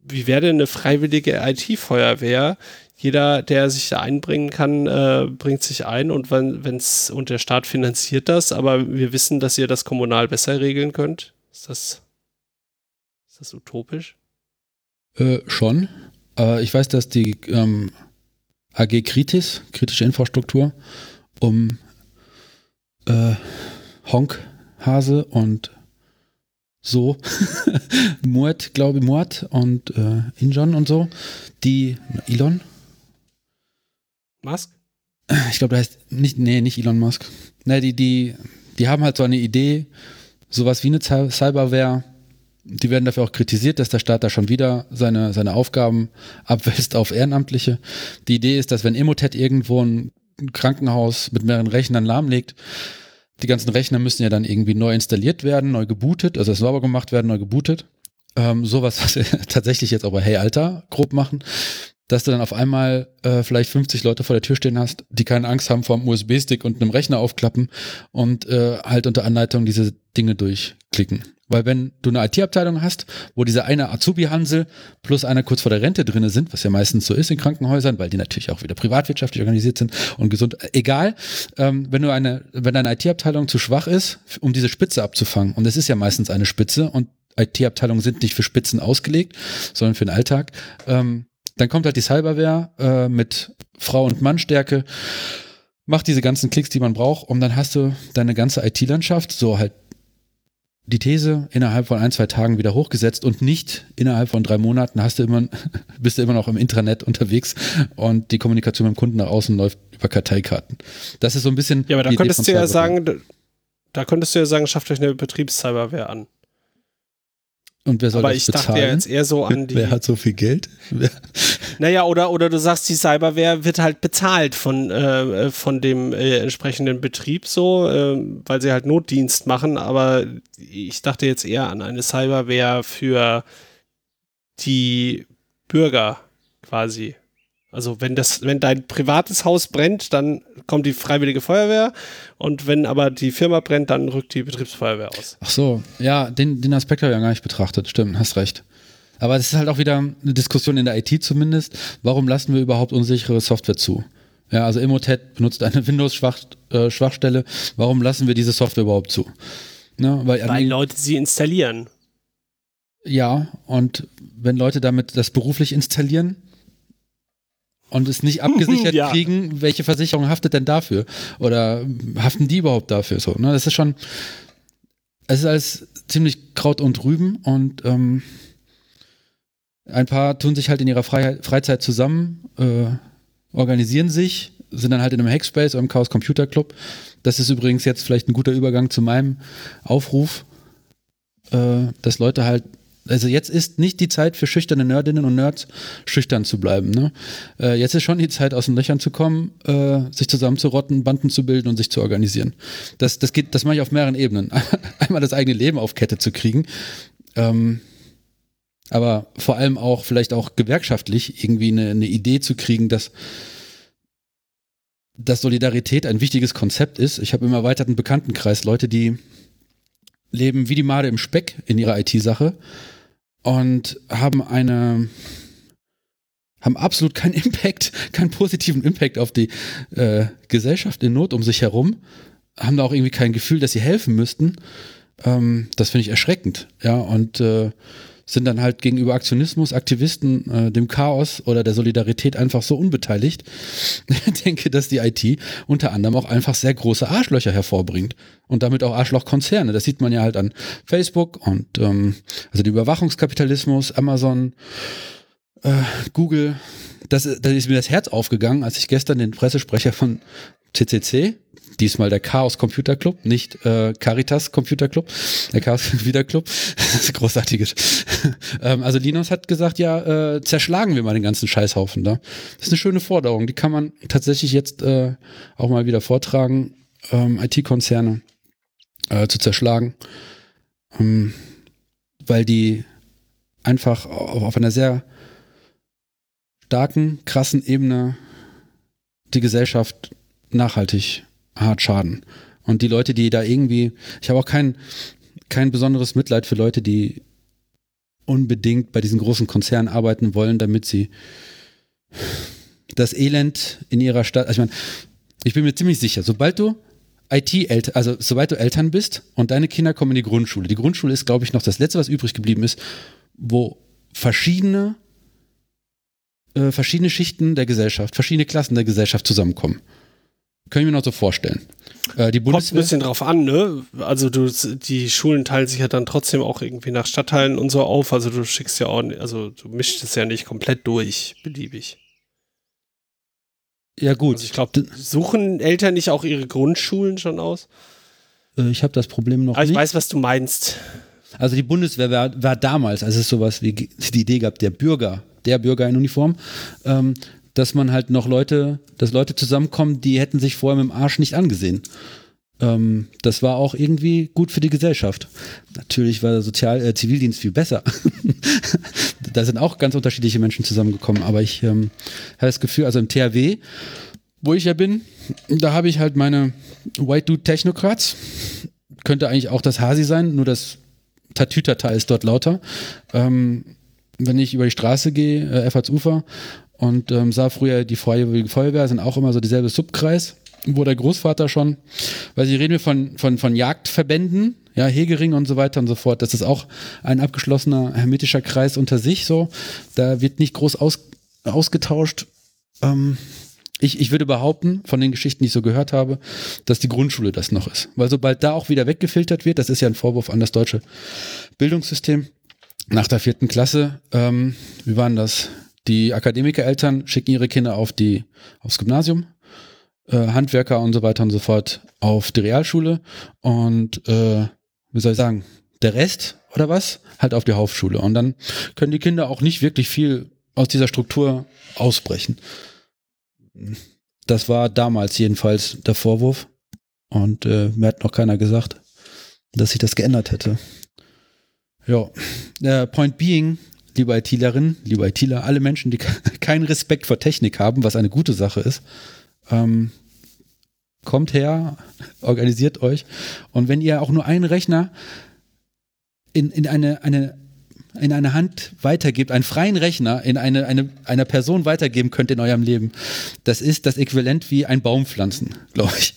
wie wäre denn eine freiwillige IT-Feuerwehr? Jeder, der sich da einbringen kann, äh, bringt sich ein und wenn wenn's und der Staat finanziert das, aber wir wissen, dass ihr das kommunal besser regeln könnt. Ist das, ist das utopisch? Äh, schon. Aber ich weiß, dass die ähm, AG Kritis, kritische Infrastruktur, um äh, Honk, Hase und so, Muat, glaube ich, Muat und äh, Injon und so, die, Elon, Musk? ich glaube, der heißt nicht, nee, nicht Elon Musk. Ne, die, die, die haben halt so eine Idee, sowas wie eine Cy- Cyberware. Die werden dafür auch kritisiert, dass der Staat da schon wieder seine, seine Aufgaben abwälzt auf Ehrenamtliche. Die Idee ist, dass wenn Emotet irgendwo ein Krankenhaus mit mehreren Rechnern lahmlegt, die ganzen Rechner müssen ja dann irgendwie neu installiert werden, neu gebootet, also sauber gemacht werden, neu gebootet. Ähm, sowas, was wir tatsächlich jetzt aber Hey Alter grob machen, dass du dann auf einmal äh, vielleicht 50 Leute vor der Tür stehen hast, die keine Angst haben vor einem USB-Stick und einem Rechner aufklappen und äh, halt unter Anleitung diese Dinge durchklicken. Weil wenn du eine IT-Abteilung hast, wo dieser eine Azubi-Hansel plus einer kurz vor der Rente drinne sind, was ja meistens so ist in Krankenhäusern, weil die natürlich auch wieder privatwirtschaftlich organisiert sind und gesund, egal, ähm, wenn du eine, wenn deine IT-Abteilung zu schwach ist, um diese Spitze abzufangen, und es ist ja meistens eine Spitze und IT-Abteilungen sind nicht für Spitzen ausgelegt, sondern für den Alltag, ähm, dann kommt halt die Cyberware äh, mit Frau- und Mannstärke, macht diese ganzen Klicks, die man braucht, und dann hast du deine ganze IT-Landschaft, so halt die These innerhalb von ein, zwei Tagen wieder hochgesetzt und nicht innerhalb von drei Monaten hast du immer, bist du immer noch im Intranet unterwegs und die Kommunikation mit dem Kunden nach außen läuft über Karteikarten. Das ist so ein bisschen. Ja, aber da könntest du ja sagen, da könntest du ja sagen, schafft euch eine Betriebscyberware an. Und wer soll Aber das ich bezahlen? dachte ja jetzt eher so an die. Wer hat so viel Geld? Wer? Naja, oder, oder du sagst, die Cyberware wird halt bezahlt von, äh, von dem äh, entsprechenden Betrieb so, äh, weil sie halt Notdienst machen, aber ich dachte jetzt eher an eine Cyberware für die Bürger quasi. Also wenn das, wenn dein privates Haus brennt, dann kommt die Freiwillige Feuerwehr und wenn aber die Firma brennt, dann rückt die Betriebsfeuerwehr aus. Ach so, ja, den, den Aspekt habe ich ja gar nicht betrachtet. Stimmt, hast recht. Aber es ist halt auch wieder eine Diskussion in der IT zumindest. Warum lassen wir überhaupt unsichere Software zu? Ja, also Emotet benutzt eine Windows-Schwachstelle. Warum lassen wir diese Software überhaupt zu? Ne, weil, Weil Leute sie installieren. ja, und wenn Leute damit das beruflich installieren und es nicht abgesichert Ja. kriegen, welche Versicherung haftet denn dafür? Oder haften die überhaupt dafür? So, ne? Das ist schon, es ist alles ziemlich Kraut und Rüben und ähm, ein paar tun sich halt in ihrer Freiheit, Freizeit zusammen, äh, organisieren sich, sind dann halt in einem Hackspace oder im Chaos Computer Club. Das ist übrigens jetzt vielleicht ein guter Übergang zu meinem Aufruf, äh, dass Leute halt, also jetzt ist nicht die Zeit für schüchterne Nerdinnen und Nerds, schüchtern zu bleiben. Ne? Äh, jetzt ist schon die Zeit, aus den Löchern zu kommen, äh, sich zusammenzurotten, Banden zu bilden und sich zu organisieren. Das, das geht, das mache ich auf mehreren Ebenen. Einmal das eigene Leben auf Kette zu kriegen. Ähm, aber vor allem auch vielleicht auch gewerkschaftlich irgendwie eine, eine Idee zu kriegen, dass, dass Solidarität ein wichtiges Konzept ist. Ich habe im erweiterten Bekanntenkreis Leute, die leben wie die Made im Speck in ihrer IT-Sache und haben eine haben absolut keinen Impact, keinen positiven Impact auf die äh, Gesellschaft in Not um sich herum, haben da auch irgendwie kein Gefühl, dass sie helfen müssten. Ähm, das finde ich erschreckend, ja, und äh, sind dann halt gegenüber Aktionismus, Aktivisten, äh, dem Chaos oder der Solidarität einfach so unbeteiligt. Ich denke, dass die IT unter anderem auch einfach sehr große Arschlöcher hervorbringt und damit auch Arschlochkonzerne. Das sieht man ja halt an Facebook und ähm, also den Überwachungskapitalismus, Amazon, äh, Google. Das, da ist mir das Herz aufgegangen, als ich gestern den Pressesprecher von CCC, diesmal der Chaos Computer Club, nicht äh, Caritas Computer Club, der Chaos Computer Club, das ist großartiges. ähm, also Linus hat gesagt, ja, äh, zerschlagen wir mal den ganzen Scheißhaufen da. Das ist eine schöne Forderung, die kann man tatsächlich jetzt äh, auch mal wieder vortragen, ähm, IT-Konzerne äh, zu zerschlagen, ähm, weil die einfach auf, auf einer sehr starken, krassen Ebene die Gesellschaft nachhaltig hart schaden. Und die Leute, die da irgendwie, ich habe auch kein, kein besonderes Mitleid für Leute, die unbedingt bei diesen großen Konzernen arbeiten wollen, damit sie das Elend in ihrer Stadt, also ich meine, ich bin mir ziemlich sicher, sobald du IT-Eltern, also sobald du Eltern bist und deine Kinder kommen in die Grundschule, die Grundschule ist, glaube ich, noch das Letzte, was übrig geblieben ist, wo verschiedene äh, verschiedene Schichten der Gesellschaft, verschiedene Klassen der Gesellschaft zusammenkommen. Können wir mir noch so vorstellen. Äh, die Kommt ein bisschen drauf an, ne? Also du, die Schulen teilen sich ja dann trotzdem auch irgendwie nach Stadtteilen und so auf. Also du schickst ja auch, also du mischst es ja nicht komplett durch, beliebig. Ja, gut. Also ich glaube, suchen Eltern nicht auch ihre Grundschulen schon aus? Äh, ich habe das Problem noch Aber ich nicht. weiß, was du meinst. Also die Bundeswehr war, war damals, als es sowas wie die Idee gab, der Bürger, der Bürger in Uniform, ähm, dass man halt noch Leute, dass Leute zusammenkommen, die hätten sich vorher mit dem Arsch nicht angesehen. Ähm, das war auch irgendwie gut für die Gesellschaft. Natürlich war der Sozial äh, Zivildienst viel besser. da sind auch ganz unterschiedliche Menschen zusammengekommen, aber ich ähm, habe das Gefühl, also im THW, wo ich ja bin, da habe ich halt meine White Dude Technokrats. Könnte eigentlich auch das Hasi sein, nur das Tatütata ist dort lauter. Ähm, wenn ich über die Straße gehe, äh, Effortsufer, und ähm, sah früher die Freiwillige Feuerwehr, sind auch immer so dieselbe Subkreis, wo der Großvater schon, weil sie reden wir von, von, von Jagdverbänden, ja, Hegering und so weiter und so fort. Das ist auch ein abgeschlossener hermetischer Kreis unter sich so. Da wird nicht groß aus, ausgetauscht. Ähm, Ich, ich würde behaupten, von den Geschichten, die ich so gehört habe, dass die Grundschule das noch ist. Weil sobald da auch wieder weggefiltert wird, das ist ja ein Vorwurf an das deutsche Bildungssystem, nach der vierten Klasse, ähm, wie waren das? Die Akademikereltern schicken ihre Kinder auf die, aufs Gymnasium, äh, Handwerker und so weiter und so fort auf die Realschule und äh, wie soll ich sagen, der Rest oder was, halt auf die Hauptschule. Und dann können die Kinder auch nicht wirklich viel aus dieser Struktur ausbrechen. Das war damals jedenfalls der Vorwurf. Und äh, mir hat noch keiner gesagt, dass sich das geändert hätte. Ja, der Point being, liebe ITlerin, liebe ITler, alle Menschen, die keinen Respekt vor Technik haben, was eine gute Sache ist, ähm, kommt her, organisiert euch. Und wenn ihr auch nur einen Rechner in, in eine, eine in eine Hand weitergebt, einen freien Rechner in eine, eine, einer Person weitergeben könnt in eurem Leben, das ist das Äquivalent wie ein Baum pflanzen, glaube ich.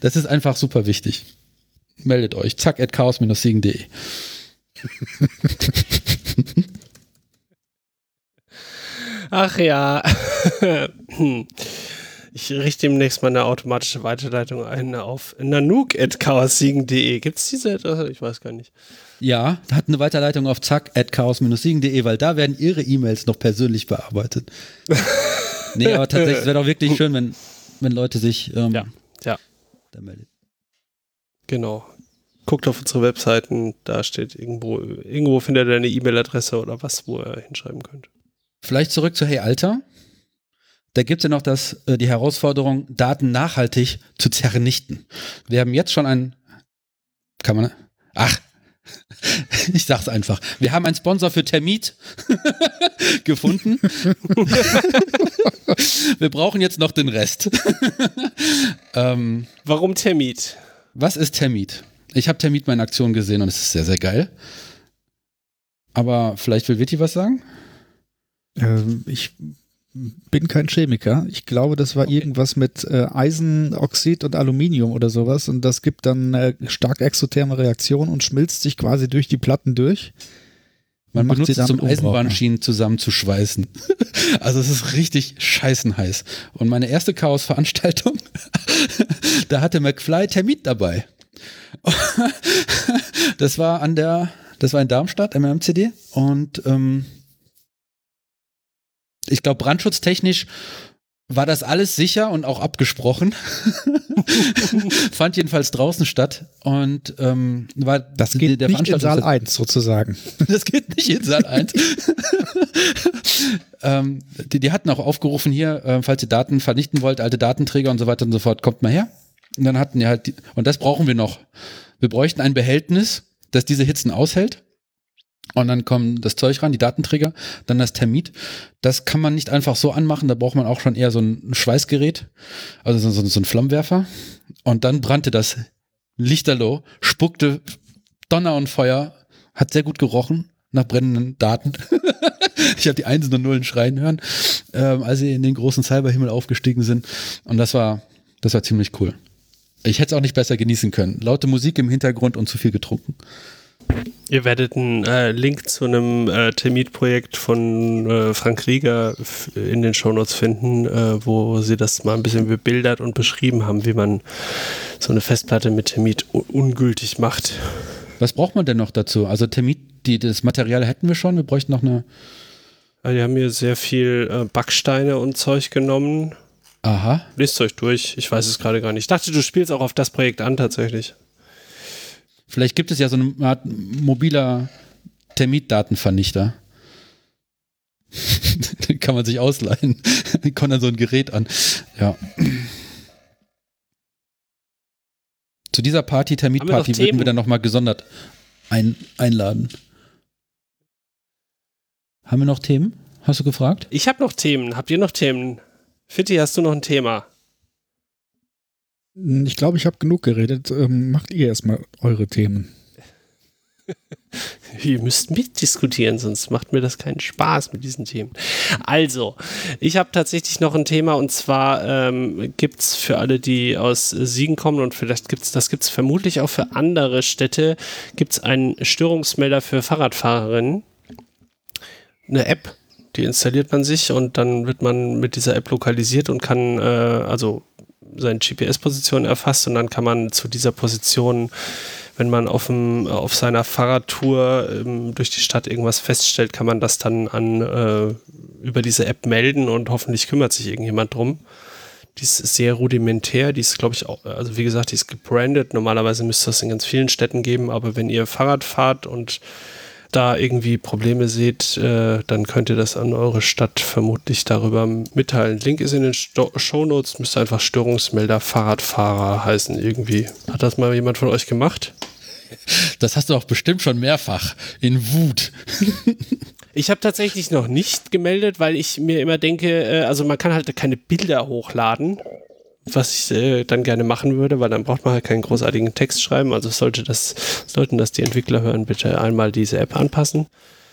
Das ist einfach super wichtig. Meldet euch. Zack, at chaos-siegen.de. Ach ja. Ich richte demnächst mal eine automatische Weiterleitung ein auf nanook.chaossiegen.de. Gibt es diese Adresse? Ich weiß gar nicht. Ja, hat eine Weiterleitung auf zack at chaos-siegen.de, weil da werden ihre E-Mails noch persönlich bearbeitet. nee, aber tatsächlich, es wäre doch wirklich schön, wenn, wenn Leute sich ähm, ja, ja. da melden. Genau. Guckt auf unsere Webseiten, da steht irgendwo, irgendwo findet ihr eine E-Mail-Adresse oder was, wo ihr hinschreiben könnt. Vielleicht zurück zu Hey Alter. Da gibt es ja noch das, äh, die Herausforderung, Daten nachhaltig zu zernichten. Wir haben jetzt schon ein, kann man, ach, ich sag's einfach. Wir haben einen Sponsor für Termit gefunden. Wir brauchen jetzt noch den Rest. ähm, Warum Termit? Was ist Termit? Ich habe Termit mal in Aktion gesehen und es ist sehr, sehr geil. Aber vielleicht will Vitti was sagen? Ähm, ich bin kein Chemiker. Ich glaube, das war okay. irgendwas mit äh, Eisenoxid und Aluminium oder sowas. Und das gibt dann äh, stark exotherme Reaktion und schmilzt sich quasi durch die Platten durch. Man macht sie es zum Eisenbahnschienen zusammenzuschweißen. also es ist richtig scheißen heiß. Und meine erste Chaos-Veranstaltung, da hatte McFly Termit dabei. das war an der, das war in Darmstadt, MMCD. Und ähm, ich glaube, brandschutztechnisch war das alles sicher und auch abgesprochen. Fand jedenfalls draußen statt und ähm, war das geht der nicht in Saal 1 sozusagen. Das geht nicht in Saal 1. ähm, die, die hatten auch aufgerufen hier, äh, falls ihr Daten vernichten wollt, alte Datenträger und so weiter und so fort, kommt mal her. Und dann hatten die halt, die, und das brauchen wir noch. Wir bräuchten ein Behältnis, das diese Hitzen aushält. Und dann kommt das Zeug ran, die Datenträger, dann das Termit. Das kann man nicht einfach so anmachen, da braucht man auch schon eher so ein Schweißgerät, also so, so ein Flammenwerfer. Und dann brannte das Lichterloh, spuckte Donner und Feuer, hat sehr gut gerochen nach brennenden Daten. ich habe die Einsen und Nullen schreien hören, ähm, als sie in den großen Cyberhimmel aufgestiegen sind. Und das war, das war ziemlich cool. Ich hätte es auch nicht besser genießen können. Laute Musik im Hintergrund und zu viel getrunken. Ihr werdet einen äh, Link zu einem äh, Termit-Projekt von äh, Frank Rieger in den Shownotes finden, äh, wo sie das mal ein bisschen bebildert und beschrieben haben, wie man so eine Festplatte mit Termit ungültig macht. Was braucht man denn noch dazu? Also Termit, die, das Material hätten wir schon, wir bräuchten noch eine. Die haben hier sehr viel äh, Backsteine und Zeug genommen. Aha. Lest euch durch, ich weiß es gerade gar nicht. Ich dachte, du spielst auch auf das Projekt an tatsächlich. Vielleicht gibt es ja so eine Art mobiler Termitdatenvernichter. Den kann man sich ausleihen. Den kommt dann so ein Gerät an. Ja. Zu dieser Party, Termitparty, würden wir dann nochmal gesondert ein, einladen. Haben wir noch Themen? Hast du gefragt? Ich habe noch Themen. Habt ihr noch Themen? Fitti, hast du noch ein Thema? Ich glaube, ich habe genug geredet. Ähm, macht ihr erstmal eure Themen. Ihr müsst mitdiskutieren, sonst macht mir das keinen Spaß mit diesen Themen. Also, ich habe tatsächlich noch ein Thema und zwar ähm, gibt es für alle, die aus Siegen kommen und vielleicht gibt es, das gibt es vermutlich auch für andere Städte, gibt es einen Störungsmelder für Fahrradfahrerinnen. Eine App, Die installiert man sich und dann wird man mit dieser App lokalisiert und kann, äh, also seine GPS-Position erfasst und dann kann man zu dieser Position, wenn man auf, dem, auf seiner Fahrradtour ähm, durch die Stadt irgendwas feststellt, kann man das dann an, äh, über diese App melden und hoffentlich kümmert sich irgendjemand drum. Die ist sehr rudimentär, die ist, glaube ich, auch, also wie gesagt, die ist gebrandet. Normalerweise müsste es in ganz vielen Städten geben, aber wenn ihr Fahrrad fahrt und da irgendwie Probleme seht, äh, dann könnt ihr das an eure Stadt vermutlich darüber mitteilen. Link ist in den Sto Shownotes, müsste einfach Störungsmelder Fahrradfahrer heißen irgendwie. Hat das mal jemand von euch gemacht? Das hast du auch bestimmt schon mehrfach in Wut. Ich habe tatsächlich noch nicht gemeldet, weil ich mir immer denke, äh, also man kann halt keine Bilder hochladen, was ich äh, dann gerne machen würde, weil dann braucht man halt keinen großartigen Text schreiben. Also sollte das, sollten das die Entwickler hören, bitte einmal diese App anpassen.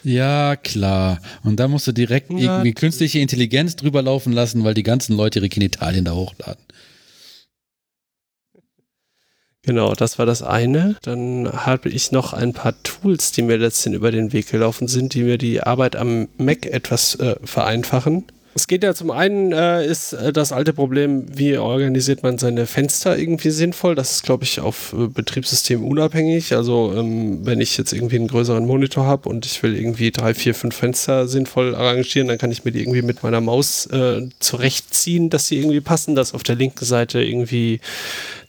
Ja, klar. Und da musst du direkt ja. irgendwie künstliche Intelligenz drüber laufen lassen, weil die ganzen Leute ihre Genitalien da hochladen. Genau, das war das eine. Dann habe ich noch ein paar Tools, die mir letztens über den Weg gelaufen sind, die mir die Arbeit am Mac etwas äh, vereinfachen. Es geht ja zum einen, äh, ist äh, das alte Problem, wie organisiert man seine Fenster irgendwie sinnvoll. Das ist, glaube ich, auf äh, Betriebssystem unabhängig. Also ähm, wenn ich jetzt irgendwie einen größeren Monitor habe und ich will irgendwie drei, vier, fünf Fenster sinnvoll arrangieren, dann kann ich mir die irgendwie mit meiner Maus äh, zurechtziehen, dass sie irgendwie passen, dass auf der linken Seite irgendwie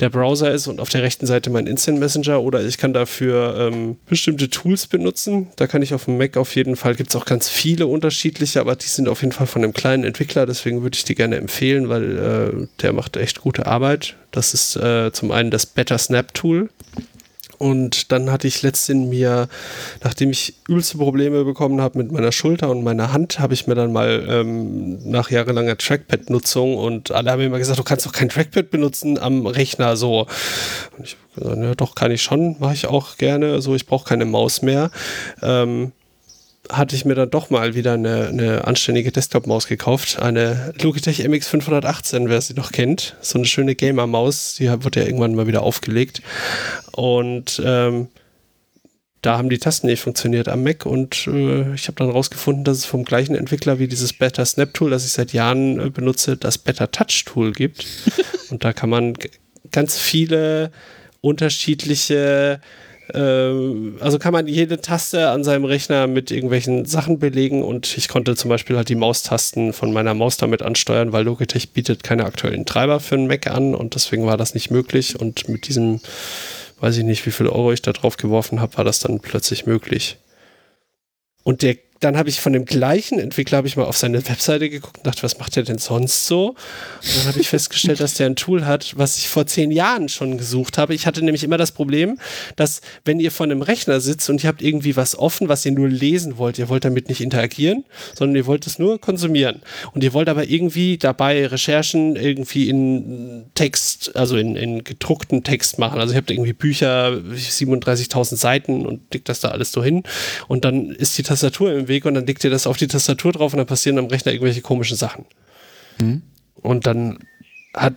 der Browser ist und auf der rechten Seite mein Instant Messenger oder ich kann dafür ähm, bestimmte Tools benutzen. Da kann ich auf dem Mac auf jeden Fall, gibt es auch ganz viele unterschiedliche, aber die sind auf jeden Fall von einem kleinen Entwickler, deswegen würde ich die gerne empfehlen, weil äh, der macht echt gute Arbeit. Das ist äh, zum einen das Better Snap Tool. Und dann hatte ich letztens mir, nachdem ich übelste Probleme bekommen habe mit meiner Schulter und meiner Hand, habe ich mir dann mal ähm, nach jahrelanger Trackpad-Nutzung und alle haben immer gesagt, du kannst doch kein Trackpad benutzen am Rechner so. Und ich habe gesagt, ja doch, kann ich schon, mache ich auch gerne. So, ich brauche keine Maus mehr. Ähm, hatte ich mir dann doch mal wieder eine, eine anständige Desktop-Maus gekauft. Eine Logitech MX518, wer sie noch kennt. So eine schöne Gamer-Maus. Die wird ja irgendwann mal wieder aufgelegt. Und ähm, da haben die Tasten nicht funktioniert am Mac und äh, ich habe dann rausgefunden, dass es vom gleichen Entwickler wie dieses Better Snap Tool, das ich seit Jahren äh, benutze, das Better Touch Tool gibt. und da kann man ganz viele unterschiedliche also kann man jede Taste an seinem Rechner mit irgendwelchen Sachen belegen und ich konnte zum Beispiel halt die Maustasten von meiner Maus damit ansteuern, weil Logitech bietet keine aktuellen Treiber für einen Mac an und deswegen war das nicht möglich und mit diesem, weiß ich nicht, wie viel Euro ich da drauf geworfen habe, war das dann plötzlich möglich. Und der dann habe ich von dem gleichen Entwickler habe ich mal auf seine Webseite geguckt und dachte, was macht der denn sonst so? Und dann habe ich festgestellt, dass der ein Tool hat, was ich vor zehn Jahren schon gesucht habe. Ich hatte nämlich immer das Problem, dass wenn ihr vor einem Rechner sitzt und ihr habt irgendwie was offen, was ihr nur lesen wollt, ihr wollt damit nicht interagieren, sondern ihr wollt es nur konsumieren. Und ihr wollt aber irgendwie dabei Recherchen irgendwie in Text, also in, in gedruckten Text machen. Also ihr habt irgendwie Bücher, 37.000 Seiten und legt das da alles so hin. Und dann ist die Tastatur im Weg Weg und dann legt ihr das auf die Tastatur drauf und dann passieren am Rechner irgendwelche komischen Sachen. Mhm. Und dann habe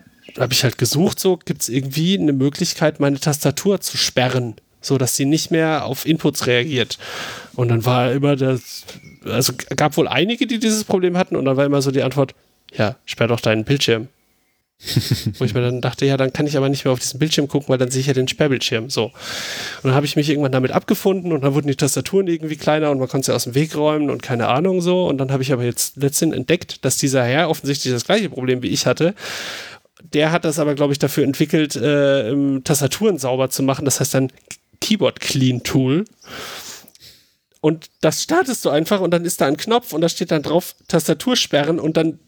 ich halt gesucht, so gibt es irgendwie eine Möglichkeit, meine Tastatur zu sperren, so dass sie nicht mehr auf Inputs reagiert. Und dann war immer das, also gab wohl einige, die dieses Problem hatten und dann war immer so die Antwort, ja, sperr doch deinen Bildschirm. Wo ich mir dann dachte, ja, dann kann ich aber nicht mehr auf diesen Bildschirm gucken, weil dann sehe ich ja den Sperrbildschirm. So. Und dann habe ich mich irgendwann damit abgefunden und dann wurden die Tastaturen irgendwie kleiner und man konnte sie aus dem Weg räumen und keine Ahnung so. Und dann habe ich aber jetzt letztendlich entdeckt, dass dieser Herr offensichtlich das gleiche Problem wie ich hatte. Der hat das aber, glaube ich, dafür entwickelt, äh, Tastaturen sauber zu machen. Das heißt dann Keyboard Clean Tool. Und das startest du einfach und dann ist da ein Knopf und da steht dann drauf Tastatur sperren und dann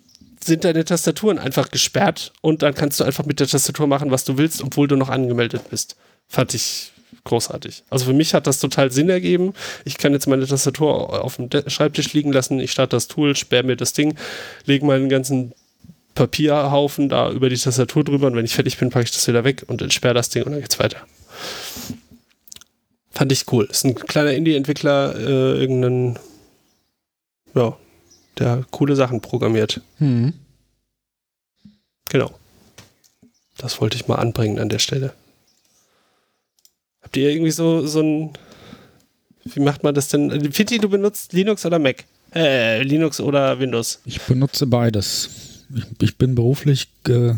sind deine Tastaturen einfach gesperrt und dann kannst du einfach mit der Tastatur machen, was du willst, obwohl du noch angemeldet bist. Fand ich großartig. Also für mich hat das total Sinn ergeben. Ich kann jetzt meine Tastatur auf dem Schreibtisch liegen lassen, ich starte das Tool, sperre mir das Ding, lege meinen ganzen Papierhaufen da über die Tastatur drüber und wenn ich fertig bin, packe ich das wieder weg und entsperre das Ding und dann geht's weiter. Fand ich cool. Ist ein kleiner Indie-Entwickler, äh, irgendein, ja, der coole Sachen programmiert. Mhm. Genau. Das wollte ich mal anbringen an der Stelle. Habt ihr irgendwie so, so ein. Wie macht man das denn? Finti, du benutzt Linux oder Mac? Äh, Linux oder Windows? Ich benutze beides. Ich, ich bin beruflich ge,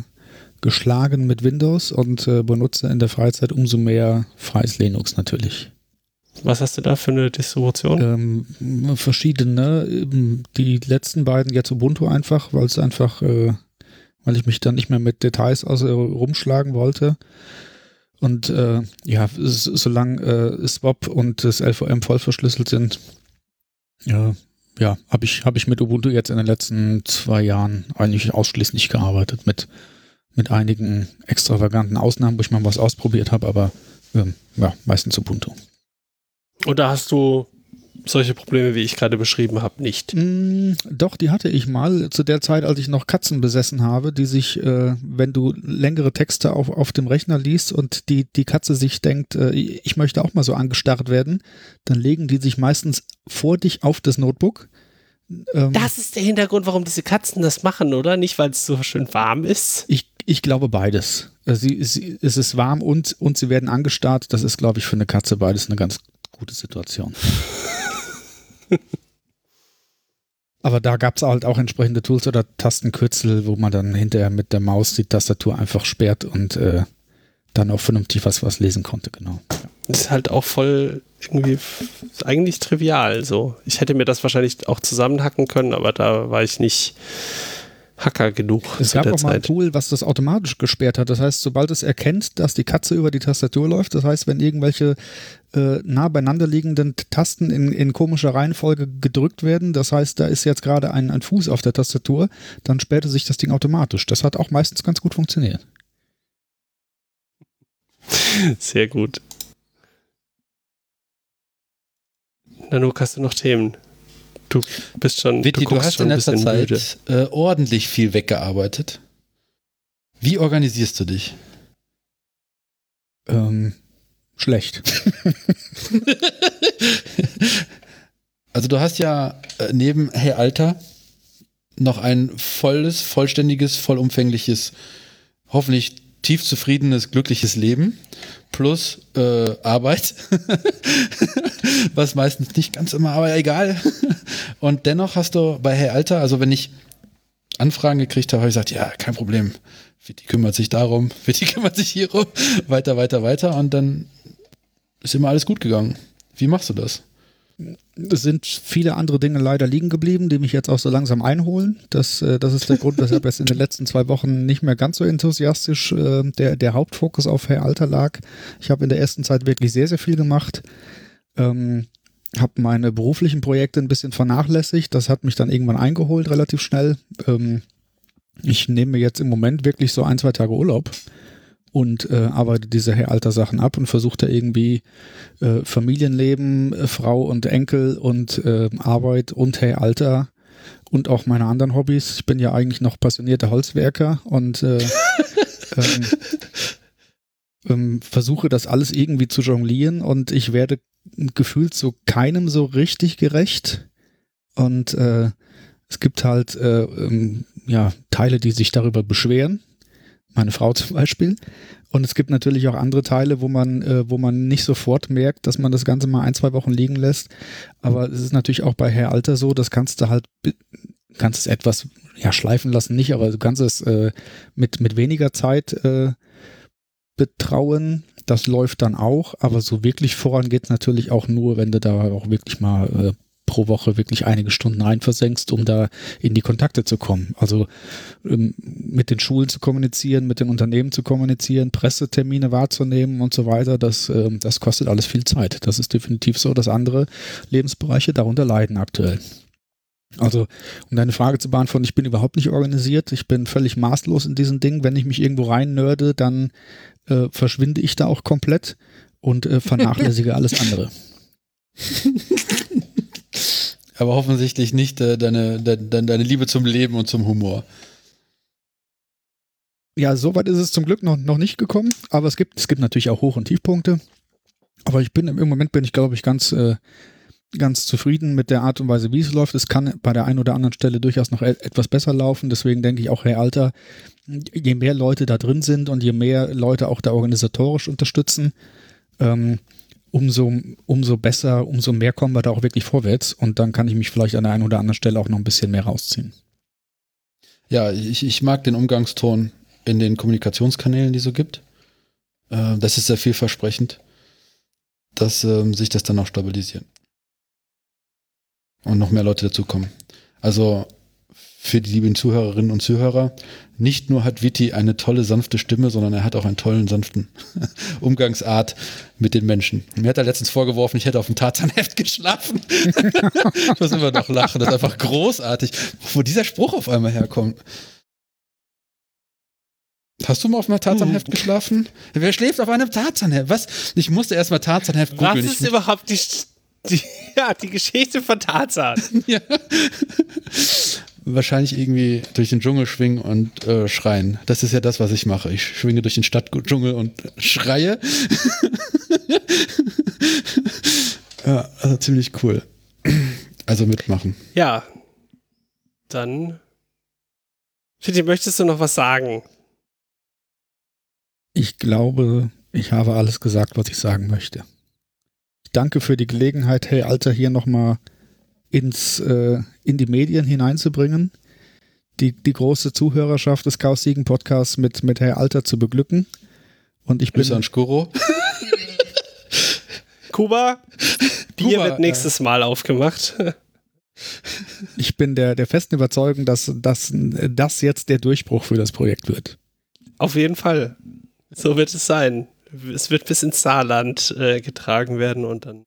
geschlagen mit Windows und äh, benutze in der Freizeit umso mehr freies Linux natürlich. Was hast du da für eine Distribution? Ähm, verschiedene. Die letzten beiden jetzt Ubuntu einfach, weil es einfach, äh, weil ich mich dann nicht mehr mit Details aus, äh, rumschlagen wollte. Und äh, ja, solange äh, Swap und das LVM voll verschlüsselt sind, ja, ja, habe ich, hab ich mit Ubuntu jetzt in den letzten zwei Jahren eigentlich ausschließlich gearbeitet, mit, mit einigen extravaganten Ausnahmen, wo ich mal was ausprobiert habe, aber ähm, ja, meistens Ubuntu. Und da hast du solche Probleme, wie ich gerade beschrieben habe, nicht. Mm, doch, die hatte ich mal zu der Zeit, als ich noch Katzen besessen habe, die sich, äh, wenn du längere Texte auf, auf dem Rechner liest und die, die Katze sich denkt, äh, ich möchte auch mal so angestarrt werden, dann legen die sich meistens vor dich auf das Notebook. Ähm, das ist der Hintergrund, warum diese Katzen das machen, oder? Nicht, weil es so schön warm ist? Ich, ich glaube beides. Äh, sie, sie, es ist warm und, und sie werden angestarrt. Das ist, glaube ich, für eine Katze beides eine ganz gute Situation. Aber da gab es halt auch entsprechende Tools oder Tastenkürzel, wo man dann hinterher mit der Maus die Tastatur einfach sperrt und äh, dann auch vernünftig was, was lesen konnte, genau. Das ist halt auch voll irgendwie eigentlich trivial so. Ich hätte mir das wahrscheinlich auch zusammenhacken können, aber da war ich nicht Hacker genug. Es gab auch mal ein Tool, was das automatisch gesperrt hat. Das heißt, sobald es erkennt, dass die Katze über die Tastatur läuft, das heißt, wenn irgendwelche äh, nah beieinander liegenden Tasten in, in komischer Reihenfolge gedrückt werden, das heißt, da ist jetzt gerade ein, ein Fuß auf der Tastatur, dann sperrte sich das Ding automatisch. Das hat auch meistens ganz gut funktioniert. Sehr gut. Nanook, hast du noch Themen? Du bist schon. Vitti, du, du hast in letzter Zeit äh, ordentlich viel weggearbeitet. Wie organisierst du dich? Ähm, schlecht. also du hast ja äh, neben Hey Alter noch ein volles, vollständiges, vollumfängliches, hoffentlich tief zufriedenes, glückliches Leben plus äh, Arbeit, was meistens nicht ganz immer, aber egal. Und dennoch hast du bei Hey Alter, also wenn ich Anfragen gekriegt habe, habe ich gesagt, ja, kein Problem. Vitti kümmert sich darum, Vitti kümmert sich hierum, weiter, weiter, weiter und dann ist immer alles gut gegangen. Wie machst du das? Es sind viele andere Dinge leider liegen geblieben, die mich jetzt auch so langsam einholen. Das, äh, das ist der Grund, weshalb es in den letzten zwei Wochen nicht mehr ganz so enthusiastisch äh, der, der Hauptfokus auf Herr Alter lag. Ich habe in der ersten Zeit wirklich sehr, sehr viel gemacht. Ähm, habe meine beruflichen Projekte ein bisschen vernachlässigt. Das hat mich dann irgendwann eingeholt, relativ schnell. Ähm, ich nehme mir jetzt im Moment wirklich so ein, zwei Tage Urlaub und äh, arbeitet diese Alter-Sachen ab und versucht da irgendwie äh, Familienleben, äh, Frau und Enkel und äh, Arbeit und Hey Alter und auch meine anderen Hobbys. Ich bin ja eigentlich noch passionierter Holzwerker und äh, ähm, ähm, versuche das alles irgendwie zu jonglieren und ich werde gefühlt so keinem so richtig gerecht. Und äh, es gibt halt äh, ähm, ja, Teile, die sich darüber beschweren, meine Frau zum Beispiel. Und es gibt natürlich auch andere Teile, wo man, äh, wo man nicht sofort merkt, dass man das Ganze mal ein, zwei Wochen liegen lässt. Aber es ist natürlich auch bei Herr Alter so, das kannst du halt, kannst es etwas, ja, schleifen lassen nicht, aber du kannst es äh, mit, mit weniger Zeit äh, betrauen. Das läuft dann auch, aber so wirklich voran geht es natürlich auch nur, wenn du da auch wirklich mal äh, pro Woche wirklich einige Stunden rein versenkst, um da in die Kontakte zu kommen. Also ähm, mit den Schulen zu kommunizieren, mit den Unternehmen zu kommunizieren, Pressetermine wahrzunehmen und so weiter, das, ähm, das kostet alles viel Zeit. Das ist definitiv so, dass andere Lebensbereiche darunter leiden aktuell. Also, um deine Frage zu beantworten, ich bin überhaupt nicht organisiert. Ich bin völlig maßlos in diesen Dingen. Wenn ich mich irgendwo rein nörde, dann äh, verschwinde ich da auch komplett und äh, vernachlässige alles andere. Aber offensichtlich nicht äh, deine, de, deine Liebe zum Leben und zum Humor. Ja, soweit ist es zum Glück noch, noch nicht gekommen, aber es gibt, es gibt natürlich auch Hoch- und Tiefpunkte. Aber ich bin im Moment bin ich, glaube ich, ganz, äh, ganz zufrieden mit der Art und Weise, wie es läuft. Es kann bei der einen oder anderen Stelle durchaus noch e etwas besser laufen. Deswegen denke ich auch, Herr Alter, je mehr Leute da drin sind und je mehr Leute auch da organisatorisch unterstützen, ähm, umso, umso besser, umso mehr kommen wir da auch wirklich vorwärts und dann kann ich mich vielleicht an der einen oder anderen Stelle auch noch ein bisschen mehr rausziehen. Ja, ich, ich mag den Umgangston in den Kommunikationskanälen, die es so gibt. Äh, das ist sehr vielversprechend, dass ähm, sich das dann auch stabilisieren. Und noch mehr Leute dazukommen. Also für die lieben Zuhörerinnen und Zuhörer, nicht nur hat Vitti eine tolle, sanfte Stimme, sondern er hat auch einen tollen, sanften Umgangsart mit den Menschen. Mir hat er letztens vorgeworfen, ich hätte auf dem Tarzanheft geschlafen. ich muss immer noch lachen, das ist einfach großartig, wo dieser Spruch auf einmal herkommt. Hast du mal auf einem Tarzanheft hm. geschlafen? Wer schläft auf einem Tarzanheft? Was? Ich musste erstmal Tarzanheft googeln. Was ist überhaupt die, die, ja, die Geschichte von Tarzan? ja wahrscheinlich irgendwie durch den Dschungel schwingen und äh, schreien. Das ist ja das, was ich mache. Ich schwinge durch den Stadtdschungel und schreie. ja, also ziemlich cool. Also mitmachen. Ja. Dann. Fitti, möchtest du noch was sagen? Ich glaube, ich habe alles gesagt, was ich sagen möchte. Ich danke für die Gelegenheit, hey Alter, hier nochmal ins, äh, in die Medien hineinzubringen, die, die große Zuhörerschaft des Chaos Siegen Podcasts mit, mit Herr Alter zu beglücken. Und ich bin. Grüße an Skuro. Kuba, Bier Kuba, wird nächstes ja. Mal aufgemacht. ich bin der, der festen Überzeugung, dass, dass das jetzt der Durchbruch für das Projekt wird. Auf jeden Fall. So wird es sein. Es wird bis ins Saarland äh, getragen werden und dann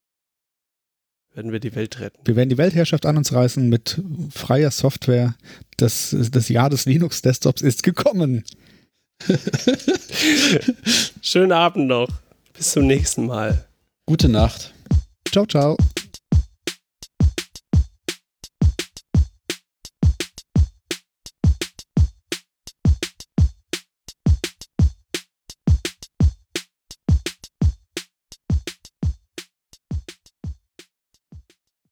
werden wir die Welt retten. Wir werden die Weltherrschaft an uns reißen mit freier Software. Das, das Jahr des Linux-Desktops ist gekommen. Schönen Abend noch. Bis zum nächsten Mal. Gute Nacht. Ciao, ciao.